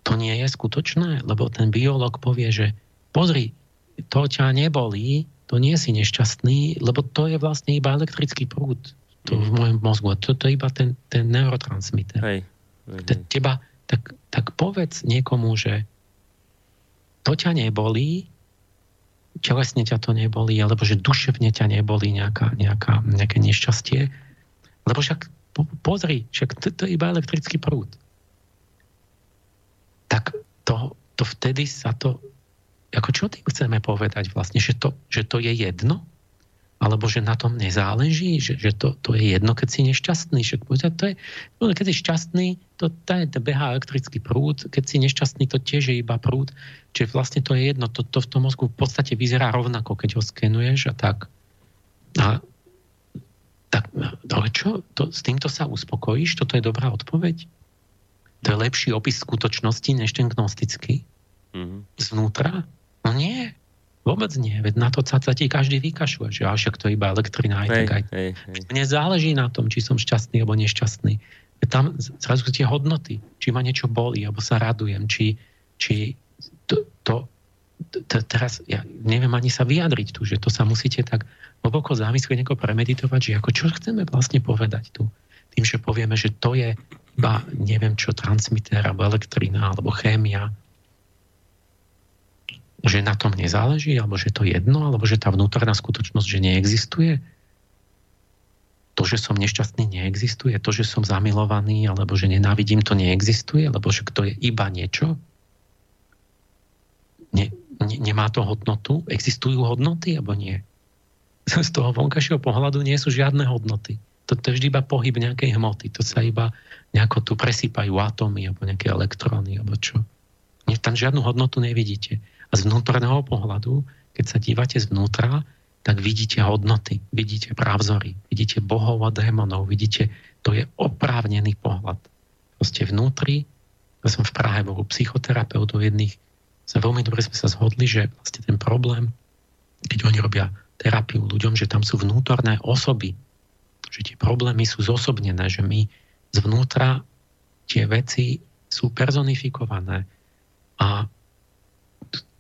Speaker 2: To nie je skutočné, lebo ten biolog povie, že pozri, to ťa nebolí, to nie si nešťastný, lebo to je vlastne iba elektrický prúd to v mojom mozgu. A to, to je iba ten, ten neurotransmitter. Hej. Hej. Teba, tak, tak povedz niekomu, že to ťa nebolí, telesne ťa to nebolí, alebo že duševne ťa nebolí nejaká, nejaká, nejaké nešťastie. Lebo však po, pozri, však to, to je iba elektrický prúd. Tak to, to vtedy sa to... Ako čo tým chceme povedať vlastne? Že to, že to je jedno? alebo že na tom nezáleží, že, že to, to je jedno, keď si nešťastný. Že, to je, no, keď si šťastný, to, to je behá elektrický prúd, keď si nešťastný, to tiež je iba prúd. Čiže vlastne to je jedno, to, to v tom mozgu v podstate vyzerá rovnako, keď ho skenuješ a tak. A, tak ale čo? To, s týmto sa uspokojíš? Toto je dobrá odpoveď? To je lepší opis skutočnosti, než ten gnostický? Mm-hmm. Zvnútra? No nie. Vôbec nie, veď na to sa, sa ti každý vykašľuje, že však to je iba elektrina aj hej, tak aj. Hej, hej. Mne záleží na tom, či som šťastný alebo nešťastný. Veď tam zrazu tie hodnoty, či ma niečo bolí, alebo sa radujem, či, či to, to, to, teraz, ja neviem ani sa vyjadriť tu, že to sa musíte tak hlboko zamyslieť, nejako premeditovať, že ako čo chceme vlastne povedať tu. Tým, že povieme, že to je iba neviem čo, transmitter, alebo elektrina, alebo chémia, že na tom nezáleží, alebo že to jedno, alebo že tá vnútorná skutočnosť, že neexistuje? To, že som nešťastný, neexistuje? To, že som zamilovaný, alebo že nenávidím, to neexistuje? Lebo že to je iba niečo? Ne, ne, nemá to hodnotu? Existujú hodnoty, alebo nie? Z toho vonkajšieho pohľadu nie sú žiadne hodnoty. To, to je vždy iba pohyb nejakej hmoty. To sa iba nejako tu presýpajú atómy, alebo nejaké elektróny, alebo čo. Tam žiadnu hodnotu nevidíte. A z vnútorného pohľadu, keď sa dívate zvnútra, tak vidíte hodnoty, vidíte právzory, vidíte bohov a démonov, vidíte, to je oprávnený pohľad. Proste vnútri, ja som v Prahe bol psychoterapeutov jedných, sa veľmi dobre sme sa zhodli, že vlastne ten problém, keď oni robia terapiu ľuďom, že tam sú vnútorné osoby, že tie problémy sú zosobnené, že my zvnútra tie veci sú personifikované a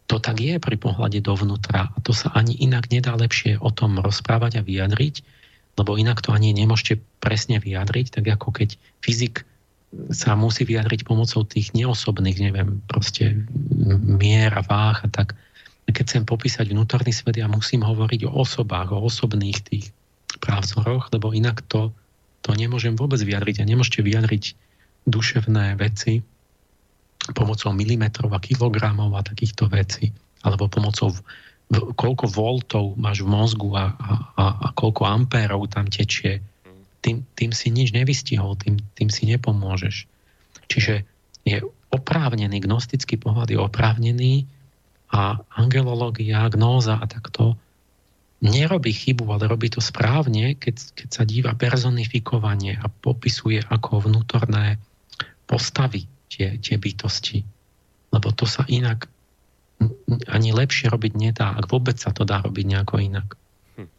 Speaker 2: to tak je pri pohľade dovnútra a to sa ani inak nedá lepšie o tom rozprávať a vyjadriť, lebo inak to ani nemôžete presne vyjadriť, tak ako keď fyzik sa musí vyjadriť pomocou tých neosobných, neviem, proste mier a váh a tak. Keď chcem popísať vnútorný svet, ja musím hovoriť o osobách, o osobných tých právzoroch, lebo inak to, to nemôžem vôbec vyjadriť. A nemôžete vyjadriť duševné veci, pomocou milimetrov a kilogramov a takýchto vecí, alebo pomocou koľko voltov máš v mozgu a, a, a koľko ampérov tam tečie, tým, tým si nič nevystihol, tým, tým si nepomôžeš. Čiže je oprávnený, gnostický pohľad je oprávnený a angelológia, gnóza a takto nerobí chybu, ale robí to správne, keď, keď sa díva personifikovanie a popisuje ako vnútorné postavy tie, tie bytosti. Lebo to sa inak ani lepšie robiť nedá, ak vôbec sa to dá robiť nejako inak. Hm.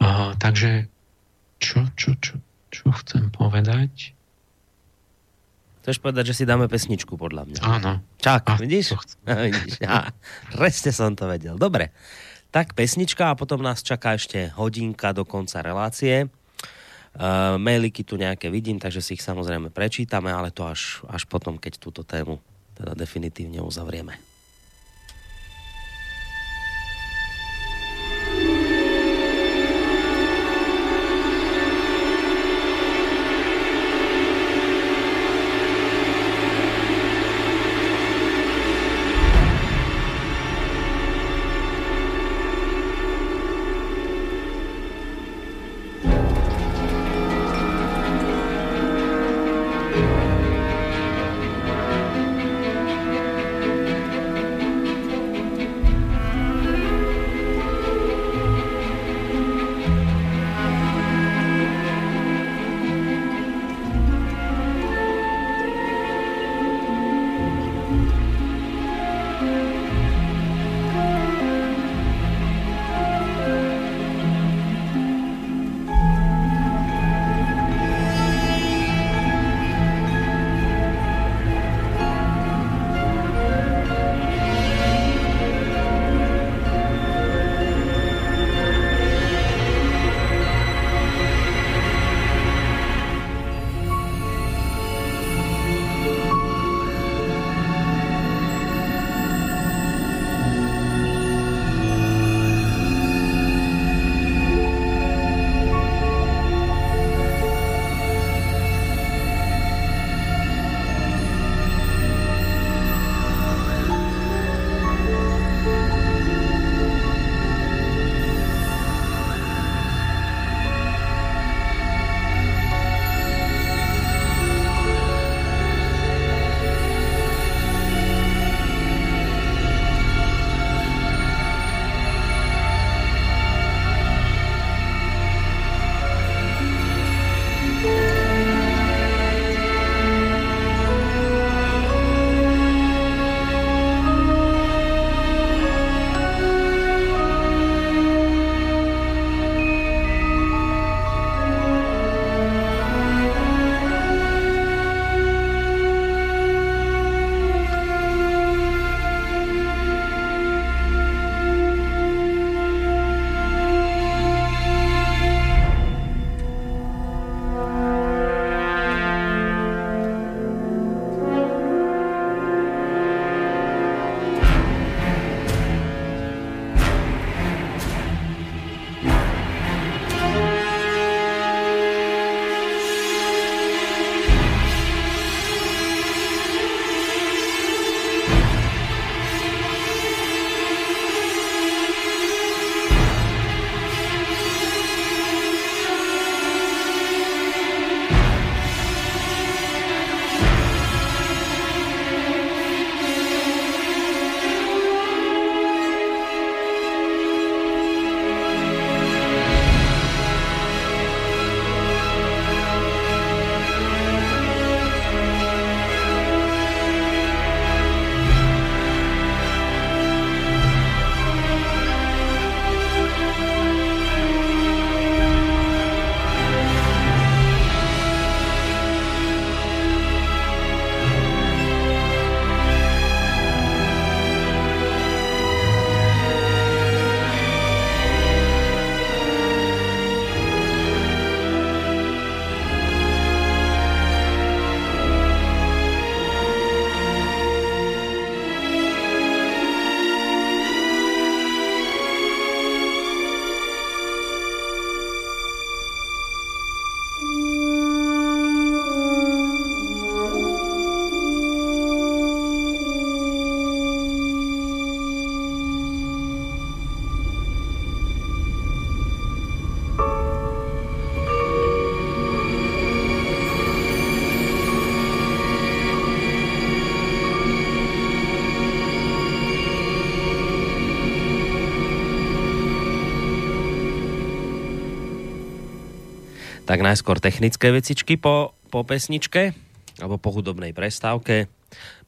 Speaker 2: A, takže čo, čo, čo, čo chcem povedať?
Speaker 1: Chceš povedať, že si dáme pesničku, podľa mňa.
Speaker 2: Áno.
Speaker 1: Čak, a, vidíš? vidíš? Ja, presne som to vedel. Dobre. Tak pesnička a potom nás čaká ešte hodinka do konca relácie. Uh, mailiky tu nejaké vidím, takže si ich samozrejme prečítame, ale to až, až potom, keď túto tému teda definitívne uzavrieme. Tak najskôr technické vecičky po, po pesničke alebo po hudobnej prestávke.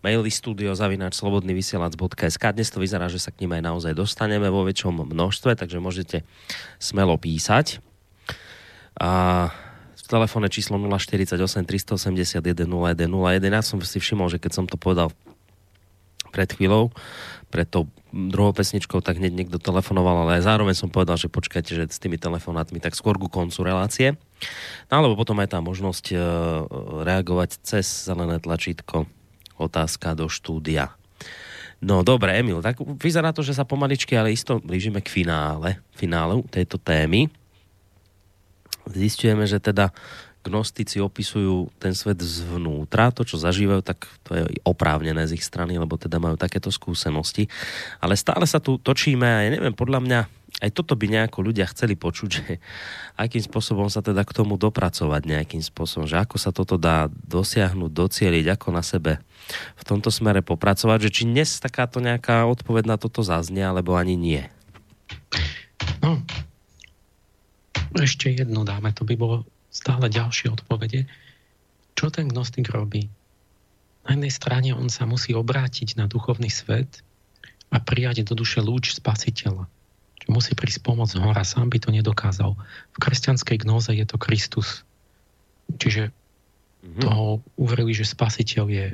Speaker 1: Maily studio zavináč slobodnyvysielac.sk Dnes to vyzerá, že sa k ním aj naozaj dostaneme vo väčšom množstve, takže môžete smelo písať. A telefónne číslo 048 381 0101. Ja som si všimol, že keď som to povedal pred chvíľou, pred tou druhou pesničkou, tak hneď niekto telefonoval, ale zároveň som povedal, že počkajte, že s tými telefonátmi tak skôr ku koncu relácie. No alebo potom aj tá možnosť e, reagovať cez zelené tlačítko otázka do štúdia. No dobre, Emil, tak vyzerá to, že sa pomaličky, ale isto blížime k finále, finálu tejto témy. Zistujeme, že teda gnostici opisujú ten svet zvnútra, to, čo zažívajú, tak to je oprávnené z ich strany, lebo teda majú takéto skúsenosti. Ale stále sa tu točíme a ja neviem, podľa mňa aj toto by nejako ľudia chceli počuť, že akým spôsobom sa teda k tomu dopracovať nejakým spôsobom, že ako sa toto dá dosiahnuť, docieliť, ako na sebe v tomto smere popracovať, že či dnes takáto nejaká odpoveď na toto zaznie, alebo ani nie.
Speaker 2: No, ešte jednu dáme, to by bolo stále ďalšie odpovede. Čo ten gnostik robí? Na jednej strane on sa musí obrátiť na duchovný svet a prijať do duše lúč spasiteľa. Čo musí prísť pomoc z hora, sám by to nedokázal. V kresťanskej gnóze je to Kristus. Čiže mm-hmm. toho uverili, že spasiteľ je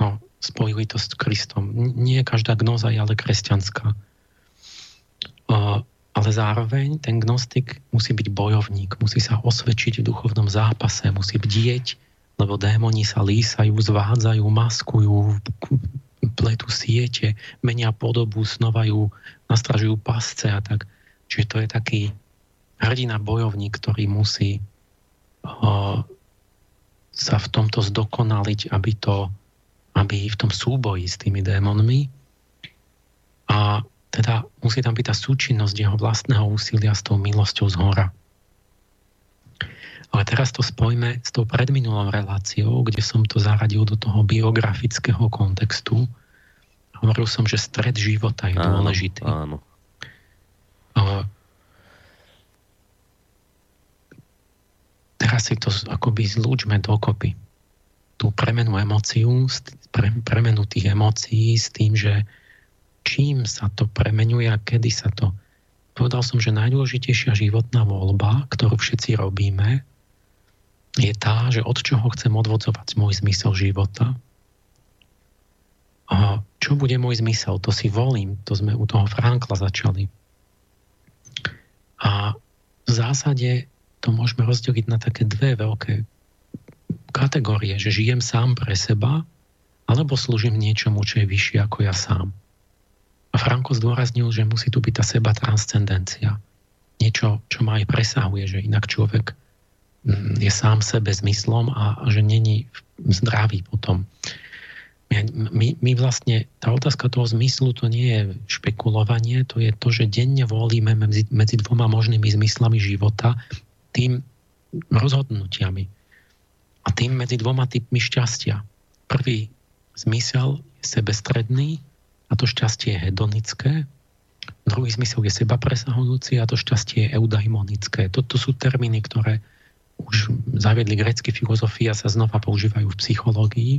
Speaker 2: no, spojitosť s Kristom. Nie každá gnóza je ale kresťanská. Uh, ale zároveň ten gnostik musí byť bojovník, musí sa osvedčiť v duchovnom zápase, musí bdieť, lebo démoni sa lísajú, zvádzajú, maskujú, pletú siete, menia podobu, snovajú, nastražujú pasce a tak. Čiže to je taký hrdina bojovník, ktorý musí uh, sa v tomto zdokonaliť, aby, to, aby v tom súboji s tými démonmi a teda musí tam byť tá súčinnosť jeho vlastného úsilia s tou milosťou z hora. Ale teraz to spojme s tou predminulou reláciou, kde som to zaradil do toho biografického kontextu. Hovoril som, že stred života je áno, dôležitý. Áno. teraz si to akoby zlúčme dokopy. Tú premenu emóciu, pre, premenu tých emócií s tým, že čím sa to premenuje a kedy sa to... Povedal som, že najdôležitejšia životná voľba, ktorú všetci robíme, je tá, že od čoho chcem odvodzovať môj zmysel života. A čo bude môj zmysel? To si volím. To sme u toho Frankla začali. A v zásade to môžeme rozdeliť na také dve veľké kategórie, že žijem sám pre seba, alebo slúžim niečomu, čo je vyššie ako ja sám. A Franko zdôraznil, že musí tu byť tá seba transcendencia. Niečo, čo ma aj presahuje, že inak človek mm, je sám sebe zmyslom a, že není zdravý potom. My, my vlastne, tá otázka toho zmyslu to nie je špekulovanie, to je to, že denne volíme medzi, medzi dvoma možnými zmyslami života tým rozhodnutiami a tým medzi dvoma typmi šťastia. Prvý zmysel je sebestredný, a to šťastie je hedonické, druhý zmysel je seba presahujúci a to šťastie je eudaimonické. Toto sú termíny, ktoré už zaviedli grecké filozofie a sa znova používajú v psychológii.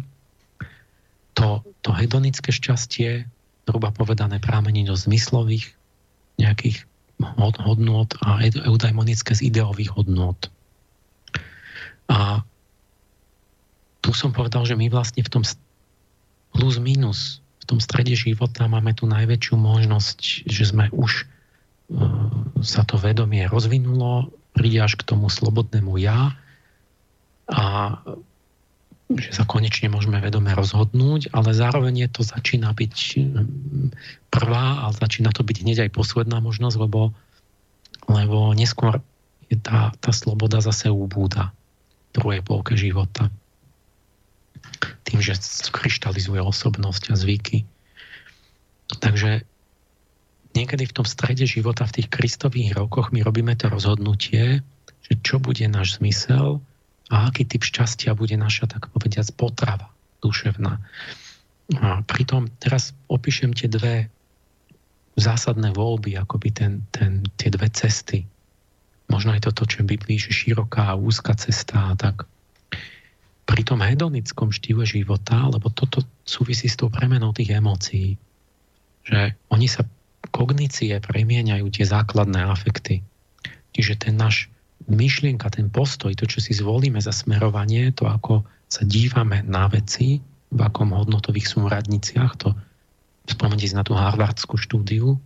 Speaker 2: To, to hedonické šťastie, hruba povedané, prámení do zmyslových nejakých hodnôt a eudaimonické z ideových hodnôt. A tu som povedal, že my vlastne v tom plus minus v tom strede života máme tu najväčšiu možnosť, že sme už e, sa to vedomie rozvinulo, príde až k tomu slobodnému ja a že sa konečne môžeme vedome rozhodnúť, ale zároveň je to začína byť prvá a začína to byť hneď aj posledná možnosť, lebo, lebo neskôr je tá, tá sloboda zase ubúda v druhej polke života tým, že kryštalizuje osobnosť a zvyky. Takže niekedy v tom strede života, v tých kristových rokoch my robíme to rozhodnutie, že čo bude náš zmysel a aký typ šťastia bude naša, tak povediať, potrava duševná. A pritom teraz opíšem tie dve zásadné voľby, akoby ten, ten, tie dve cesty. možno aj toto, čo je Biblii, že široká a úzka cesta a tak. Pri tom hedonickom štýle života, lebo toto súvisí s tou premenou tých emócií, že oni sa kognície premieňajú tie základné afekty. Čiže ten náš myšlienka, ten postoj, to, čo si zvolíme za smerovanie, to, ako sa dívame na veci, v akom hodnotových súradniciach, to spomente na tú harvardskú štúdiu,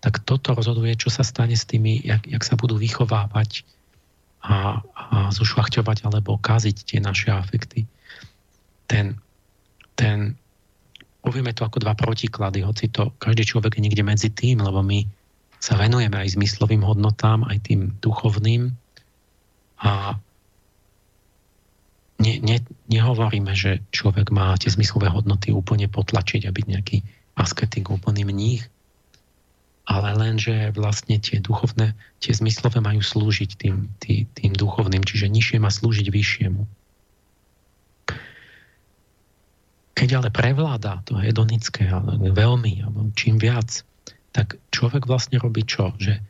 Speaker 2: tak toto rozhoduje, čo sa stane s tými, jak, jak sa budú vychovávať a, a zušľachťovať alebo kaziť tie naše afekty. Ten, ten, povieme to ako dva protiklady, hoci to každý človek je niekde medzi tým, lebo my sa venujeme aj zmyslovým hodnotám, aj tým duchovným a ne, ne, nehovoríme, že človek má tie zmyslové hodnoty úplne potlačiť a byť nejaký asketik, úplný mních, ale len, že vlastne tie duchovné, tie zmyslové majú slúžiť tým, tým, tým duchovným, čiže nižšie má slúžiť vyššiemu. Keď ale prevláda to hedonické, ale veľmi, alebo čím viac, tak človek vlastne robí čo? Že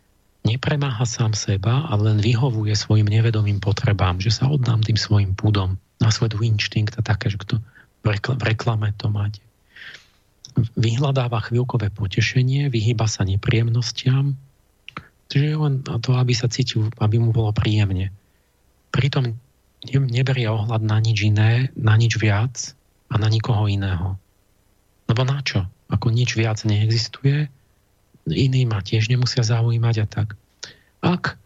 Speaker 2: nepremáha sám seba, ale len vyhovuje svojim nevedomým potrebám, že sa oddám tým svojim púdom, nasledujú inštinkt a také, že kto v reklame to máte vyhľadáva chvíľkové potešenie, vyhýba sa nepríjemnostiam, čiže len to, aby sa cítil, aby mu bolo príjemne. Pritom neberie ohľad na nič iné, na nič viac a na nikoho iného. Lebo na čo? Ako nič viac neexistuje, iní ma tiež nemusia zaujímať a tak. Ak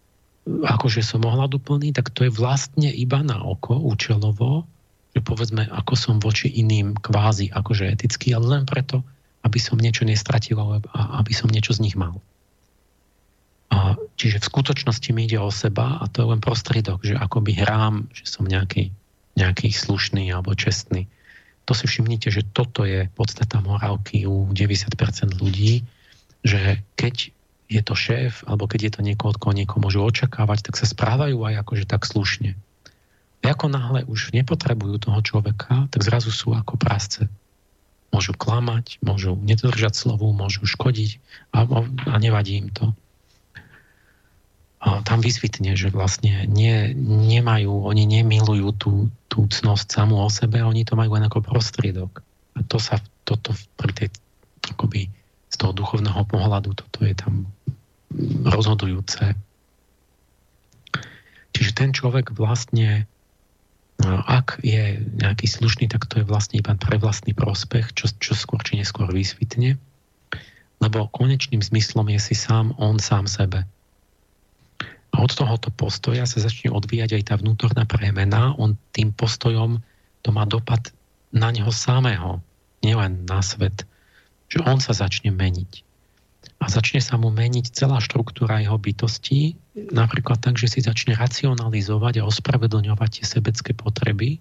Speaker 2: akože som ohľaduplný, tak to je vlastne iba na oko, účelovo, že povedzme, ako som voči iným kvázi akože etický, ale len preto, aby som niečo nestratil a aby som niečo z nich mal. A, čiže v skutočnosti mi ide o seba a to je len prostriedok, že akoby hrám, že som nejaký, nejaký slušný alebo čestný. To si všimnite, že toto je podstata morálky u 90% ľudí, že keď je to šéf, alebo keď je to niekoho, od koho niekoho môžu očakávať, tak sa správajú aj akože tak slušne. Ako náhle už nepotrebujú toho človeka, tak zrazu sú ako prásce. Môžu klamať, môžu nedržať slovu, môžu škodiť a, a nevadí im to. A tam vysvitne, že vlastne nie, nemajú, oni nemilujú tú, tú cnosť samú o sebe, oni to majú len ako prostriedok. A to sa toto pri tej, akoby z toho duchovného pohľadu, toto je tam rozhodujúce. Čiže ten človek vlastne ak je nejaký slušný, tak to je vlastne iba pre vlastný prospech, čo, čo skôr či neskôr vysvitne. Lebo konečným zmyslom je si sám on sám sebe. A od tohoto postoja sa začne odvíjať aj tá vnútorná premena. On tým postojom to má dopad na neho samého, nielen na svet. Že on sa začne meniť a začne sa mu meniť celá štruktúra jeho bytosti, napríklad tak, že si začne racionalizovať a ospravedlňovať tie sebecké potreby,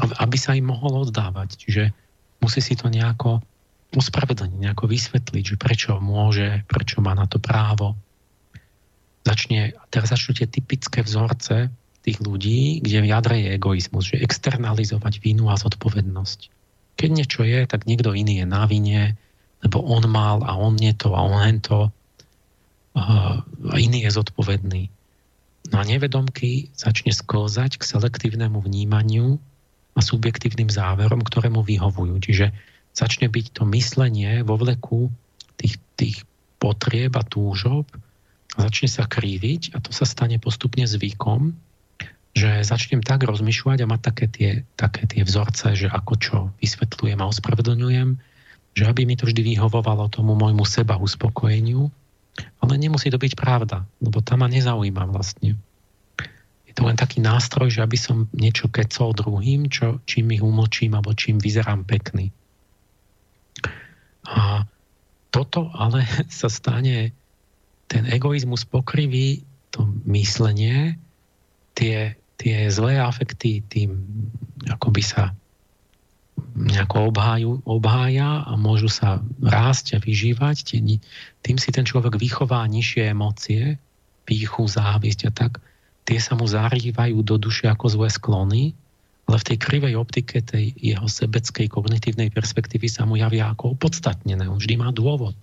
Speaker 2: aby sa im mohol oddávať. Čiže musí si to nejako ospravedlniť, nejako vysvetliť, že prečo môže, prečo má na to právo. Začne, teraz začnú tie typické vzorce tých ľudí, kde v jadre je egoizmus, že externalizovať vínu a zodpovednosť. Keď niečo je, tak niekto iný je na vine, lebo on mal a on nie to a on len to a iný je zodpovedný. No a nevedomky začne sklzať k selektívnemu vnímaniu a subjektívnym záverom, ktoré mu vyhovujú. Čiže začne byť to myslenie vo vleku tých, tých potrieb a túžob a začne sa kríviť a to sa stane postupne zvykom, že začnem tak rozmýšľať a mať také tie, také tie vzorce, že ako čo vysvetľujem a ospravedlňujem, že aby mi to vždy vyhovovalo tomu môjmu seba uspokojeniu, ale nemusí to byť pravda, lebo tam ma nezaujíma vlastne. Je to len taký nástroj, že aby som niečo kecol druhým, čo, čím ich umlčím alebo čím vyzerám pekný. A toto ale sa stane, ten egoizmus pokriví to myslenie, tie, tie zlé afekty tým akoby sa nejako obháju, obhája a môžu sa rásť a vyžívať. Tým si ten človek vychová nižšie emócie, píchu, závisť a tak. Tie sa mu zarývajú do duše ako zlé sklony, ale v tej krivej optike tej jeho sebeckej kognitívnej perspektívy sa mu javia ako opodstatnené. On vždy má dôvod.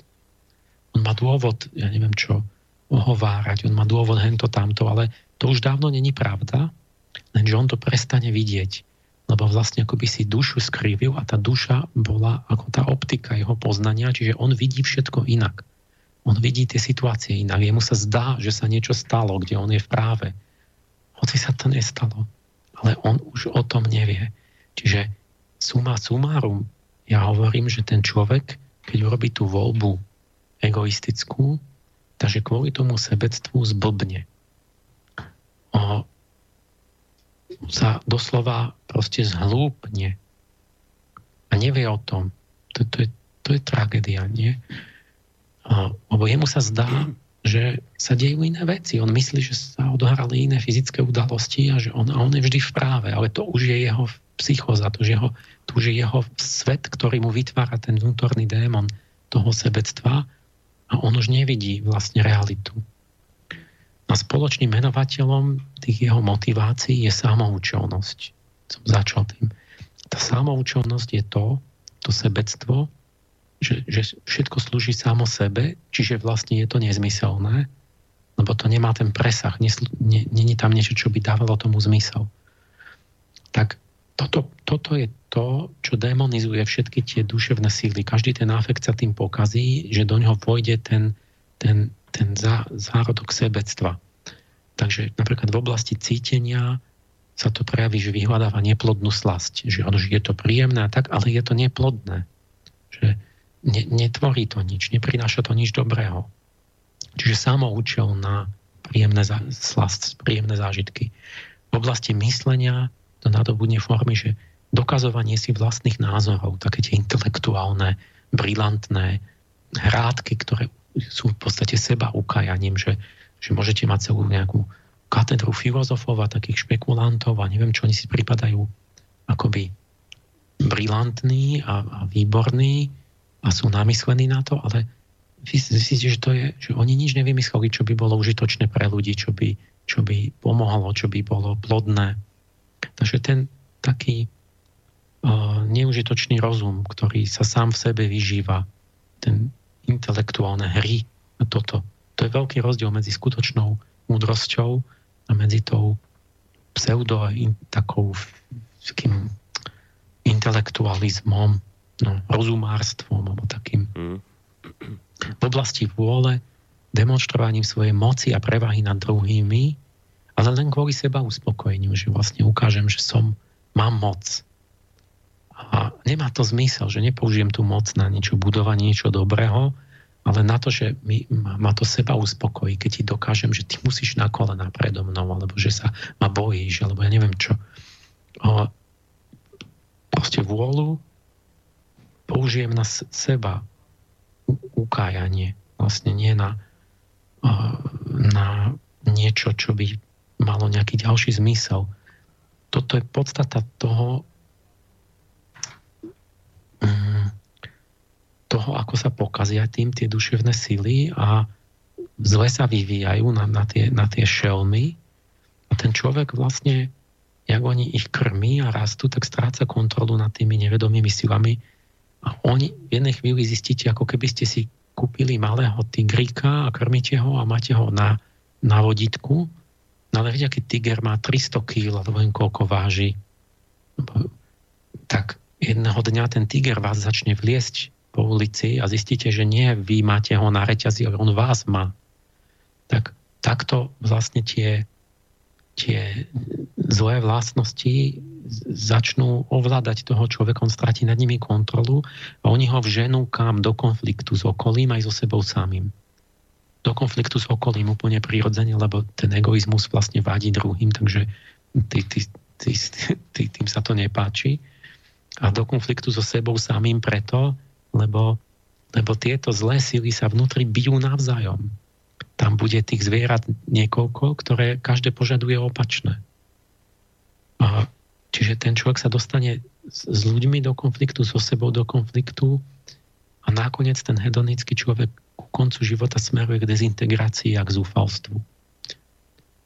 Speaker 2: On má dôvod, ja neviem čo, ohovárať, on má dôvod hento tamto, ale to už dávno není pravda, lenže on to prestane vidieť lebo vlastne ako by si dušu skrivil a tá duša bola ako tá optika jeho poznania, čiže on vidí všetko inak. On vidí tie situácie inak. Jemu sa zdá, že sa niečo stalo, kde on je v práve. Hoci sa to nestalo. Ale on už o tom nevie. Čiže suma sumárum, ja hovorím, že ten človek, keď urobí tú voľbu egoistickú, takže kvôli tomu sebectvu zblbne. Sa doslova proste zhlúpne a nevie o tom. To, to, je, to je tragédia, nie? Lebo jemu sa zdá, že sa dejú iné veci. On myslí, že sa odohrali iné fyzické udalosti a že on, a on je vždy v práve, ale to už je jeho psychoza, to už, jeho, to už je jeho svet, ktorý mu vytvára ten vnútorný démon toho sebectva a on už nevidí vlastne realitu. A spoločným menovateľom tých jeho motivácií je samoučelnosť. Som začal tým. Tá samoučelnosť je to, to sebectvo, že, že všetko slúži samo sebe, čiže vlastne je to nezmyselné, lebo to nemá ten presah, není tam niečo, čo by dávalo tomu zmysel. Tak toto, toto je to, čo demonizuje všetky tie duševné síly. Každý ten afekt sa tým pokazí, že do neho pôjde ten, ten, ten zá, zárodok sebectva. Takže napríklad v oblasti cítenia sa to prejaví, že vyhľadáva neplodnú slasť. Že, ono, že je to príjemné a tak, ale je to neplodné. Že ne, netvorí to nič, neprináša to nič dobrého. Čiže samoučelná príjemné zá, slast, príjemné zážitky. V oblasti myslenia to nadobudne formy, že dokazovanie si vlastných názorov, také tie intelektuálne, brilantné hrádky, ktoré sú v podstate seba ukajaním, že, že môžete mať celú nejakú katedru filozofov a takých špekulantov a neviem, čo oni si pripadajú akoby brilantní a, a výborní a sú namyslení na to, ale myslíte, že to je, že oni nič nevymysleli, čo by bolo užitočné pre ľudí, čo by, čo by pomohlo, čo by bolo plodné. Takže ten taký uh, neužitočný rozum, ktorý sa sám v sebe vyžíva, ten intelektuálne hry toto. To je veľký rozdiel medzi skutočnou múdrosťou a medzi tou pseudo takou takým intelektualizmom, no, rozumárstvom alebo takým mm. v oblasti vôle demonstrovaním svojej moci a prevahy nad druhými, ale len kvôli seba uspokojeniu, že vlastne ukážem, že som, mám moc. A nemá to zmysel, že nepoužijem tú moc na niečo budovanie, niečo dobrého, ale na to, že mi, ma to seba uspokojí, keď ti dokážem, že ty musíš na kolená predo mnou, alebo že sa ma bojíš, alebo ja neviem čo. O, proste vôľu použijem na seba ukájanie, vlastne nie na, na niečo, čo by malo nejaký ďalší zmysel. Toto je podstata toho, toho, ako sa pokazia tým tie duševné sily a zle sa vyvíjajú na, na, tie, na tie šelmy a ten človek vlastne, jak oni ich krmí a rastú, tak stráca kontrolu nad tými nevedomými silami a oni v jednej chvíli zistíte, ako keby ste si kúpili malého tigrika a krmíte ho a máte ho na, na vodítku. No ale viete, aký tiger má 300 kg alebo len koľko váži. Tak jedného dňa ten tiger vás začne vliesť po ulici a zistíte, že nie vy máte ho na reťazi, ale on vás má. Tak takto vlastne tie, tie zlé vlastnosti začnú ovládať toho človeka, on stratí nad nimi kontrolu a oni ho vženú kam do konfliktu s okolím aj so sebou samým. Do konfliktu s okolím úplne prirodzene, lebo ten egoizmus vlastne vadí druhým, takže tý, tý, tý, tý, tým sa to nepáči a do konfliktu so sebou samým preto, lebo, lebo tieto zlé sily sa vnútri bijú navzájom. Tam bude tých zvierat niekoľko, ktoré každé požaduje opačné. A čiže ten človek sa dostane s, s ľuďmi do konfliktu, so sebou do konfliktu a nakoniec ten hedonický človek ku koncu života smeruje k dezintegrácii a k zúfalstvu.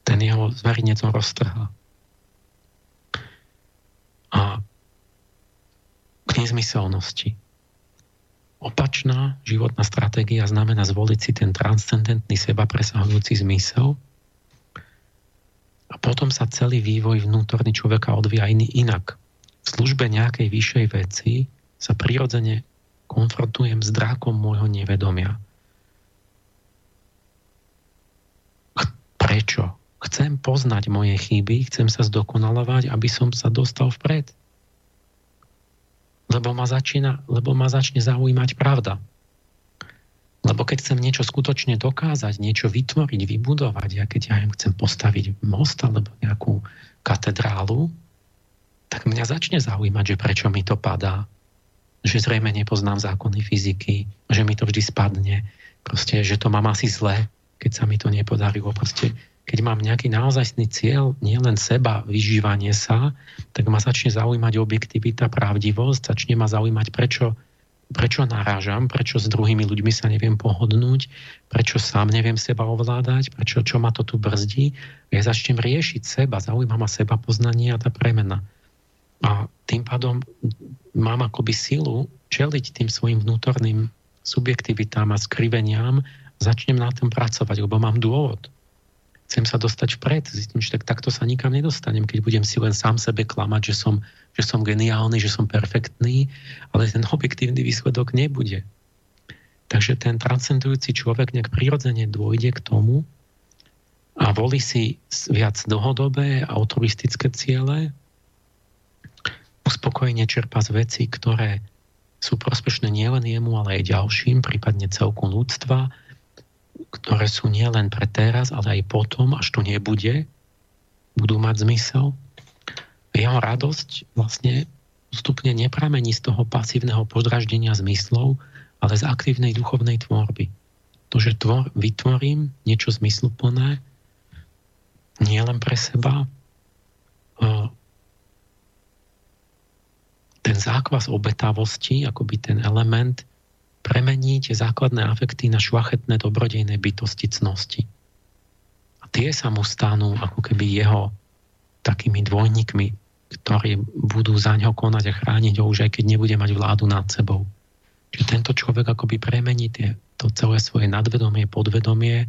Speaker 2: Ten jeho zvarinec roztrhá. A k nezmyselnosti. Opačná životná stratégia znamená zvoliť si ten transcendentný seba presahujúci zmysel a potom sa celý vývoj vnútorný človeka odvíja iný inak. V službe nejakej vyššej veci sa prirodzene konfrontujem s drákom môjho nevedomia. Prečo? Chcem poznať moje chyby, chcem sa zdokonalovať, aby som sa dostal vpred lebo ma, začína, lebo ma začne zaujímať pravda. Lebo keď chcem niečo skutočne dokázať, niečo vytvoriť, vybudovať, ja keď ja chcem postaviť most alebo nejakú katedrálu, tak mňa začne zaujímať, že prečo mi to padá, že zrejme nepoznám zákony fyziky, že mi to vždy spadne, proste, že to mám asi zle, keď sa mi to nepodarilo. Proste keď mám nejaký naozajstný cieľ, nielen seba, vyžívanie sa, tak ma začne zaujímať objektivita, pravdivosť, začne ma zaujímať, prečo, prečo narážam, prečo s druhými ľuďmi sa neviem pohodnúť, prečo sám neviem seba ovládať, prečo, čo ma to tu brzdí. Ja začnem riešiť seba, zaujíma ma seba poznanie a tá premena. A tým pádom mám akoby silu čeliť tým svojim vnútorným subjektivitám a skriveniam, začnem na tom pracovať, lebo mám dôvod chcem sa dostať vpred. Zistím, že tak, takto sa nikam nedostanem, keď budem si len sám sebe klamať, že som, že som geniálny, že som perfektný, ale ten objektívny výsledok nebude. Takže ten transcendujúci človek nejak prirodzene dôjde k tomu a volí si viac dlhodobé a autoristické ciele, uspokojenie čerpa z veci, ktoré sú prospešné nielen jemu, ale aj ďalším, prípadne celku ľudstva, ktoré sú nielen pre teraz, ale aj potom, až to nebude, budú mať zmysel. Jeho radosť vlastne postupne nepramení z toho pasívneho podraždenia zmyslov, ale z aktívnej duchovnej tvorby. To, že tvor, vytvorím niečo zmysluplné, nie len pre seba, ten zákvas obetavosti, akoby ten element premení tie základné afekty na šlachetné dobrodejné bytosti cnosti. A tie sa mu stanú ako keby jeho takými dvojníkmi, ktorí budú za ňo konať a chrániť ho už aj keď nebude mať vládu nad sebou. Čiže tento človek akoby premení tie, to celé svoje nadvedomie, podvedomie,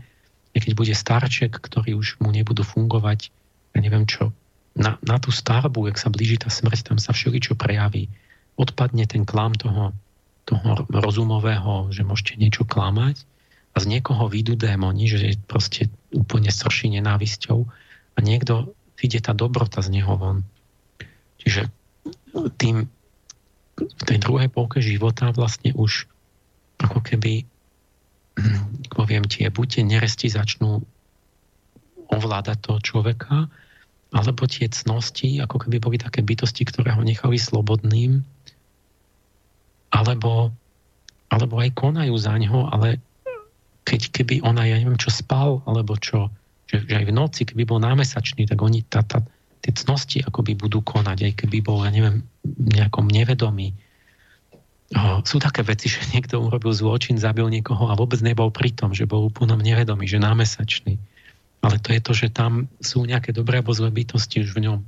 Speaker 2: keď bude starček, ktorý už mu nebudú fungovať, ja neviem čo, na, na tú starbu, ak sa blíži tá smrť, tam sa všeličo prejaví. Odpadne ten klam toho toho rozumového, že môžete niečo klamať a z niekoho vyjdú démoni, že je proste úplne srší nenávisťou a niekto vyjde tá dobrota z neho von. Čiže tým v tej druhej polke života vlastne už ako keby poviem tie, buď tie neresti začnú ovládať toho človeka, alebo tie cnosti, ako keby boli také bytosti, ktoré ho nechali slobodným alebo, alebo aj konajú za ňo, ale keď keby ona, ja neviem čo, spal, alebo čo, že, že aj v noci, keby bol námesačný, tak oni tá, tá, tie cnosti akoby budú konať, aj keby bol, ja neviem, nejakom nevedomí. Sú také veci, že niekto urobil zločin, zabil niekoho a vôbec nebol pri tom, že bol úplne nevedomý, že námesačný. Ale to je to, že tam sú nejaké dobré alebo zlé bytosti už v ňom.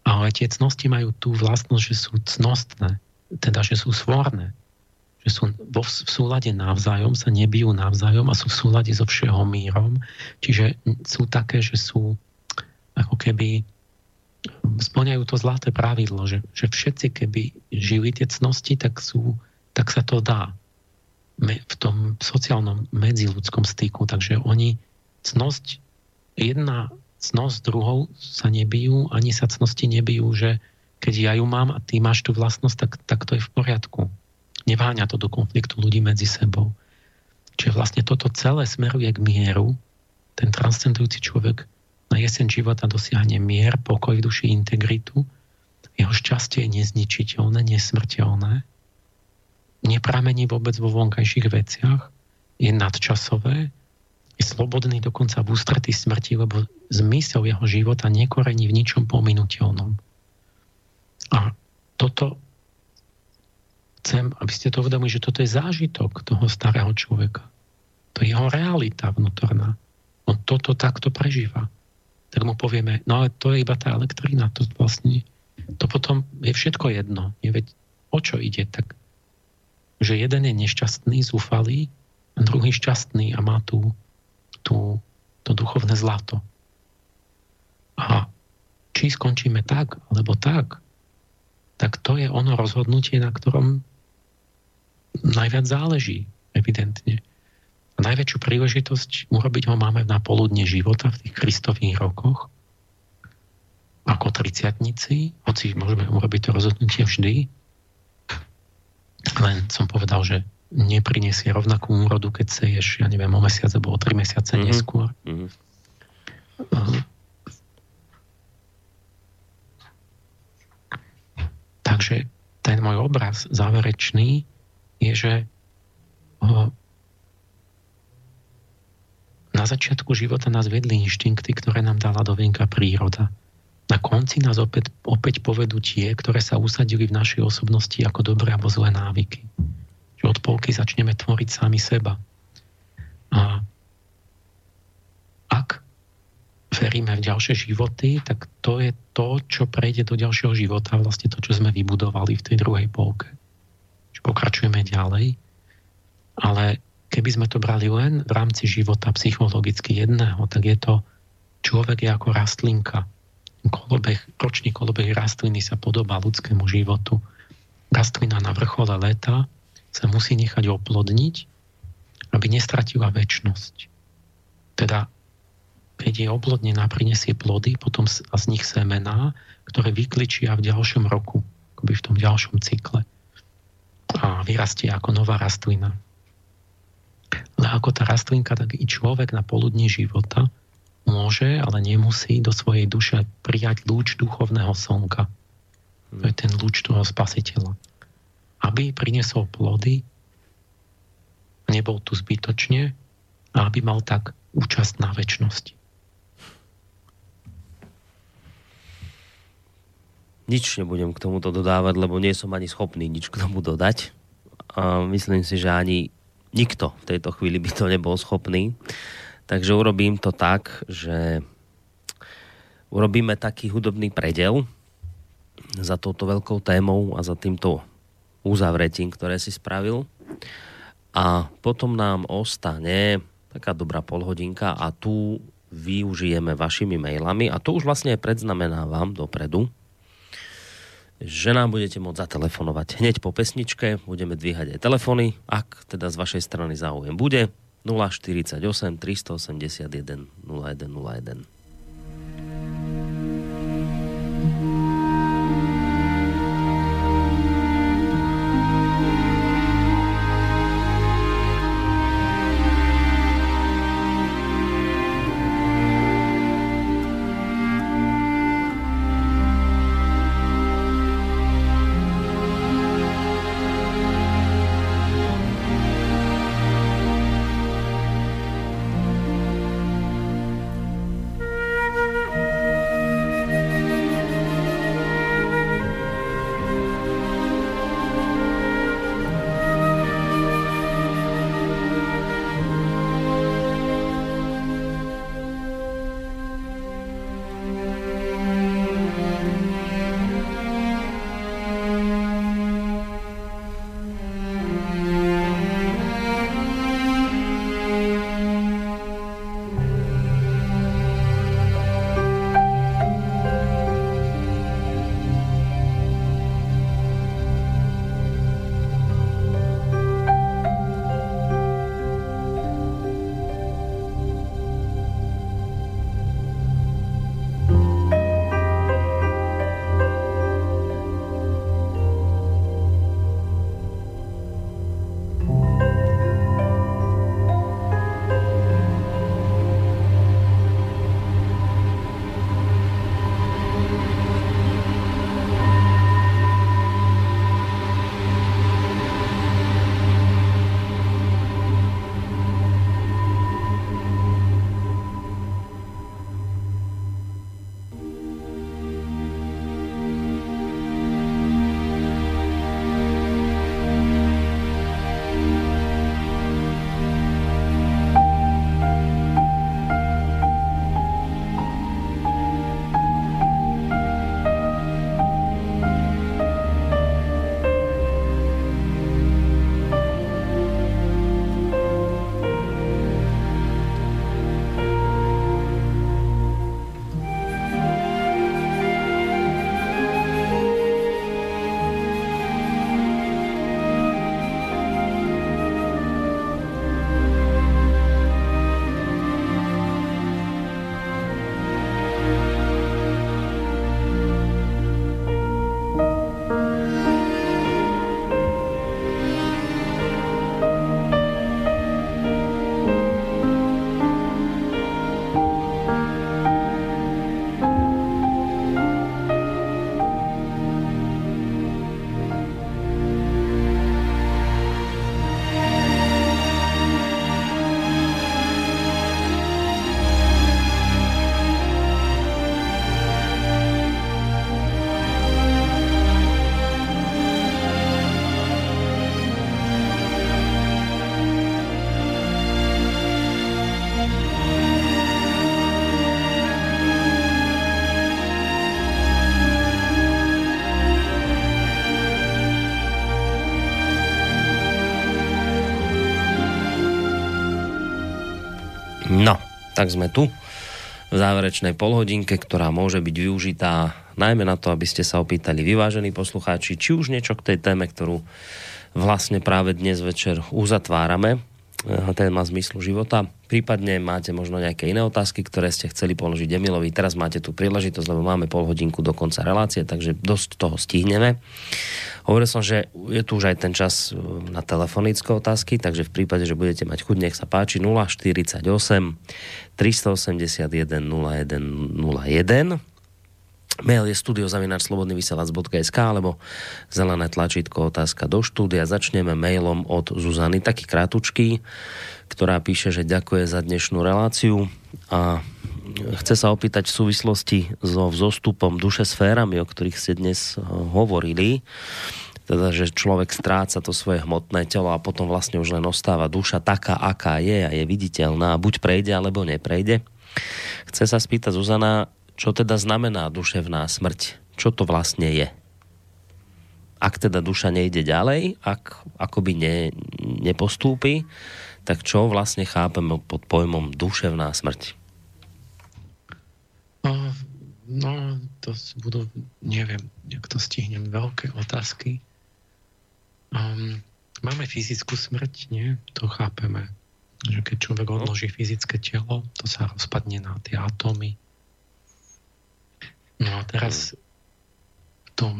Speaker 2: Ale tie cnosti majú tú vlastnosť, že sú cnostné teda, že sú svorné, že sú vo, v súlade navzájom, sa nebijú navzájom a sú v súlade so všeho mírom. Čiže sú také, že sú ako keby splňajú to zlaté pravidlo, že, že všetci keby žili tie cnosti, tak, sú, tak sa to dá v tom sociálnom medziludskom styku. Takže oni cnosť, jedna cnosť druhou sa nebijú, ani sa cnosti nebijú, že keď ja ju mám a ty máš tú vlastnosť, tak, tak to je v poriadku. Neváňa to do konfliktu ľudí medzi sebou. Čiže vlastne toto celé smeruje k mieru. Ten transcendujúci človek na jeseň života dosiahne mier, pokoj v duši, integritu. Jeho šťastie je nezničiteľné, nesmrteľné. Nepramení vôbec vo vonkajších veciach. Je nadčasové. Je slobodný dokonca v ústretí smrti, lebo zmysel jeho života nekorení v ničom pominuteľnom. A toto chcem, aby ste to uvedomili, že toto je zážitok toho starého človeka. To je jeho realita vnútorná. On toto takto prežíva. Tak mu povieme, no ale to je iba tá elektrina, to vlastne, to potom je všetko jedno. Je veď, o čo ide, tak že jeden je nešťastný, zúfalý, a druhý šťastný a má tú, tú, to duchovné zlato. A či skončíme tak, alebo tak, tak to je ono rozhodnutie, na ktorom najviac záleží, evidentne. A najväčšiu príležitosť urobiť ho máme na poludne života v tých kristových rokoch, ako triciatnici, hoci môžeme urobiť to rozhodnutie vždy, len som povedal, že neprinesie rovnakú úrodu, keď seješ, ja neviem, o mesiac alebo o tri mesiace mm-hmm. neskôr. Mm-hmm. Takže ten môj obraz záverečný je, že na začiatku života nás vedli inštinkty, ktoré nám dala do vienka príroda na konci nás opäť, opäť povedú tie, ktoré sa usadili v našej osobnosti ako dobré alebo zlé návyky. Že od polky začneme tvoriť sami seba. A ak veríme v ďalšie životy, tak to je to, čo prejde do ďalšieho života, vlastne to, čo sme vybudovali v tej druhej polke. Že pokračujeme ďalej, ale keby sme to brali len v rámci života psychologicky jedného, tak je to človek je ako rastlinka, kolobeh, ročný kolobeh rastliny sa podobá ľudskému životu. Rastlina na vrchole leta sa musí nechať oplodniť, aby nestratila väčnosť. Teda, keď je oplodnená, prinesie plody, potom z nich semená, ktoré vykličia v ďalšom roku, akoby v tom ďalšom cykle. A vyrastie ako nová rastlina. Ale ako tá rastlinka, tak i človek na poludní života môže, ale nemusí do svojej duše prijať lúč duchovného slnka. To je ten lúč toho spasiteľa. Aby priniesol plody, nebol tu zbytočne a aby mal tak účasť na väčšnosti.
Speaker 1: Nič nebudem k tomuto dodávať, lebo nie som ani schopný nič k tomu dodať. A myslím si, že ani nikto v tejto chvíli by to nebol schopný. Takže urobím to tak, že urobíme taký hudobný predel za touto veľkou témou a za týmto uzavretím, ktoré si spravil. A potom nám ostane taká dobrá polhodinka a tu využijeme vašimi mailami a to už vlastne predznamenávam dopredu, že nám budete môcť zatelefonovať hneď po pesničke, budeme dvíhať aj telefony, ak teda z vašej strany záujem bude, 048 381 0101. tak sme tu v záverečnej polhodinke, ktorá môže byť využitá najmä na to, aby ste sa opýtali vyvážení poslucháči, či už niečo k tej téme, ktorú vlastne práve dnes večer uzatvárame téma zmyslu života. Prípadne máte možno nejaké iné otázky, ktoré ste chceli položiť Emilovi. Teraz máte tu príležitosť, lebo máme pol hodinku do konca relácie, takže dosť toho stihneme. Hovoril som, že je tu už aj ten čas e, na telefonické otázky, takže v prípade, že budete mať chuť, nech sa páči 048 381 0101 Mail je studiozavinačslobodnyvysielac.sk alebo zelené tlačítko otázka do štúdia. Začneme mailom od Zuzany, taký krátučký, ktorá píše, že ďakuje za dnešnú reláciu a chce sa opýtať v súvislosti so vzostupom duše sférami, o ktorých ste dnes eh, hovorili, teda, že človek stráca to svoje hmotné telo a potom vlastne už len ostáva duša taká, aká je a je viditeľná, buď prejde, alebo neprejde. Chce sa spýtať Zuzana, čo teda znamená duševná smrť? Čo to vlastne je? Ak teda duša nejde ďalej, ak akoby ne, nepostúpi, tak čo vlastne chápeme pod pojmom duševná smrť?
Speaker 2: No, no to budú, neviem, jak to stihnem, veľké otázky. Um, máme fyzickú smrť, nie? To chápeme. Že keď človek odloží fyzické telo, to sa rozpadne na tie atómy, No a teraz v tom,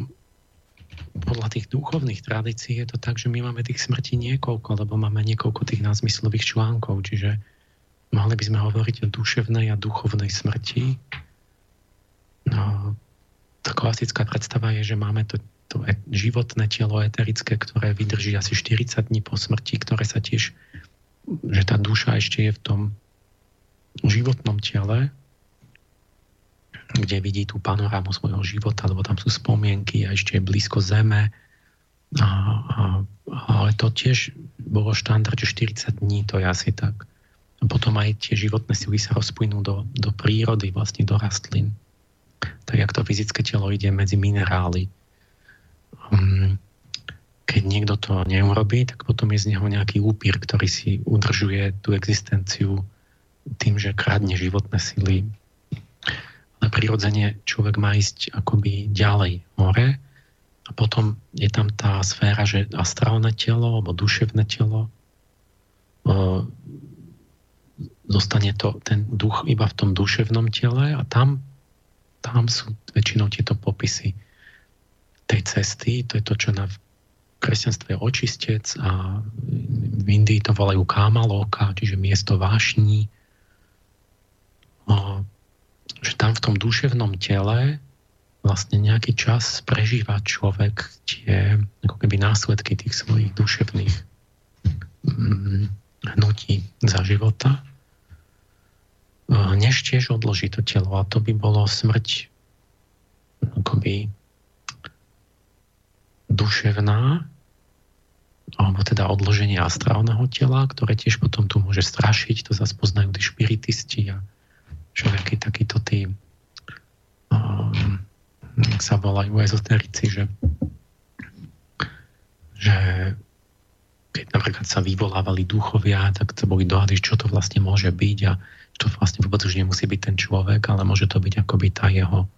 Speaker 2: podľa tých duchovných tradícií je to tak, že my máme tých smrti niekoľko, lebo máme niekoľko tých názmyslových článkov, čiže mali by sme hovoriť o duševnej a duchovnej smrti. No, tá klasická predstava je, že máme to, to e, životné telo eterické, ktoré vydrží asi 40 dní po smrti, ktoré sa tiež, že tá duša ešte je v tom životnom tele kde vidí tú panorámu svojho života, lebo tam sú spomienky a ešte je blízko zeme. A, a, ale to tiež bolo štandard, že 40 dní, to je asi tak. A potom aj tie životné sily sa rozplynú do, do prírody, vlastne do rastlín. Tak jak to fyzické telo ide medzi minerály. Um, keď niekto to neurobí, tak potom je z neho nejaký úpir, ktorý si udržuje tú existenciu tým, že kradne životné sily ale prirodzene človek má ísť akoby ďalej hore a potom je tam tá sféra, že astrálne telo alebo duševné telo zostane to, ten duch iba v tom duševnom tele a tam, tam sú väčšinou tieto popisy tej cesty, to je to, čo na kresťanstve je očistec a v Indii to volajú kámaloka, čiže miesto vášní že tam v tom duševnom tele vlastne nejaký čas prežíva človek tie ako keby následky tých svojich duševných mm, hnutí za života, než tiež odloží to telo. A to by bolo smrť akoby duševná, alebo teda odloženie astrálneho tela, ktoré tiež potom tu môže strašiť, to zase poznajú tí špiritisti a všelijakí takíto tí um, sa volajú ezoterici, že, že keď napríklad sa vyvolávali duchovia, tak to boli dohady, čo to vlastne môže byť a to vlastne vôbec už nemusí byť ten človek, ale môže to byť akoby tá jeho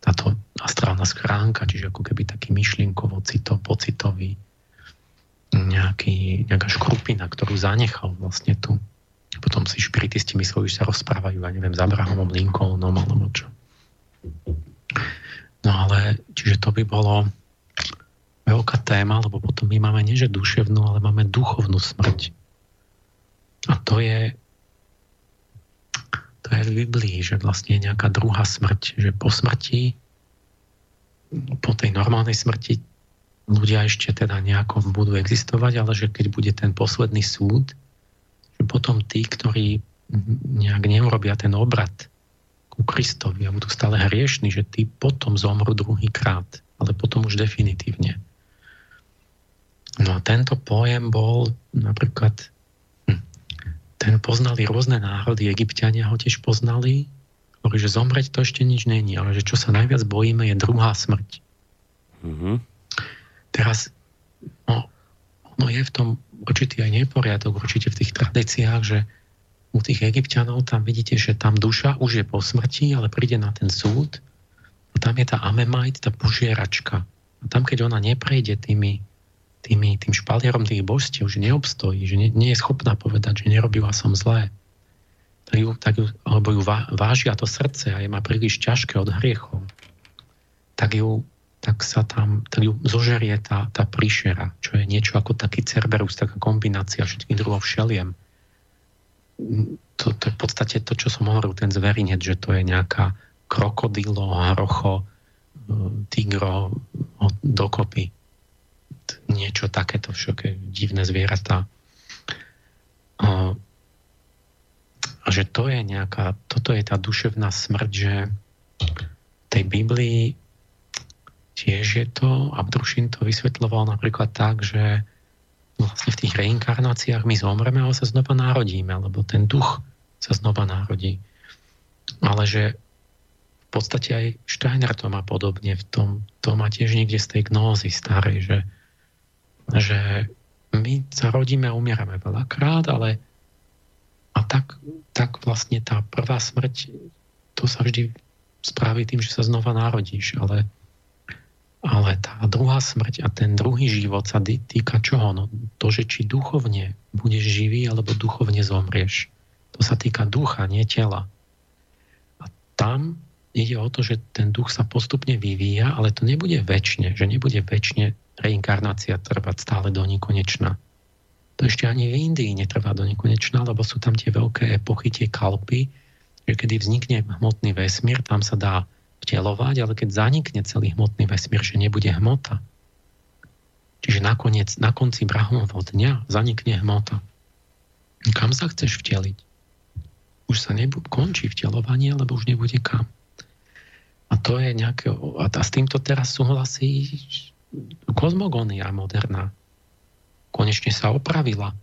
Speaker 2: táto astrálna schránka, čiže ako keby taký myšlienkovo, cito, pocitový nejaký, nejaká škrupina, ktorú zanechal vlastne tu potom si špiritisti mysleli, že sa rozprávajú, ja neviem, s Abrahamom Lincolnom alebo čo. No ale, čiže to by bolo veľká téma, lebo potom my máme nie že duševnú, ale máme duchovnú smrť. A to je to je v Biblii, že vlastne je nejaká druhá smrť, že po smrti po tej normálnej smrti ľudia ešte teda nejako budú existovať, ale že keď bude ten posledný súd, potom tí, ktorí nejak neurobia ten obrad ku Kristovi a budú stále hriešni, že tí potom zomru druhýkrát, ale potom už definitívne. No a tento pojem bol napríklad, hm, ten poznali rôzne národy, egyptiania ho tiež poznali, hovorí, že zomreť to ešte nič není, ale že čo sa najviac bojíme je druhá smrť. Mm-hmm. Teraz, no, ono je v tom určitý aj neporiadok určite v tých tradíciách, že u tých egyptianov tam vidíte, že tam duša už je po smrti, ale príde na ten súd a tam je tá amemajt, tá požieračka. A tam, keď ona neprejde tými, tými, tým špalierom tých božstiev, že neobstojí, že nie, nie je schopná povedať, že nerobila som zlé, tak ju, tak ju, alebo ju vážia to srdce a je má príliš ťažké od hriechov, tak ju tak sa tam, ju zožerie tá, tá príšera, čo je niečo ako taký Cerberus, taká kombinácia všetkých druhov všeliem to, to je v podstate to, čo som hovoril, ten zverinec, že to je nejaká krokodilo, hrocho, e, tigro dokopy. Niečo takéto všaké divné zvieratá. A, a že to je nejaká, toto je tá duševná smrť, že tej Biblii tiež je to, Abdrušin to vysvetloval napríklad tak, že vlastne v tých reinkarnáciách my zomreme, ale sa znova narodíme, lebo ten duch sa znova narodí. Ale že v podstate aj Steiner to má podobne, v tom, to má tiež niekde z tej gnózy starej, že, že my sa rodíme a umierame veľakrát, ale a tak, tak vlastne tá prvá smrť, to sa vždy spraví tým, že sa znova narodíš, ale ale tá druhá smrť a ten druhý život sa týka čoho? No to, že či duchovne budeš živý, alebo duchovne zomrieš. To sa týka ducha, nie tela. A tam ide o to, že ten duch sa postupne vyvíja, ale to nebude väčšine, že nebude väčšine reinkarnácia trvať stále do nekonečna. To ešte ani v Indii netrvá do nekonečna, lebo sú tam tie veľké epochy, tie kalpy, že kedy vznikne hmotný vesmír, tam sa dá vtelovať, ale keď zanikne celý hmotný vesmír, že nebude hmota. Čiže nakoniec, na konci Brahomovho dňa zanikne hmota. Kam sa chceš vteliť? Už sa nebu- končí vtelovanie, lebo už nebude kam. A to je nejaké... A s týmto teraz súhlasí kozmogónia moderná. Konečne sa opravila.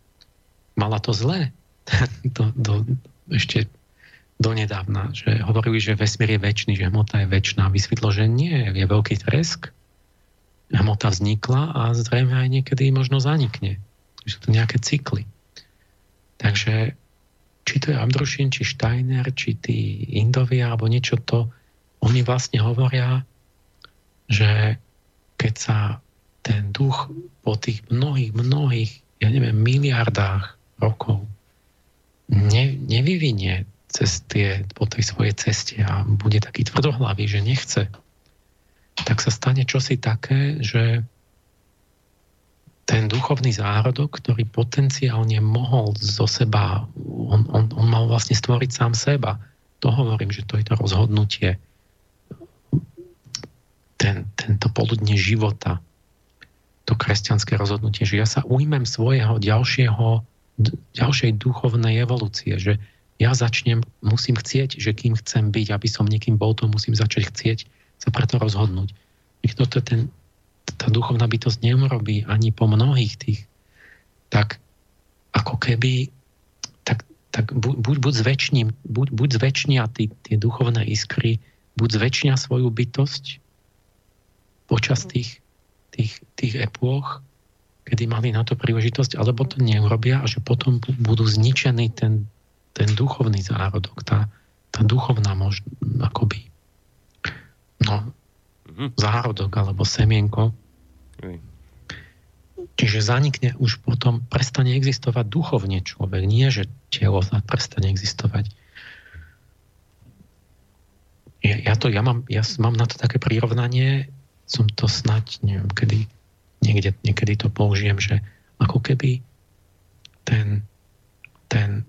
Speaker 2: Mala to zlé. to, to, ešte donedávna, že hovorili, že vesmír je väčší, že hmota je väčšiná. Vysvetlo, že nie, je veľký tresk, hmota vznikla a zrejme aj niekedy možno zanikne. Sú to nejaké cykly. Takže či to je Abdrušin, či Steiner, či tí Indovia, alebo niečo to, oni vlastne hovoria, že keď sa ten duch po tých mnohých, mnohých, ja neviem, miliardách rokov ne, nevyvinie cez tie, po tej svojej ceste a bude taký tvrdohlavý, že nechce, tak sa stane čosi také, že ten duchovný zárodok, ktorý potenciálne mohol zo seba, on, on, on mal vlastne stvoriť sám seba. To hovorím, že to je to rozhodnutie, ten, tento poludne života, to kresťanské rozhodnutie, že ja sa ujmem svojho ďalšieho, ďalšej duchovnej evolúcie, že ja začnem, musím chcieť, že kým chcem byť, aby som niekým bol, to musím začať chcieť sa preto rozhodnúť. Nikto to ten, tá duchovná bytosť neurobí ani po mnohých tých, tak ako keby tak, tak buď, buď zväčšním, buď, buď zväčšnia tí, tie duchovné iskry, buď zväčšnia svoju bytosť počas tých, tých, tých epôch, kedy mali na to príležitosť, alebo to neurobia a že potom budú zničený ten, ten duchovný zárodok, tá, tá duchovná možno, akoby no, mm-hmm. zárodok alebo semienko. Mm. Čiže zanikne už potom, prestane existovať duchovne človek, nie že telo prestane existovať. Ja, ja, to, ja, mám, ja mám na to také prirovnanie, som to snať, neviem, kedy, niekde, niekedy to použijem, že ako keby ten, ten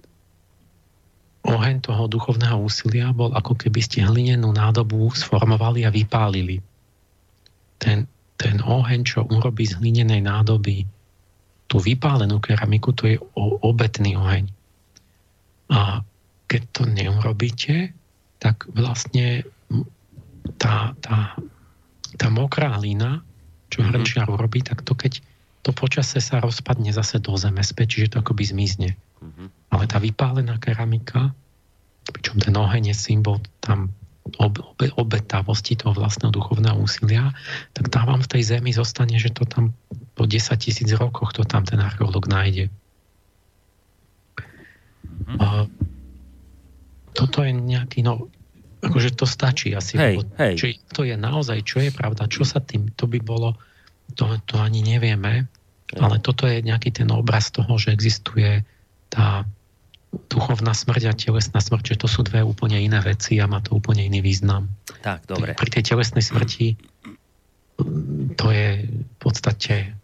Speaker 2: oheň toho duchovného úsilia bol ako keby ste hlinenú nádobu sformovali a vypálili. Ten, ten oheň, čo urobí z hlinenej nádoby tú vypálenú keramiku, to je obetný oheň. A keď to neurobíte, tak vlastne tá, tá, tá mokrá hlina, čo mm-hmm. hrnčiar urobí, tak to keď to počase sa rozpadne zase do zeme späť, čiže to akoby zmizne. Mm-hmm. Ale tá vypálená keramika, pričom ten oheň je symbol tam ob, ob, obetavosti toho vlastného duchovného úsilia, tak tam vám v tej zemi zostane, že to tam po 10 tisíc rokoch to tam ten archeológ nájde. Mm-hmm. toto je nejaký, no, akože to stačí asi.
Speaker 1: Hej, hej.
Speaker 2: Či to je naozaj, čo je pravda, čo sa tým, to by bolo, to, to ani nevieme, hej. ale toto je nejaký ten obraz toho, že existuje tá duchovná smrť a telesná smrť, že to sú dve úplne iné veci a má to úplne iný význam.
Speaker 1: Tak, dobre.
Speaker 2: Pri tej telesnej smrti to je v podstate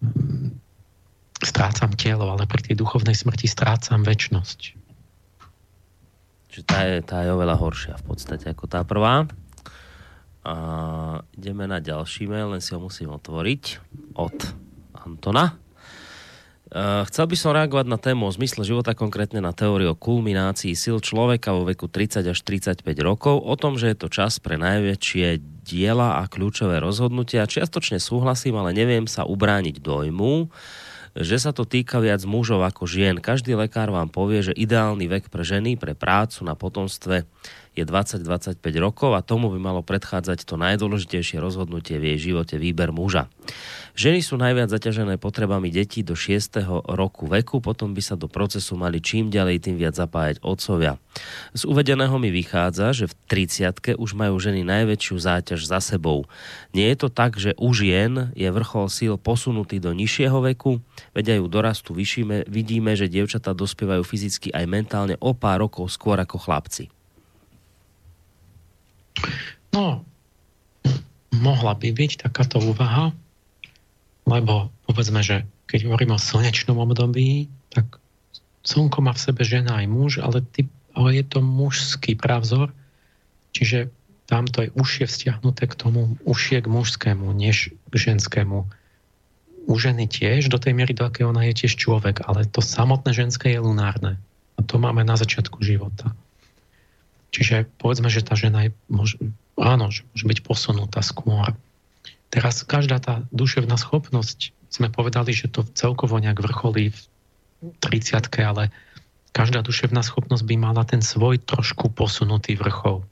Speaker 2: mm, strácam telo, ale pri tej duchovnej smrti strácam väčnosť.
Speaker 1: Čiže tá je, tá je oveľa horšia v podstate ako tá prvá. A ideme na ďalší mail, len si ho musím otvoriť od Antona. Chcel by som reagovať na tému o zmysle života, konkrétne na teóriu o kulminácii sil človeka vo veku 30 až 35 rokov, o tom, že je to čas pre najväčšie diela a kľúčové rozhodnutia. Čiastočne súhlasím, ale neviem sa ubrániť dojmu, že sa to týka viac mužov ako žien. Každý lekár vám povie, že ideálny vek pre ženy, pre prácu na potomstve je 20-25 rokov a tomu by malo predchádzať to najdôležitejšie rozhodnutie v jej živote, výber muža. Ženy sú najviac zaťažené potrebami detí do 6. roku veku, potom by sa do procesu mali čím ďalej tým viac zapájať otcovia. Z uvedeného mi vychádza, že v 30 už majú ženy najväčšiu záťaž za sebou. Nie je to tak, že u žien je vrchol síl posunutý do nižšieho veku, veď aj u dorastu vyšíme, vidíme, že dievčatá dospievajú fyzicky aj mentálne o pár rokov skôr ako chlapci.
Speaker 2: No, mohla by byť takáto úvaha, lebo povedzme, že keď hovorím o slnečnom období, tak slnko má v sebe žena aj muž, ale, typ, ale je to mužský právzor, čiže tam to je užšie vzťahnuté k tomu, užšie k mužskému, než k ženskému. U ženy tiež, do tej miery, do akej ona je tiež človek, ale to samotné ženské je lunárne. A to máme na začiatku života. Čiže povedzme, že tá žena je, môže, áno, že môže byť posunutá skôr. Teraz každá tá duševná schopnosť, sme povedali, že to celkovo nejak vrcholí v 30 ale každá duševná schopnosť by mala ten svoj trošku posunutý vrchol.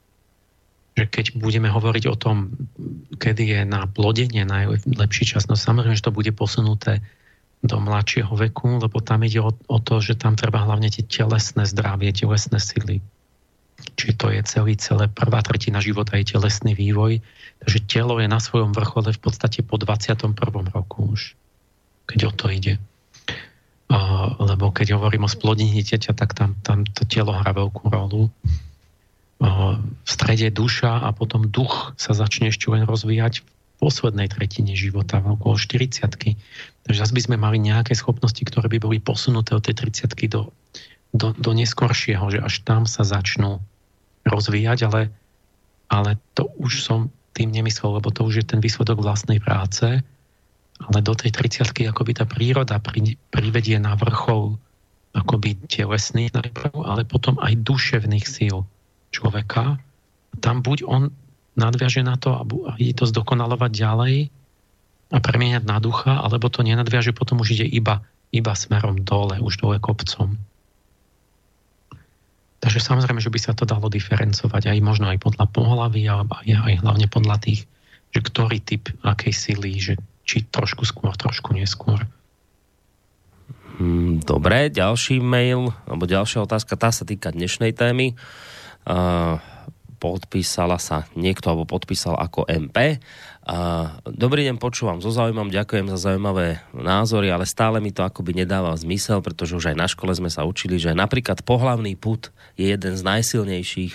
Speaker 2: Že keď budeme hovoriť o tom, kedy je na plodenie najlepší čas, no samozrejme, že to bude posunuté do mladšieho veku, lebo tam ide o, o to, že tam treba hlavne tie telesné zdravie, telesné sily. Čiže to je celý, celé prvá tretina života je telesný vývoj. Takže telo je na svojom vrchole v podstate po 21. roku už, keď o to ide. Lebo keď hovorím o splodení dieťaťa, tak tam, tam to telo hrá veľkú rolu. V strede duša a potom duch sa začne ešte len rozvíjať v poslednej tretine života, okolo 40 Takže zase by sme mali nejaké schopnosti, ktoré by boli posunuté od tej 30 do, do, do neskoršieho, že až tam sa začnú rozvíjať, ale, ale to už som tým nemyslel, lebo to už je ten výsledok vlastnej práce, ale do tej 30 akoby tá príroda pri, privedie na vrchol akoby telesných najprv, ale potom aj duševných síl človeka. Tam buď on nadviaže na to a ide to zdokonalovať ďalej a premieňať na ducha, alebo to nenadviaže, potom už ide iba, iba smerom dole, už dole kopcom. Takže samozrejme, že by sa to dalo diferencovať aj možno aj podľa pohlavy, aj, aj hlavne podľa tých, že ktorý typ akej sily, že či trošku skôr, trošku neskôr.
Speaker 1: Hmm, dobre, ďalší mail, alebo ďalšia otázka, tá sa týka dnešnej témy. Uh, podpísala sa niekto, alebo podpísal ako MP. A dobrý deň, počúvam so zaujímavým, ďakujem za zaujímavé názory, ale stále mi to akoby nedáva zmysel, pretože už aj na škole sme sa učili, že napríklad pohlavný put je jeden z najsilnejších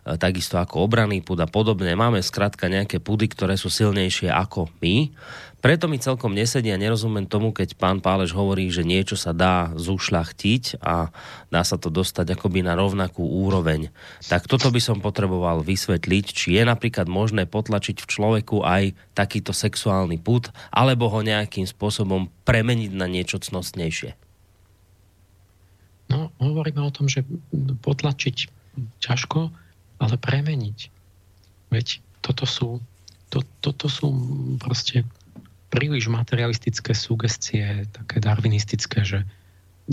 Speaker 1: E, takisto ako obraný púd a podobne. Máme skrátka nejaké púdy, ktoré sú silnejšie ako my. Preto mi celkom nesedí a nerozumiem tomu, keď pán Pálež hovorí, že niečo sa dá zušľachtiť a dá sa to dostať akoby na rovnakú úroveň. Tak toto by som potreboval vysvetliť, či je napríklad možné potlačiť v človeku aj takýto sexuálny put, alebo ho nejakým spôsobom premeniť na niečo cnostnejšie.
Speaker 2: No, hovoríme o tom, že potlačiť ťažko, ale premeniť. Veď toto sú, to, toto sú proste príliš materialistické sugestie, také darwinistické, že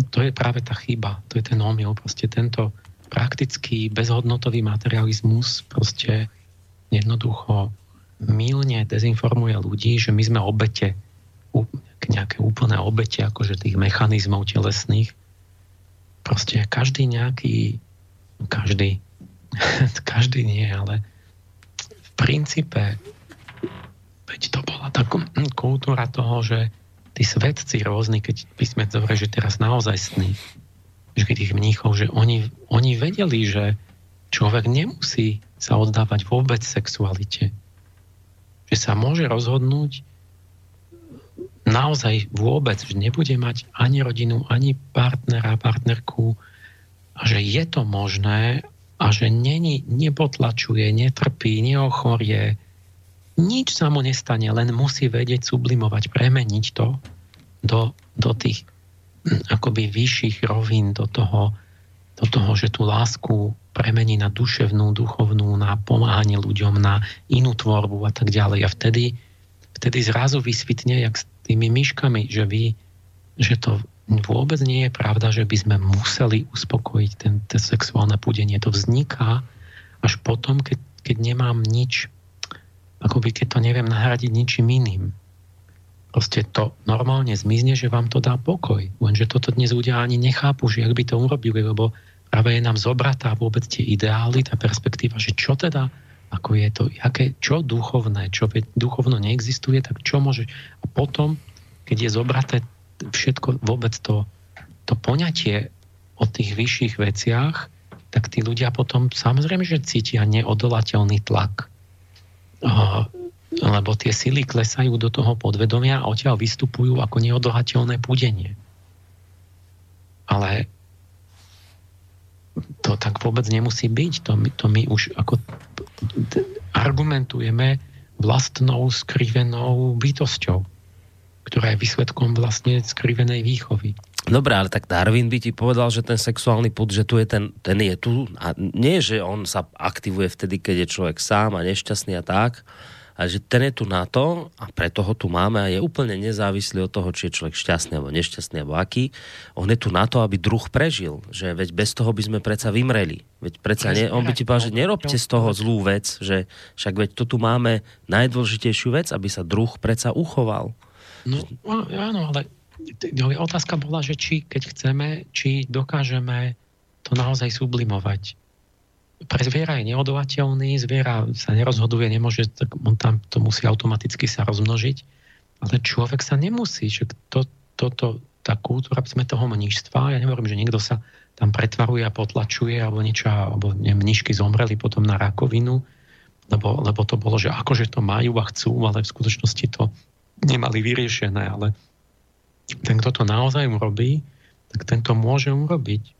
Speaker 2: to je práve tá chyba, to je ten omyl, proste tento praktický bezhodnotový materializmus proste jednoducho milne dezinformuje ľudí, že my sme obete, nejaké úplné obete akože tých mechanizmov telesných. Proste každý nejaký každý, každý nie, ale v princípe veď to bola tá kultúra toho, že tí svetci rôzni, keď písme dobre, že teraz naozaj sny, že tých mníchov, že oni, oni vedeli, že človek nemusí sa oddávať vôbec sexualite. Že sa môže rozhodnúť naozaj vôbec, že nebude mať ani rodinu, ani partnera, partnerku a že je to možné a že není, nepotlačuje, netrpí, neochorie, nič sa mu nestane, len musí vedieť sublimovať, premeniť to do, do tých hm, akoby vyšších rovín, do toho, do toho, že tú lásku premení na duševnú, duchovnú, na pomáhanie ľuďom, na inú tvorbu a tak ďalej. A vtedy, vtedy zrazu vysvitne, jak s tými myškami, že vy, že to vôbec nie je pravda, že by sme museli uspokojiť ten, ten sexuálne púdenie. To vzniká až potom, keď, keď nemám nič akoby keď to neviem nahradiť ničím iným. Proste to normálne zmizne, že vám to dá pokoj. Lenže toto dnes ľudia ani nechápu, že ak by to urobili, lebo práve je nám zobratá vôbec tie ideály, tá perspektíva, že čo teda, ako je to, aké, čo duchovné, čo duchovno neexistuje, tak čo môže. A potom, keď je zobraté všetko, vôbec to, to poňatie o tých vyšších veciach, tak tí ľudia potom samozrejme, že cítia neodolateľný tlak lebo tie sily klesajú do toho podvedomia a odtiaľ vystupujú ako neodlhateľné púdenie. Ale to tak vôbec nemusí byť. To my, to my už ako argumentujeme vlastnou skrivenou bytosťou, ktorá je výsledkom vlastne skrivenej výchovy.
Speaker 1: Dobre, ale tak Darwin by ti povedal, že ten sexuálny put, že tu je ten, ten je tu a nie, že on sa aktivuje vtedy, keď je človek sám a nešťastný a tak, ale že ten je tu na to a preto ho tu máme a je úplne nezávislý od toho, či je človek šťastný alebo nešťastný alebo aký. On je tu na to, aby druh prežil. Že veď bez toho by sme predsa vymreli. Veď predsa ne, on by ti povedal, že nerobte z toho zlú vec, že však veď to tu máme najdôležitejšiu vec, aby sa druh predsa uchoval.
Speaker 2: No áno, ale otázka bola, že či, keď chceme, či dokážeme to naozaj sublimovať. Pre zviera je neodolateľný, zviera sa nerozhoduje, nemôže, tak on tam to musí automaticky sa rozmnožiť, ale človek sa nemusí, že to, to, tá kultúra sme toho mnížstva, ja nehovorím, že niekto sa tam pretvaruje a potlačuje, alebo niečo, alebo neviem, zomreli potom na rakovinu, lebo, lebo to bolo, že akože to majú a chcú, ale v skutočnosti to nemali vyriešené, ale ten, kto to naozaj urobí, tak tento môže urobiť.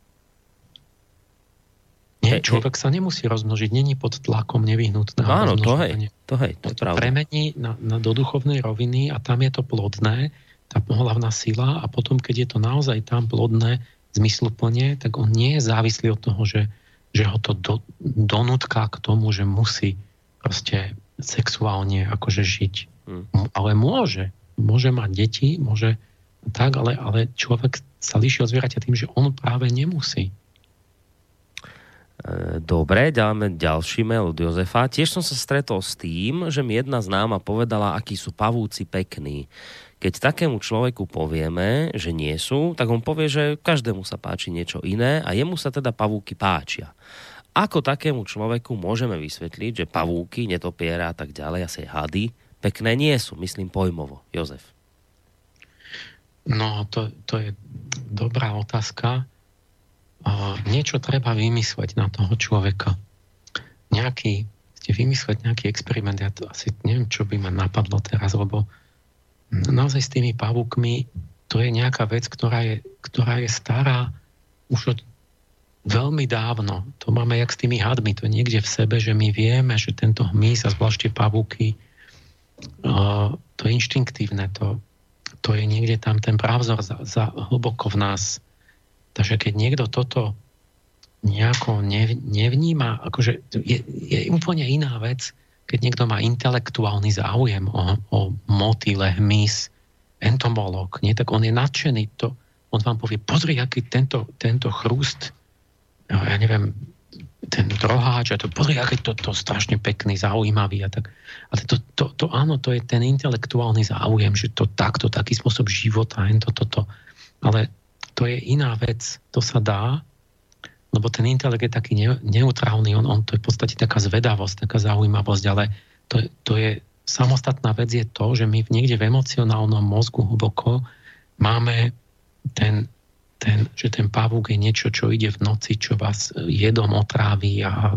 Speaker 2: Nie, človek sa nemusí rozmnožiť, není pod tlakom nevyhnutného
Speaker 1: Áno, to hej, to hej, to,
Speaker 2: to premení na, na, do duchovnej roviny a tam je to plodné, tá pohľavná sila a potom, keď je to naozaj tam plodné, zmysluplne, tak on nie je závislý od toho, že, že ho to do, donútka k tomu, že musí proste sexuálne akože žiť. Hmm. Ale môže. Môže mať deti, môže tak, ale, ale človek sa líši od zvieraťa tým, že on práve nemusí.
Speaker 1: E, dobre, dáme ďalší mail od Jozefa. Tiež som sa stretol s tým, že mi jedna známa povedala, akí sú pavúci pekní. Keď takému človeku povieme, že nie sú, tak on povie, že každému sa páči niečo iné a jemu sa teda pavúky páčia. Ako takému človeku môžeme vysvetliť, že pavúky, netopiera a tak ďalej, asi hady, pekné nie sú, myslím pojmovo. Jozef.
Speaker 2: No, to, to je dobrá otázka. Niečo treba vymysleť na toho človeka. Nejaký, ste vymysleť nejaký experiment, ja to asi neviem, čo by ma napadlo teraz, lebo naozaj s tými pavúkmi to je nejaká vec, ktorá je, ktorá je stará už od veľmi dávno. To máme jak s tými hadmi, to niekde v sebe, že my vieme, že tento hmyz a zvlášte pavúky, to je inštinktívne, to, to je niekde tam ten právzor za, za hlboko v nás. Takže keď niekto toto nejako nev, nevníma, akože je, je úplne iná vec, keď niekto má intelektuálny záujem o, o motýle, hmyz, entomolog, nie, tak on je nadšený. To, on vám povie, pozri, aký tento, tento chrúst, ja neviem, ten droháč a to, pozri, aký to, to strašne pekný, zaujímavý a tak. Ale to, to, to, áno, to je ten intelektuálny záujem, že to takto, taký spôsob života, to, to, to. Ale to je iná vec, to sa dá, lebo ten intelekt je taký ne, neutrálny, on, on to je v podstate taká zvedavosť, taká zaujímavosť, ale to, to je samostatná vec je to, že my niekde v emocionálnom mozgu hlboko máme ten, ten, že ten pavúk je niečo, čo ide v noci, čo vás jedom otráví a,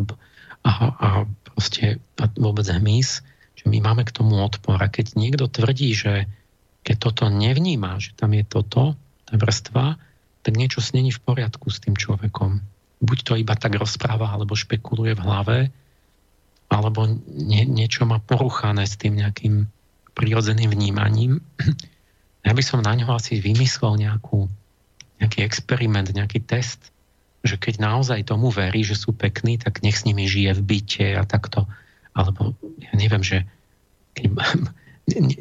Speaker 2: a, a proste a vôbec hmyz, že my máme k tomu odpor. A keď niekto tvrdí, že keď toto nevníma, že tam je toto, tá vrstva, tak niečo snení v poriadku s tým človekom. Buď to iba tak rozpráva, alebo špekuluje v hlave, alebo nie, niečo má poruchané s tým nejakým prirodzeným vnímaním. Ja by som na ňo asi vymyslel nejakú, nejaký experiment, nejaký test, že keď naozaj tomu verí, že sú pekní, tak nech s nimi žije v byte a takto. Alebo ja neviem, že keď,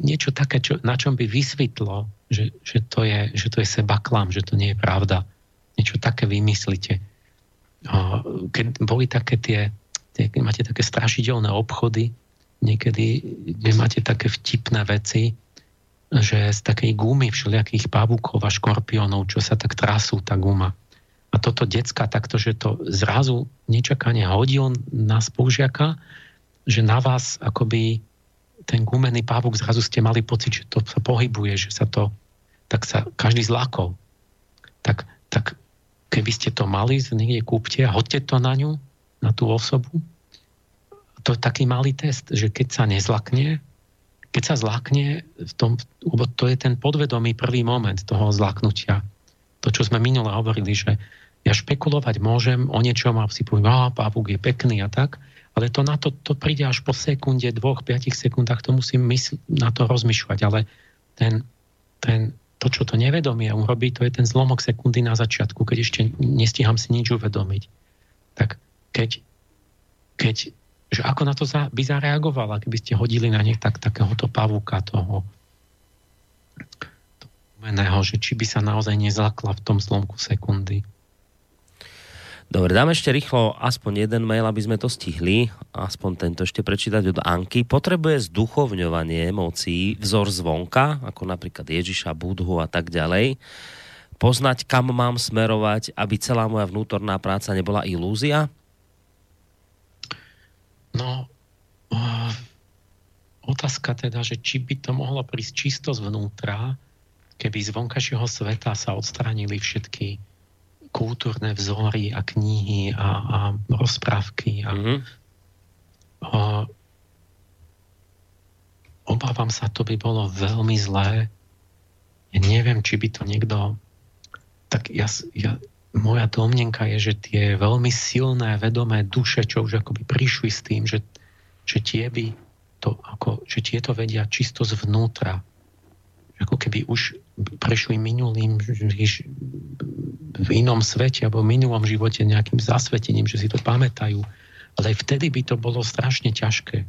Speaker 2: niečo také, čo, na čom by vysvetlo, že, že, to je, že to je seba klam, že to nie je pravda. Niečo také vymyslíte. Keď boli také tie keď máte také strašidelné obchody, niekedy, kde máte také vtipné veci, že z takej gumy všelijakých pavúkov a škorpiónov, čo sa tak trasú, tá guma. A toto decka takto, že to zrazu nečakane hodí na spolužiaka, že na vás akoby ten gumený pavúk zrazu ste mali pocit, že to sa pohybuje, že sa to, tak sa každý zlakol. Tak, tak keby ste to mali, niekde kúpte a hoďte to na ňu na tú osobu. To je taký malý test, že keď sa nezlakne, keď sa zlakne, v tom, to je ten podvedomý prvý moment toho zlaknutia. To, čo sme minule hovorili, že ja špekulovať môžem o niečom a si poviem, a pavúk je pekný a tak, ale to na to, to príde až po sekunde, dvoch, piatich sekundách, to musím mysl- na to rozmýšľať, ale ten, ten, to, čo to nevedomie urobí, to je ten zlomok sekundy na začiatku, keď ešte nestíham si nič uvedomiť. Tak keď, keď že ako na to za, by zareagovala, keby ste hodili na nich tak, takéhoto pavúka toho, toho že či by sa naozaj nezlakla v tom zlomku sekundy.
Speaker 1: Dobre, dáme ešte rýchlo aspoň jeden mail, aby sme to stihli. Aspoň tento ešte prečítať od Anky. Potrebuje zduchovňovanie emócií, vzor zvonka, ako napríklad Ježiša, Budhu a tak ďalej. Poznať, kam mám smerovať, aby celá moja vnútorná práca nebola ilúzia?
Speaker 2: No, uh, otázka teda, že či by to mohlo prísť čisto zvnútra, keby z vonkajšieho sveta sa odstránili všetky kultúrne vzory a knihy a, a rozprávky. A, mm-hmm. uh, obávam sa, to by bolo veľmi zlé. Ja neviem, či by to niekto... Tak ja, ja, moja domnenka je, že tie veľmi silné, vedomé duše, čo už akoby prišli s tým, že, že tie by to, ako, že tieto vedia čisto zvnútra. Ako keby už prešli minulým v inom svete alebo v minulom živote nejakým zasvetením, že si to pamätajú. Ale aj vtedy by to bolo strašne ťažké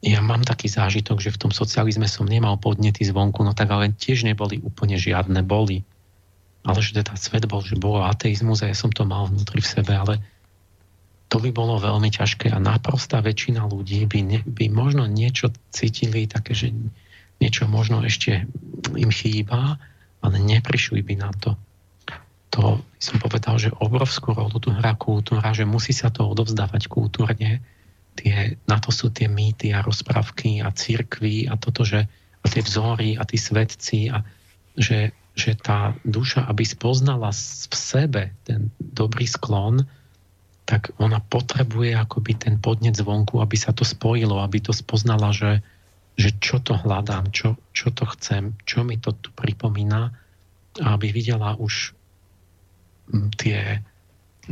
Speaker 2: ja mám taký zážitok, že v tom socializme som nemal podnety zvonku, no tak ale tiež neboli úplne žiadne, boli. Ale že teda svet bol, že bolo ateizmus a ja som to mal vnútri v sebe, ale to by bolo veľmi ťažké a naprostá väčšina ľudí by, ne, by možno niečo cítili také, že niečo možno ešte im chýba, ale neprišli by na to. To som povedal, že obrovskú rolu tu hrá kultúra, že musí sa to odovzdávať kultúrne, tie, na to sú tie mýty a rozprávky a církvy a toto, že a tie vzory a tí svetci a že, že tá duša, aby spoznala v sebe ten dobrý sklon, tak ona potrebuje akoby ten podnet zvonku, aby sa to spojilo, aby to spoznala, že, že čo to hľadám, čo, čo to chcem, čo mi to tu pripomína aby videla už tie,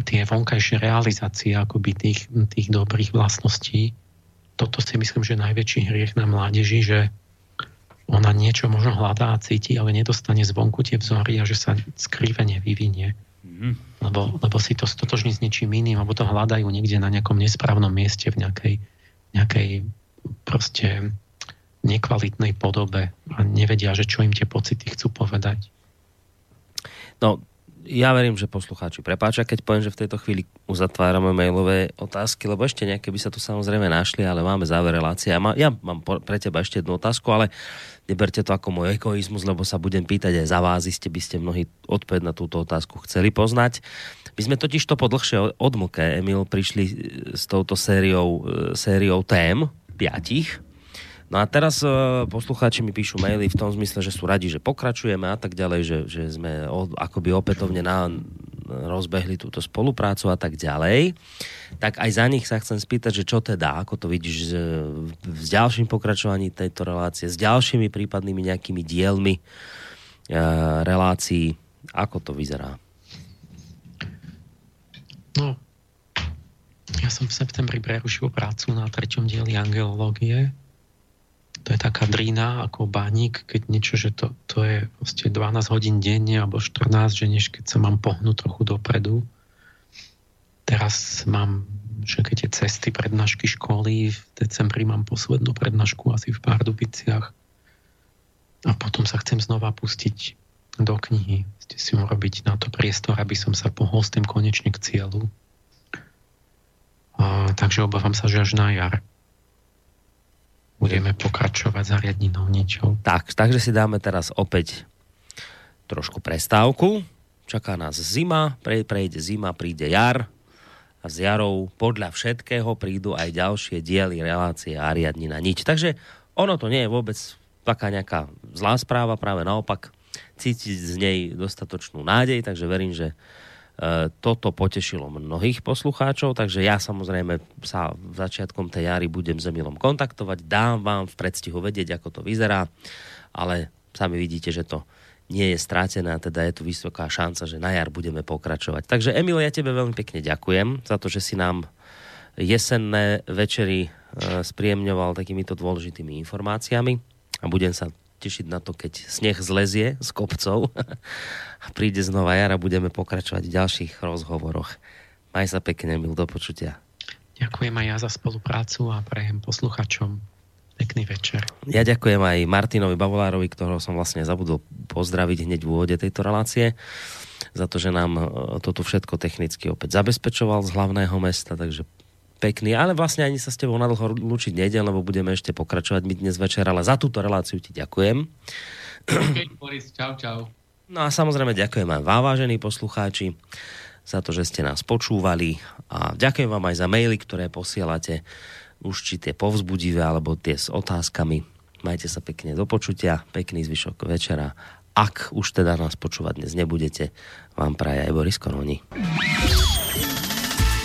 Speaker 2: tie vonkajšie realizácie akoby tých, tých dobrých vlastností. Toto si myslím, že je najväčší hriech na mládeži, že ona niečo možno hľadá a cíti, ale nedostane zvonku tie vzory a že sa skrive nevyvinie. Mm. Lebo, lebo si to stotožní s niečím iným, alebo to hľadajú niekde na nejakom nesprávnom mieste v nejakej, nejakej proste nekvalitnej podobe a nevedia, že čo im tie pocity chcú povedať.
Speaker 1: No, ja verím, že poslucháči prepáča, keď poviem, že v tejto chvíli uzatvárame mailové otázky, lebo ešte nejaké by sa tu samozrejme našli, ale máme záver relácie. Ja, má, ja mám pre teba ešte jednu otázku, ale neberte to ako môj egoizmus, lebo sa budem pýtať aj za vás, iste by ste mnohí odpoveď na túto otázku chceli poznať. My sme totiž to po dlhšie odmlke, Emil, prišli s touto sériou, sériou tém, piatich, No a teraz uh, poslucháči mi píšu maily v tom zmysle, že sú radi, že pokračujeme a tak ďalej, že, že sme od, akoby opätovne na, rozbehli túto spoluprácu a tak ďalej. Tak aj za nich sa chcem spýtať, že čo teda, ako to vidíš s, s ďalším pokračovaním tejto relácie, s ďalšími prípadnými nejakými dielmi uh, relácií, ako to vyzerá?
Speaker 2: No, ja som v septembri prerušil prácu na treťom dieli angelológie to je taká drína ako baník, keď niečo, že to, to je proste 12 hodín denne alebo 14, že než keď sa mám pohnúť trochu dopredu. Teraz mám keď je cesty prednášky školy, v decembri mám poslednú prednášku asi v Pardubiciach a potom sa chcem znova pustiť do knihy. Ste si urobiť na to priestor, aby som sa pohol s tým konečne k cieľu. A, takže obávam sa, že až na jar budeme pokračovať za riadninou.
Speaker 1: Tak, takže si dáme teraz opäť trošku prestávku. Čaká nás zima, pre, prejde zima, príde jar a z jarou podľa všetkého prídu aj ďalšie diely, relácie a riadnina nič. Takže ono to nie je vôbec taká nejaká zlá správa, práve naopak cítiť z nej dostatočnú nádej, takže verím, že toto potešilo mnohých poslucháčov, takže ja samozrejme sa v začiatkom tej jary budem s Emilom kontaktovať, dám vám v predstihu vedieť, ako to vyzerá, ale sami vidíte, že to nie je strátené a teda je tu vysoká šanca, že na jar budeme pokračovať. Takže Emil, ja tebe veľmi pekne ďakujem za to, že si nám jesenné večery e, spriemňoval takýmito dôležitými informáciami a budem sa tešiť na to, keď sneh zlezie z kopcov a príde znova jar a budeme pokračovať v ďalších rozhovoroch. Maj sa pekne, mil, do počutia.
Speaker 2: Ďakujem aj ja za spoluprácu a prejem posluchačom pekný večer.
Speaker 1: Ja ďakujem aj Martinovi Bavolárovi, ktorého som vlastne zabudol pozdraviť hneď v úvode tejto relácie za to, že nám e, toto všetko technicky opäť zabezpečoval z hlavného mesta, takže pekný, ale vlastne ani sa s tebou nadlho lúčiť nejde, lebo budeme ešte pokračovať my dnes večer, ale za túto reláciu ti ďakujem.
Speaker 2: Boris, čau, čau.
Speaker 1: No a samozrejme ďakujem aj vám, vážení poslucháči, za to, že ste nás počúvali a ďakujem vám aj za maily, ktoré posielate, už či tie povzbudivé, alebo tie s otázkami. Majte sa pekne do počutia, pekný zvyšok večera. Ak už teda nás počúvať dnes nebudete, vám praje aj Boris Koroni.